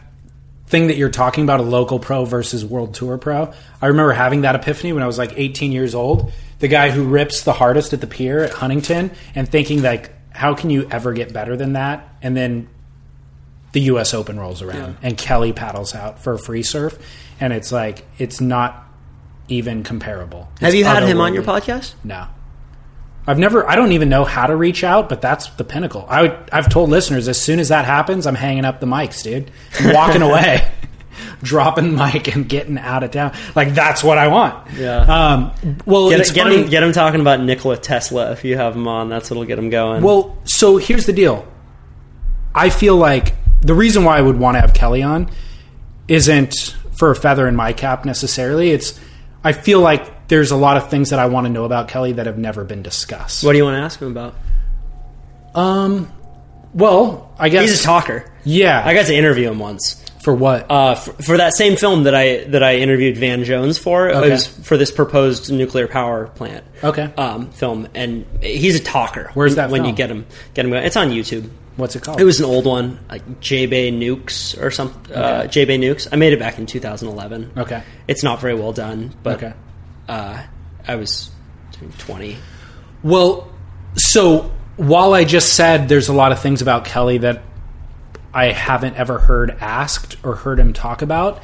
thing that you're talking about, a local pro versus world tour pro, I remember having that epiphany when I was like 18 years old. The guy who rips the hardest at the pier at Huntington and thinking like, how can you ever get better than that? And then the U.S. Open rolls around and Kelly paddles out for a free surf, and it's like it's not even comparable. Have you had him on your podcast? No. I've never. I don't even know how to reach out, but that's the pinnacle. I would, I've told listeners as soon as that happens, I'm hanging up the mics, dude. I'm walking (laughs) away, (laughs) dropping the mic and getting out of town. Like that's what I want. Yeah. Um, well, Get, it's get him, get him talking about Nikola Tesla if you have him on. That's what'll get him going. Well, so here's the deal. I feel like the reason why I would want to have Kelly on isn't for a feather in my cap necessarily. It's I feel like there's a lot of things that I want to know about Kelly that have never been discussed. what do you want to ask him about? Um, well, I guess He's a talker. Yeah, I got to interview him once. for what? uh, for, for that same film that I that I interviewed Van Jones for. Okay. It was for this proposed nuclear power plant. Okay. Um, film, and he's a talker. Where's that When you get him, get him. It's on YouTube. What's it called? It was an old one, like J Bay Nukes or something. Uh, J Bay Nukes. I made it back in 2011. Okay. It's not very well done, but Okay. uh, I was 20. Well, so while I just said there's a lot of things about Kelly that I haven't ever heard asked or heard him talk about,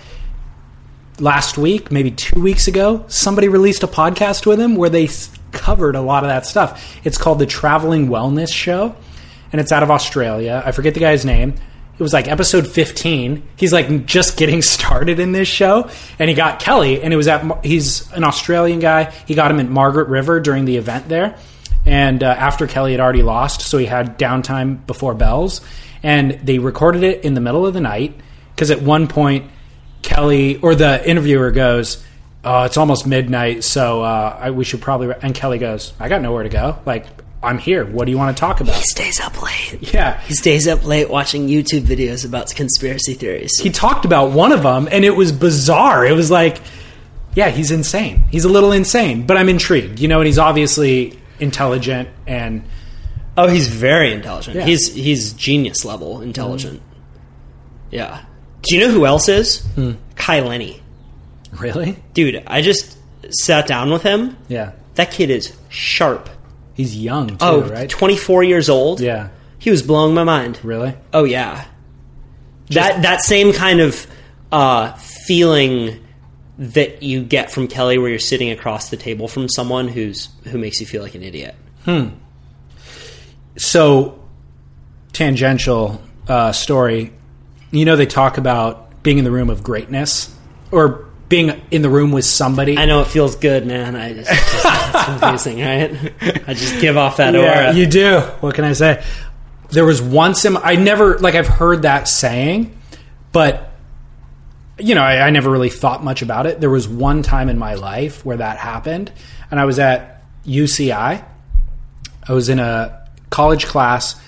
last week, maybe two weeks ago, somebody released a podcast with him where they covered a lot of that stuff. It's called the Traveling Wellness Show, and it's out of Australia. I forget the guy's name. It was like episode 15. He's like just getting (laughs) started in this show, and he got Kelly, and it was at. He's an Australian guy. He got him at Margaret River during the event there, and uh, after Kelly had already lost, so he had downtime before bells, and they recorded it in the middle of the night because at one point Kelly or the interviewer goes, "Oh, it's almost midnight, so uh, I, we should probably." And Kelly goes, "I got nowhere to go. Like, I'm here. What do you want to talk about?" He stays up late. (laughs) Yeah, He stays up late watching YouTube videos about conspiracy theories. he talked about one of them, and it was bizarre. It was like, yeah, he's insane. He's a little insane, but I'm intrigued. You know, and he's obviously intelligent and Oh, he's very intelligent. Yeah. He's he's genius level intelligent. Yeah. Do you know who else is? Hmm. Kai Lenny. really, Dude, I just sat down with him. yeah, That kid is sharp. He's young too, Oh, right? 24 years old. yeah, He was blowing my mind. really. Oh yeah. that that same kind of uh, feeling that you get from Kelly where you're sitting across the table from someone who's who makes you feel like an idiot. Hmm. So, tangential uh, story. You know, they talk about being in the room of greatness or being in the room with somebody. I know it feels good, man. I just, it's just it's (laughs) confusing, right? I just give off that Yeah, aura. you do. What can I say? There was once in I never like I've heard that saying, but you know I, I never really thought much about it. There was one time in my life where that happened, and I was at UCI. I was in a college class,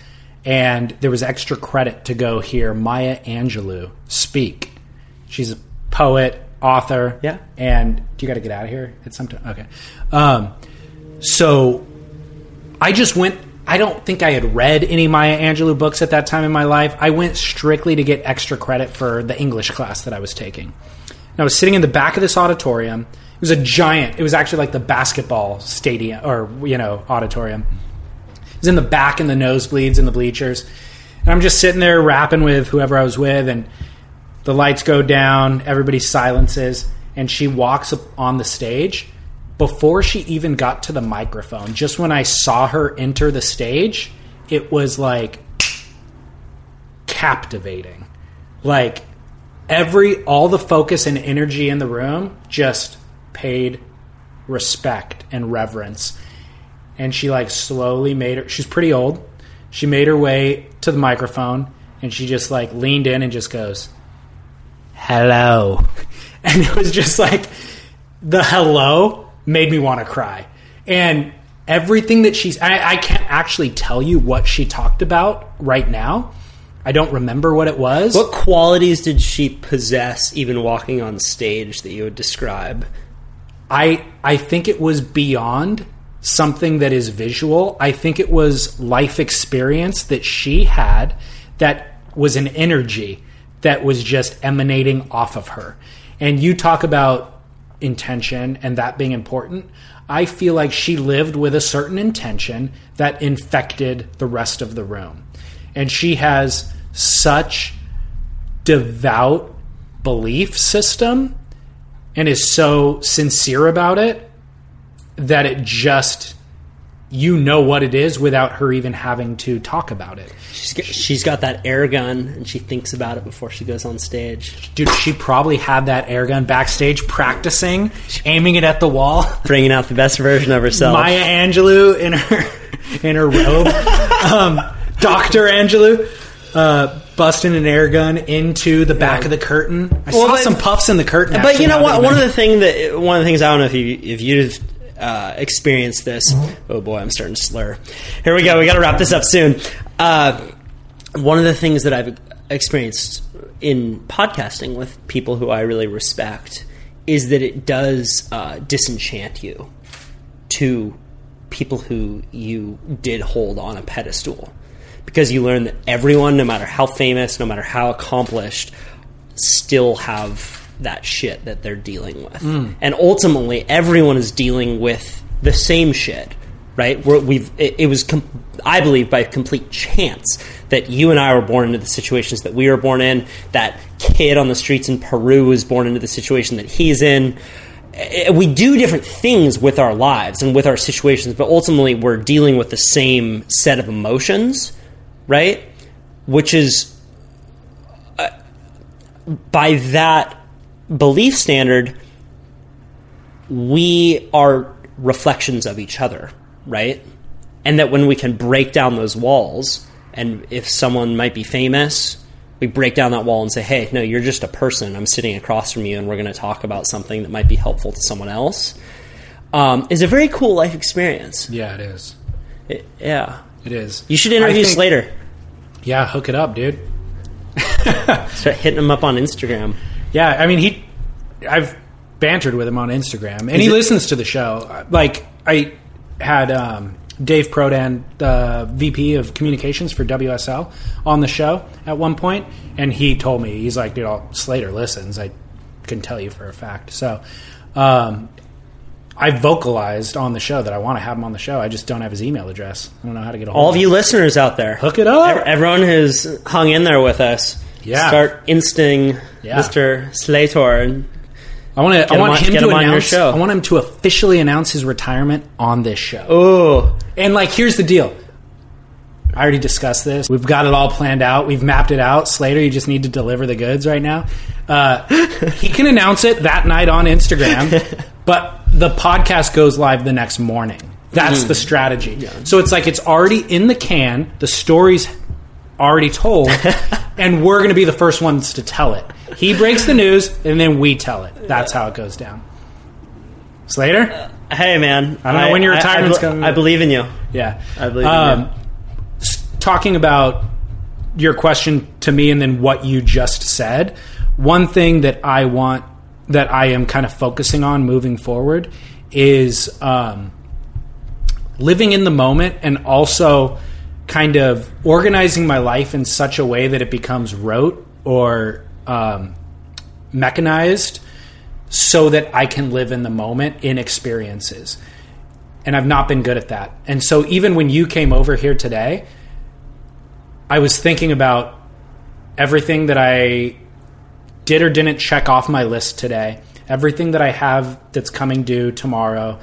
and there was extra credit to go hear Maya Angelou speak. She's a poet, author, Yeah. And do you got to get out of here at some time? Okay. Um, so I just went. I don't think I had read any Maya Angelou books at that time in my life. I went strictly to get extra credit for the English class that I was taking. And I was sitting in the back of this auditorium. It was a giant. It was actually like the basketball stadium or you know auditorium. It was in the back in the nosebleeds in the bleachers. And I'm just sitting there rapping with whoever I was with and The lights go down, everybody silences, and she walks on the stage. Before she even got to the microphone, just when I saw her enter the stage, it was like captivating. Like every all the focus and energy in the room just paid respect and reverence. And she like slowly made her she's pretty old. She made her way to the microphone and she just like leaned in and just goes, "Hello." (laughs) And it was just like the hello made me want to cry. And everything that she's I, I can't actually tell you what she talked about right now. I don't remember what it was. What qualities did she possess, even walking on stage, that you would describe? I I think it was beyond something that is visual. I think it was life experience that she had that was an energy that was just emanating off of her. And you talk about intention and that being important. I feel like she lived with a certain intention that infected the rest of the room. And she has such devout belief system and is so sincere about it that it just you know what it is without her even having to talk about it. She's got, she's got that air gun, and she thinks about it before she goes on stage. Dude, she probably had that air gun backstage practicing, aiming it at the wall. (laughs) Bringing out the best version of herself. Maya Angelou in her (laughs) in her robe. um, Doctor Angelou. Uh, busting an air gun into the back of the curtain. I Well, saw but- some puffs in the curtain. But actually, you know what? One of the thing that one of the things I don't know if you if you've uh, experienced this. Oh boy, I'm starting to slur. Here we go. We got to wrap this up soon. Uh, one of the things that I've experienced in podcasting with people who I really respect is that it does uh, disenchant you to people who you did hold on a pedestal because you learn that everyone no matter how famous no matter how accomplished still have that shit that they're dealing with. And ultimately everyone is dealing with the same shit right? Where we've it, it was com- i believe by complete chance that you and i were born into the situations that we were born in that kid on the streets in peru was born into the situation that he's in. Eh, we do different things with our lives and with our situations, but ultimately we're dealing with the same set of emotions, right? Which is, uh, by that belief standard, we are reflections of each other, right? And that when we can break down those walls, and if someone might be famous, we break down that wall and say, hey, no, you're just a person. I'm sitting across from you, and we're going to talk about something that might be helpful to someone else, um, is a very cool life experience. Yeah, it is. It- yeah. It is. You should interview think- Slater. Yeah, hook it up, dude. (laughs) Start hitting him up on Instagram. Yeah, I mean he. I've bantered with him on Instagram, and he it- listens to the show. Like I had um, Dave Prodan, the VP of Communications for WSL, on the show at one point, and he told me he's like, "Dude, all, Slater listens." I can tell you for a fact. So. Um, I vocalized on the show that I want to have him on the show. I just don't have his email address. I don't know how to get a hold All of of him. you listeners out there, Hook it up. Ev- Everyone who's hung in there with us, Yeah. start insting Yeah. Mr. Slater. I want to. I him want on- him to him your announce. show. I want him to officially announce his retirement on this show. oh, And like, here's the deal. I already discussed this. We've got it all planned out. We've mapped it out. Slater, you just need to deliver the goods right now. Uh, (laughs) he can announce it that night on Instagram, (laughs) but the podcast goes live the next morning. That's the strategy. So it's like it's already in the can. The story's already told, (laughs) and we're going to be the first ones to tell it. He breaks the news, and then we tell it. That's how it goes down. Slater, hey man, I don't know when your retirement's I, coming. I believe in you. yeah, I believe in you. Um, s- talking about your question to me and then what you just said, one thing that I want that I am kind of focusing on moving forward is um, living in the moment and also kind of organizing my life in such a way that it becomes rote or um, mechanized so that I can live in the moment in experiences. And I've not been good at that. And so even when you came over here today, I was thinking about everything that I did or didn't check off my list today. Everything that I have that's coming due tomorrow.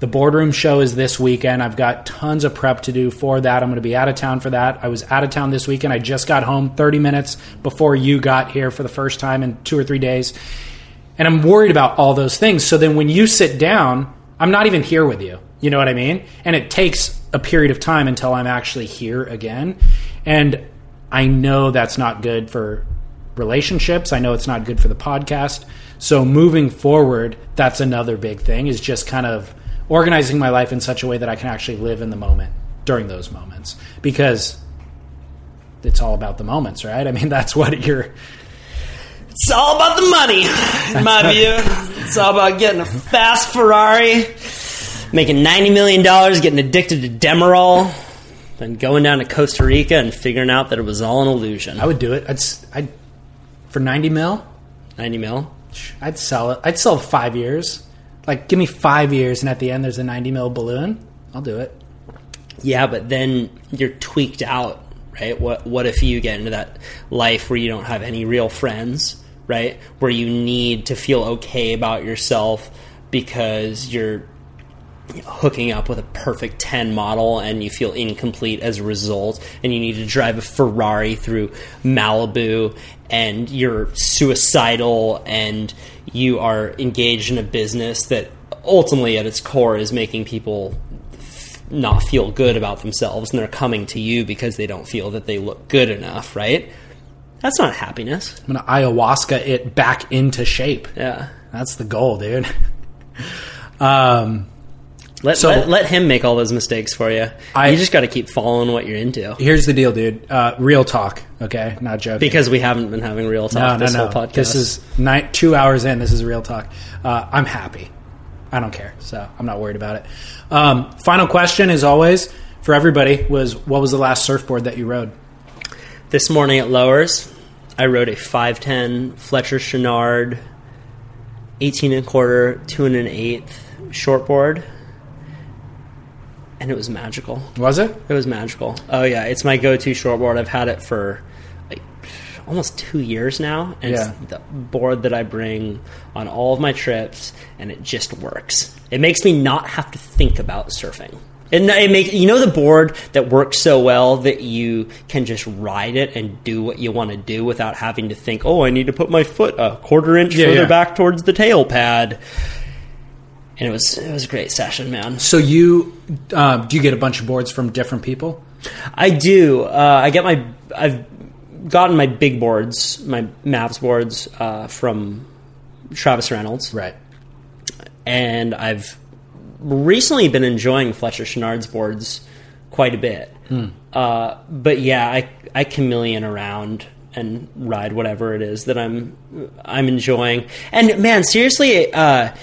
The boardroom show is this weekend. I've got tons of prep to do for that. I'm going to be out of town for that. I was out of town this weekend. I just got home 30 minutes before you got here for the first time in two or three days. And I'm worried about all those things. So then when you sit down, I'm not even here with you. You know what I mean? And it takes a period of time until I'm actually here again. And I know that's not good for relationships. I know it's not good for the podcast. So moving forward, that's another big thing is just kind of organizing my life in such a way that I can actually live in the moment during those moments because it's all about the moments, right? I mean, (laughs) that's what you're It's all about the money, in my (laughs) view. It's all about getting a fast Ferrari, making ninety million dollars, getting addicted to Demerol, then going down to Costa Rica and figuring out that it was all an illusion. I would do it. I'd, I'd for 90 mil, Ninety mil. I'd sell it. I'd sell 5 years. Like give me 5 years and at the end there's a 90 mil balloon. I'll do it. Yeah, but then you're tweaked out, right? What what if you get into that life where you don't have any real friends, right? Where you need to feel okay about yourself because you're hooking up with a perfect 10 model and you feel incomplete as a result and you need to drive a Ferrari through Malibu and you're suicidal and you are engaged in a business that ultimately at its core is making people not feel good about themselves and they're coming to you because they don't feel that they look good enough, right? That's not happiness. I'm going to ayahuasca it back into shape. Yeah. That's the goal, dude. (laughs) um Let, So- let, let him make all those mistakes for you. I- you just got to keep following what you're into. here's the deal, dude. Uh, real talk, okay? Not joking. Because we haven't been having real talk no, this no. whole podcast. This is two hours in. This is real talk. Uh, I'm happy. I don't care, so I'm not worried about it. Um, final question, as always, for everybody was: What was the last surfboard that you rode? this morning at Lowers, I rode a 510 Fletcher Chouinard 18 and a quarter, two and an eighth shortboard, and it was magical. Was it? It was magical. Oh yeah, it's my go-to shortboard. I've had it for like almost two years now, and Yeah. it's the board that I bring on all of my trips, and it just works. It makes me not have to think about surfing. And it make you know the board that works so well that you can just ride it and do what you want to do without having to think, oh, I need to put my foot a quarter inch Yeah, further yeah. back towards the tail pad. And it was it was a great session, man. So you uh, do you get a bunch of boards from different people? I do. Uh, I get my. I've gotten my big boards, my Mavs boards uh, from Travis Reynolds, Right. and I've recently been enjoying Fletcher Chouinard's boards quite a bit. Uh, but yeah, I I chameleon around and ride whatever it is that I'm I'm enjoying. And man, seriously, uh,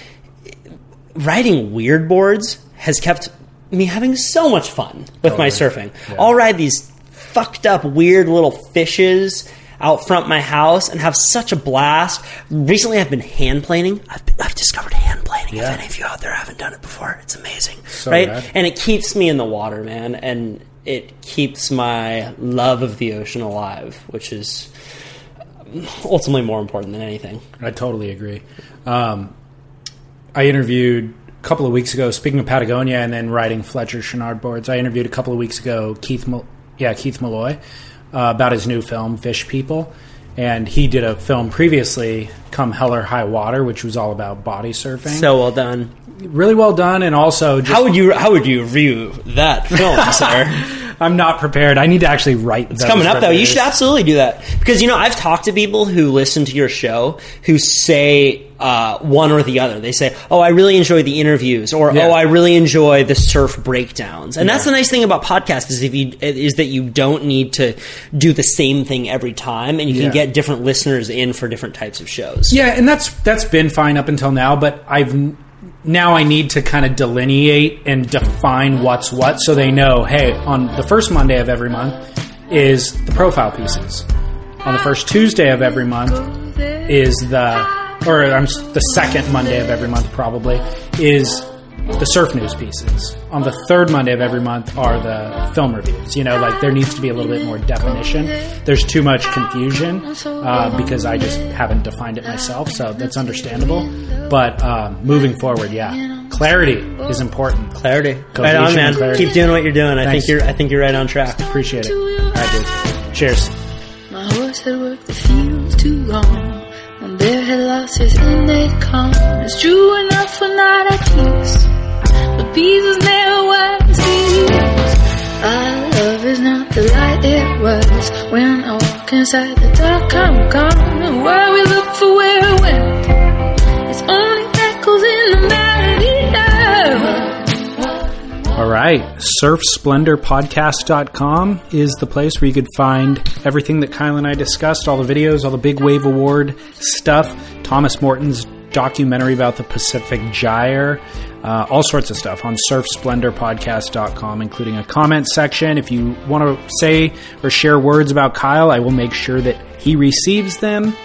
riding weird boards has kept me having so much fun with my surfing. I'll ride these fucked up weird little fishes out front my house and have such a blast. Recently, I've been hand planing. I've, been, I've discovered hand planing. Yeah. If any of you out there haven't done it before, it's amazing, So right? rad. And it keeps me in the water, man, and it keeps my love of the ocean alive, which is ultimately more important than anything. I totally agree. Um, I interviewed a couple of weeks ago. Speaking of Patagonia and then riding Fletcher Chouinard boards, I interviewed a couple of weeks ago Keith, Mal- yeah, Keith Malloy uh, about his new film Fish People, and he did a film previously, Come Hell or High Water, which was all about body surfing. So well done. really well done, and also just How would you how would you review that film, sir? (laughs) I'm not prepared. I need to actually write. It's coming up though. You should absolutely do that because you know I've talked to people who listen to your show who say uh, one or the other. They say, "Oh, I really enjoy the interviews," or Yeah. "Oh, I really enjoy the surf breakdowns." And that's the nice thing about podcasts is if you is that you don't need to do the same thing every time, and you can Yeah. get different listeners in for different types of shows. Yeah, and that's that's been fine up until now, but I've now I need to kind of delineate and define what's what so they know, hey, on the first Monday of every month is the profile pieces. On the first Tuesday of every month is the or the second Monday of every month probably is the surf news pieces. On the third Monday of every month are the film reviews. You know, like there needs to be a little bit more definition. There's too much confusion uh, because I just haven't defined it myself, so that's understandable. But uh, moving forward, yeah, clarity is important. Clarity. Right on, man. clarity. Keep doing what you're doing. I think you're. I think you're right on track. Appreciate it. All right, dude. Cheers. My horse had worked the fields too long. My bear had lost his innate calm. It's true enough for not at peace. Is never what it. Our love is not the light it was. When I walk inside the dark, I'm gone. And where we look for where it went. It's only echoes in the melody. All right. SurfSplendorPodcast.com is the place where you could find everything that Kyle and I discussed, all the videos, all the Big Wave Award stuff, Thomas Morton's documentary about the Pacific Gyre, uh, all sorts of stuff on SurfSplendorPodcast.com, including a comment section. If you want to say or share words about Kyle, I will make sure that he receives them.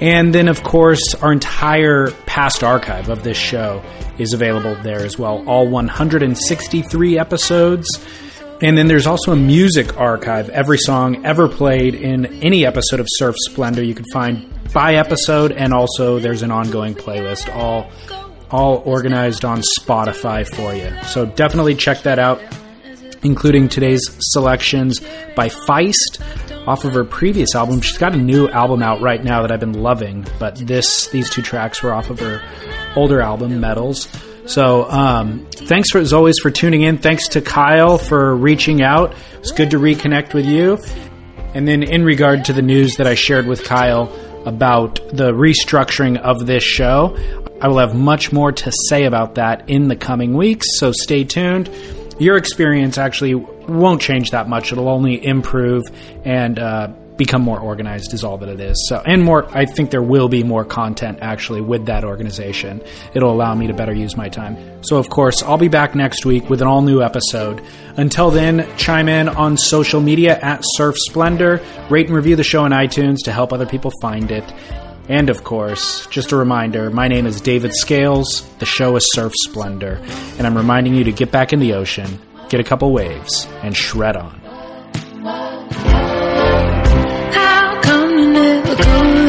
And then, of course, our entire past archive of this show is available there as well. All 163 episodes. And then there's also a music archive. Every song ever played in any episode of Surf Splendor you can find by episode, and also there's an ongoing playlist, all all organized on Spotify for you. So definitely check that out including today's selections by Feist off of her previous album. She's got a new album out right now that I've been loving, but this these two tracks were off of her older album, Metals. So, um, thanks for, as always for tuning in. Thanks to Kyle for reaching out. It's good to reconnect with you. And then, in regard to the news that I shared with Kyle about the restructuring of this show, I will have much more to say about that in the coming weeks. So, stay tuned. Your experience actually won't change that much. It'll only improve and uh, become more organized, is all that it is. So, and more, I think there will be more content actually with that organization. It'll allow me to better use my time. So, of course, I'll be back next week with an all new episode. Until then, chime in on social media at Surf Splendor, rate and review the show on iTunes to help other people find it. And of course, just a reminder my name is David Scales, the show is Surf Splendor, and I'm reminding you to get back in the ocean, get a couple waves, and shred on. Looking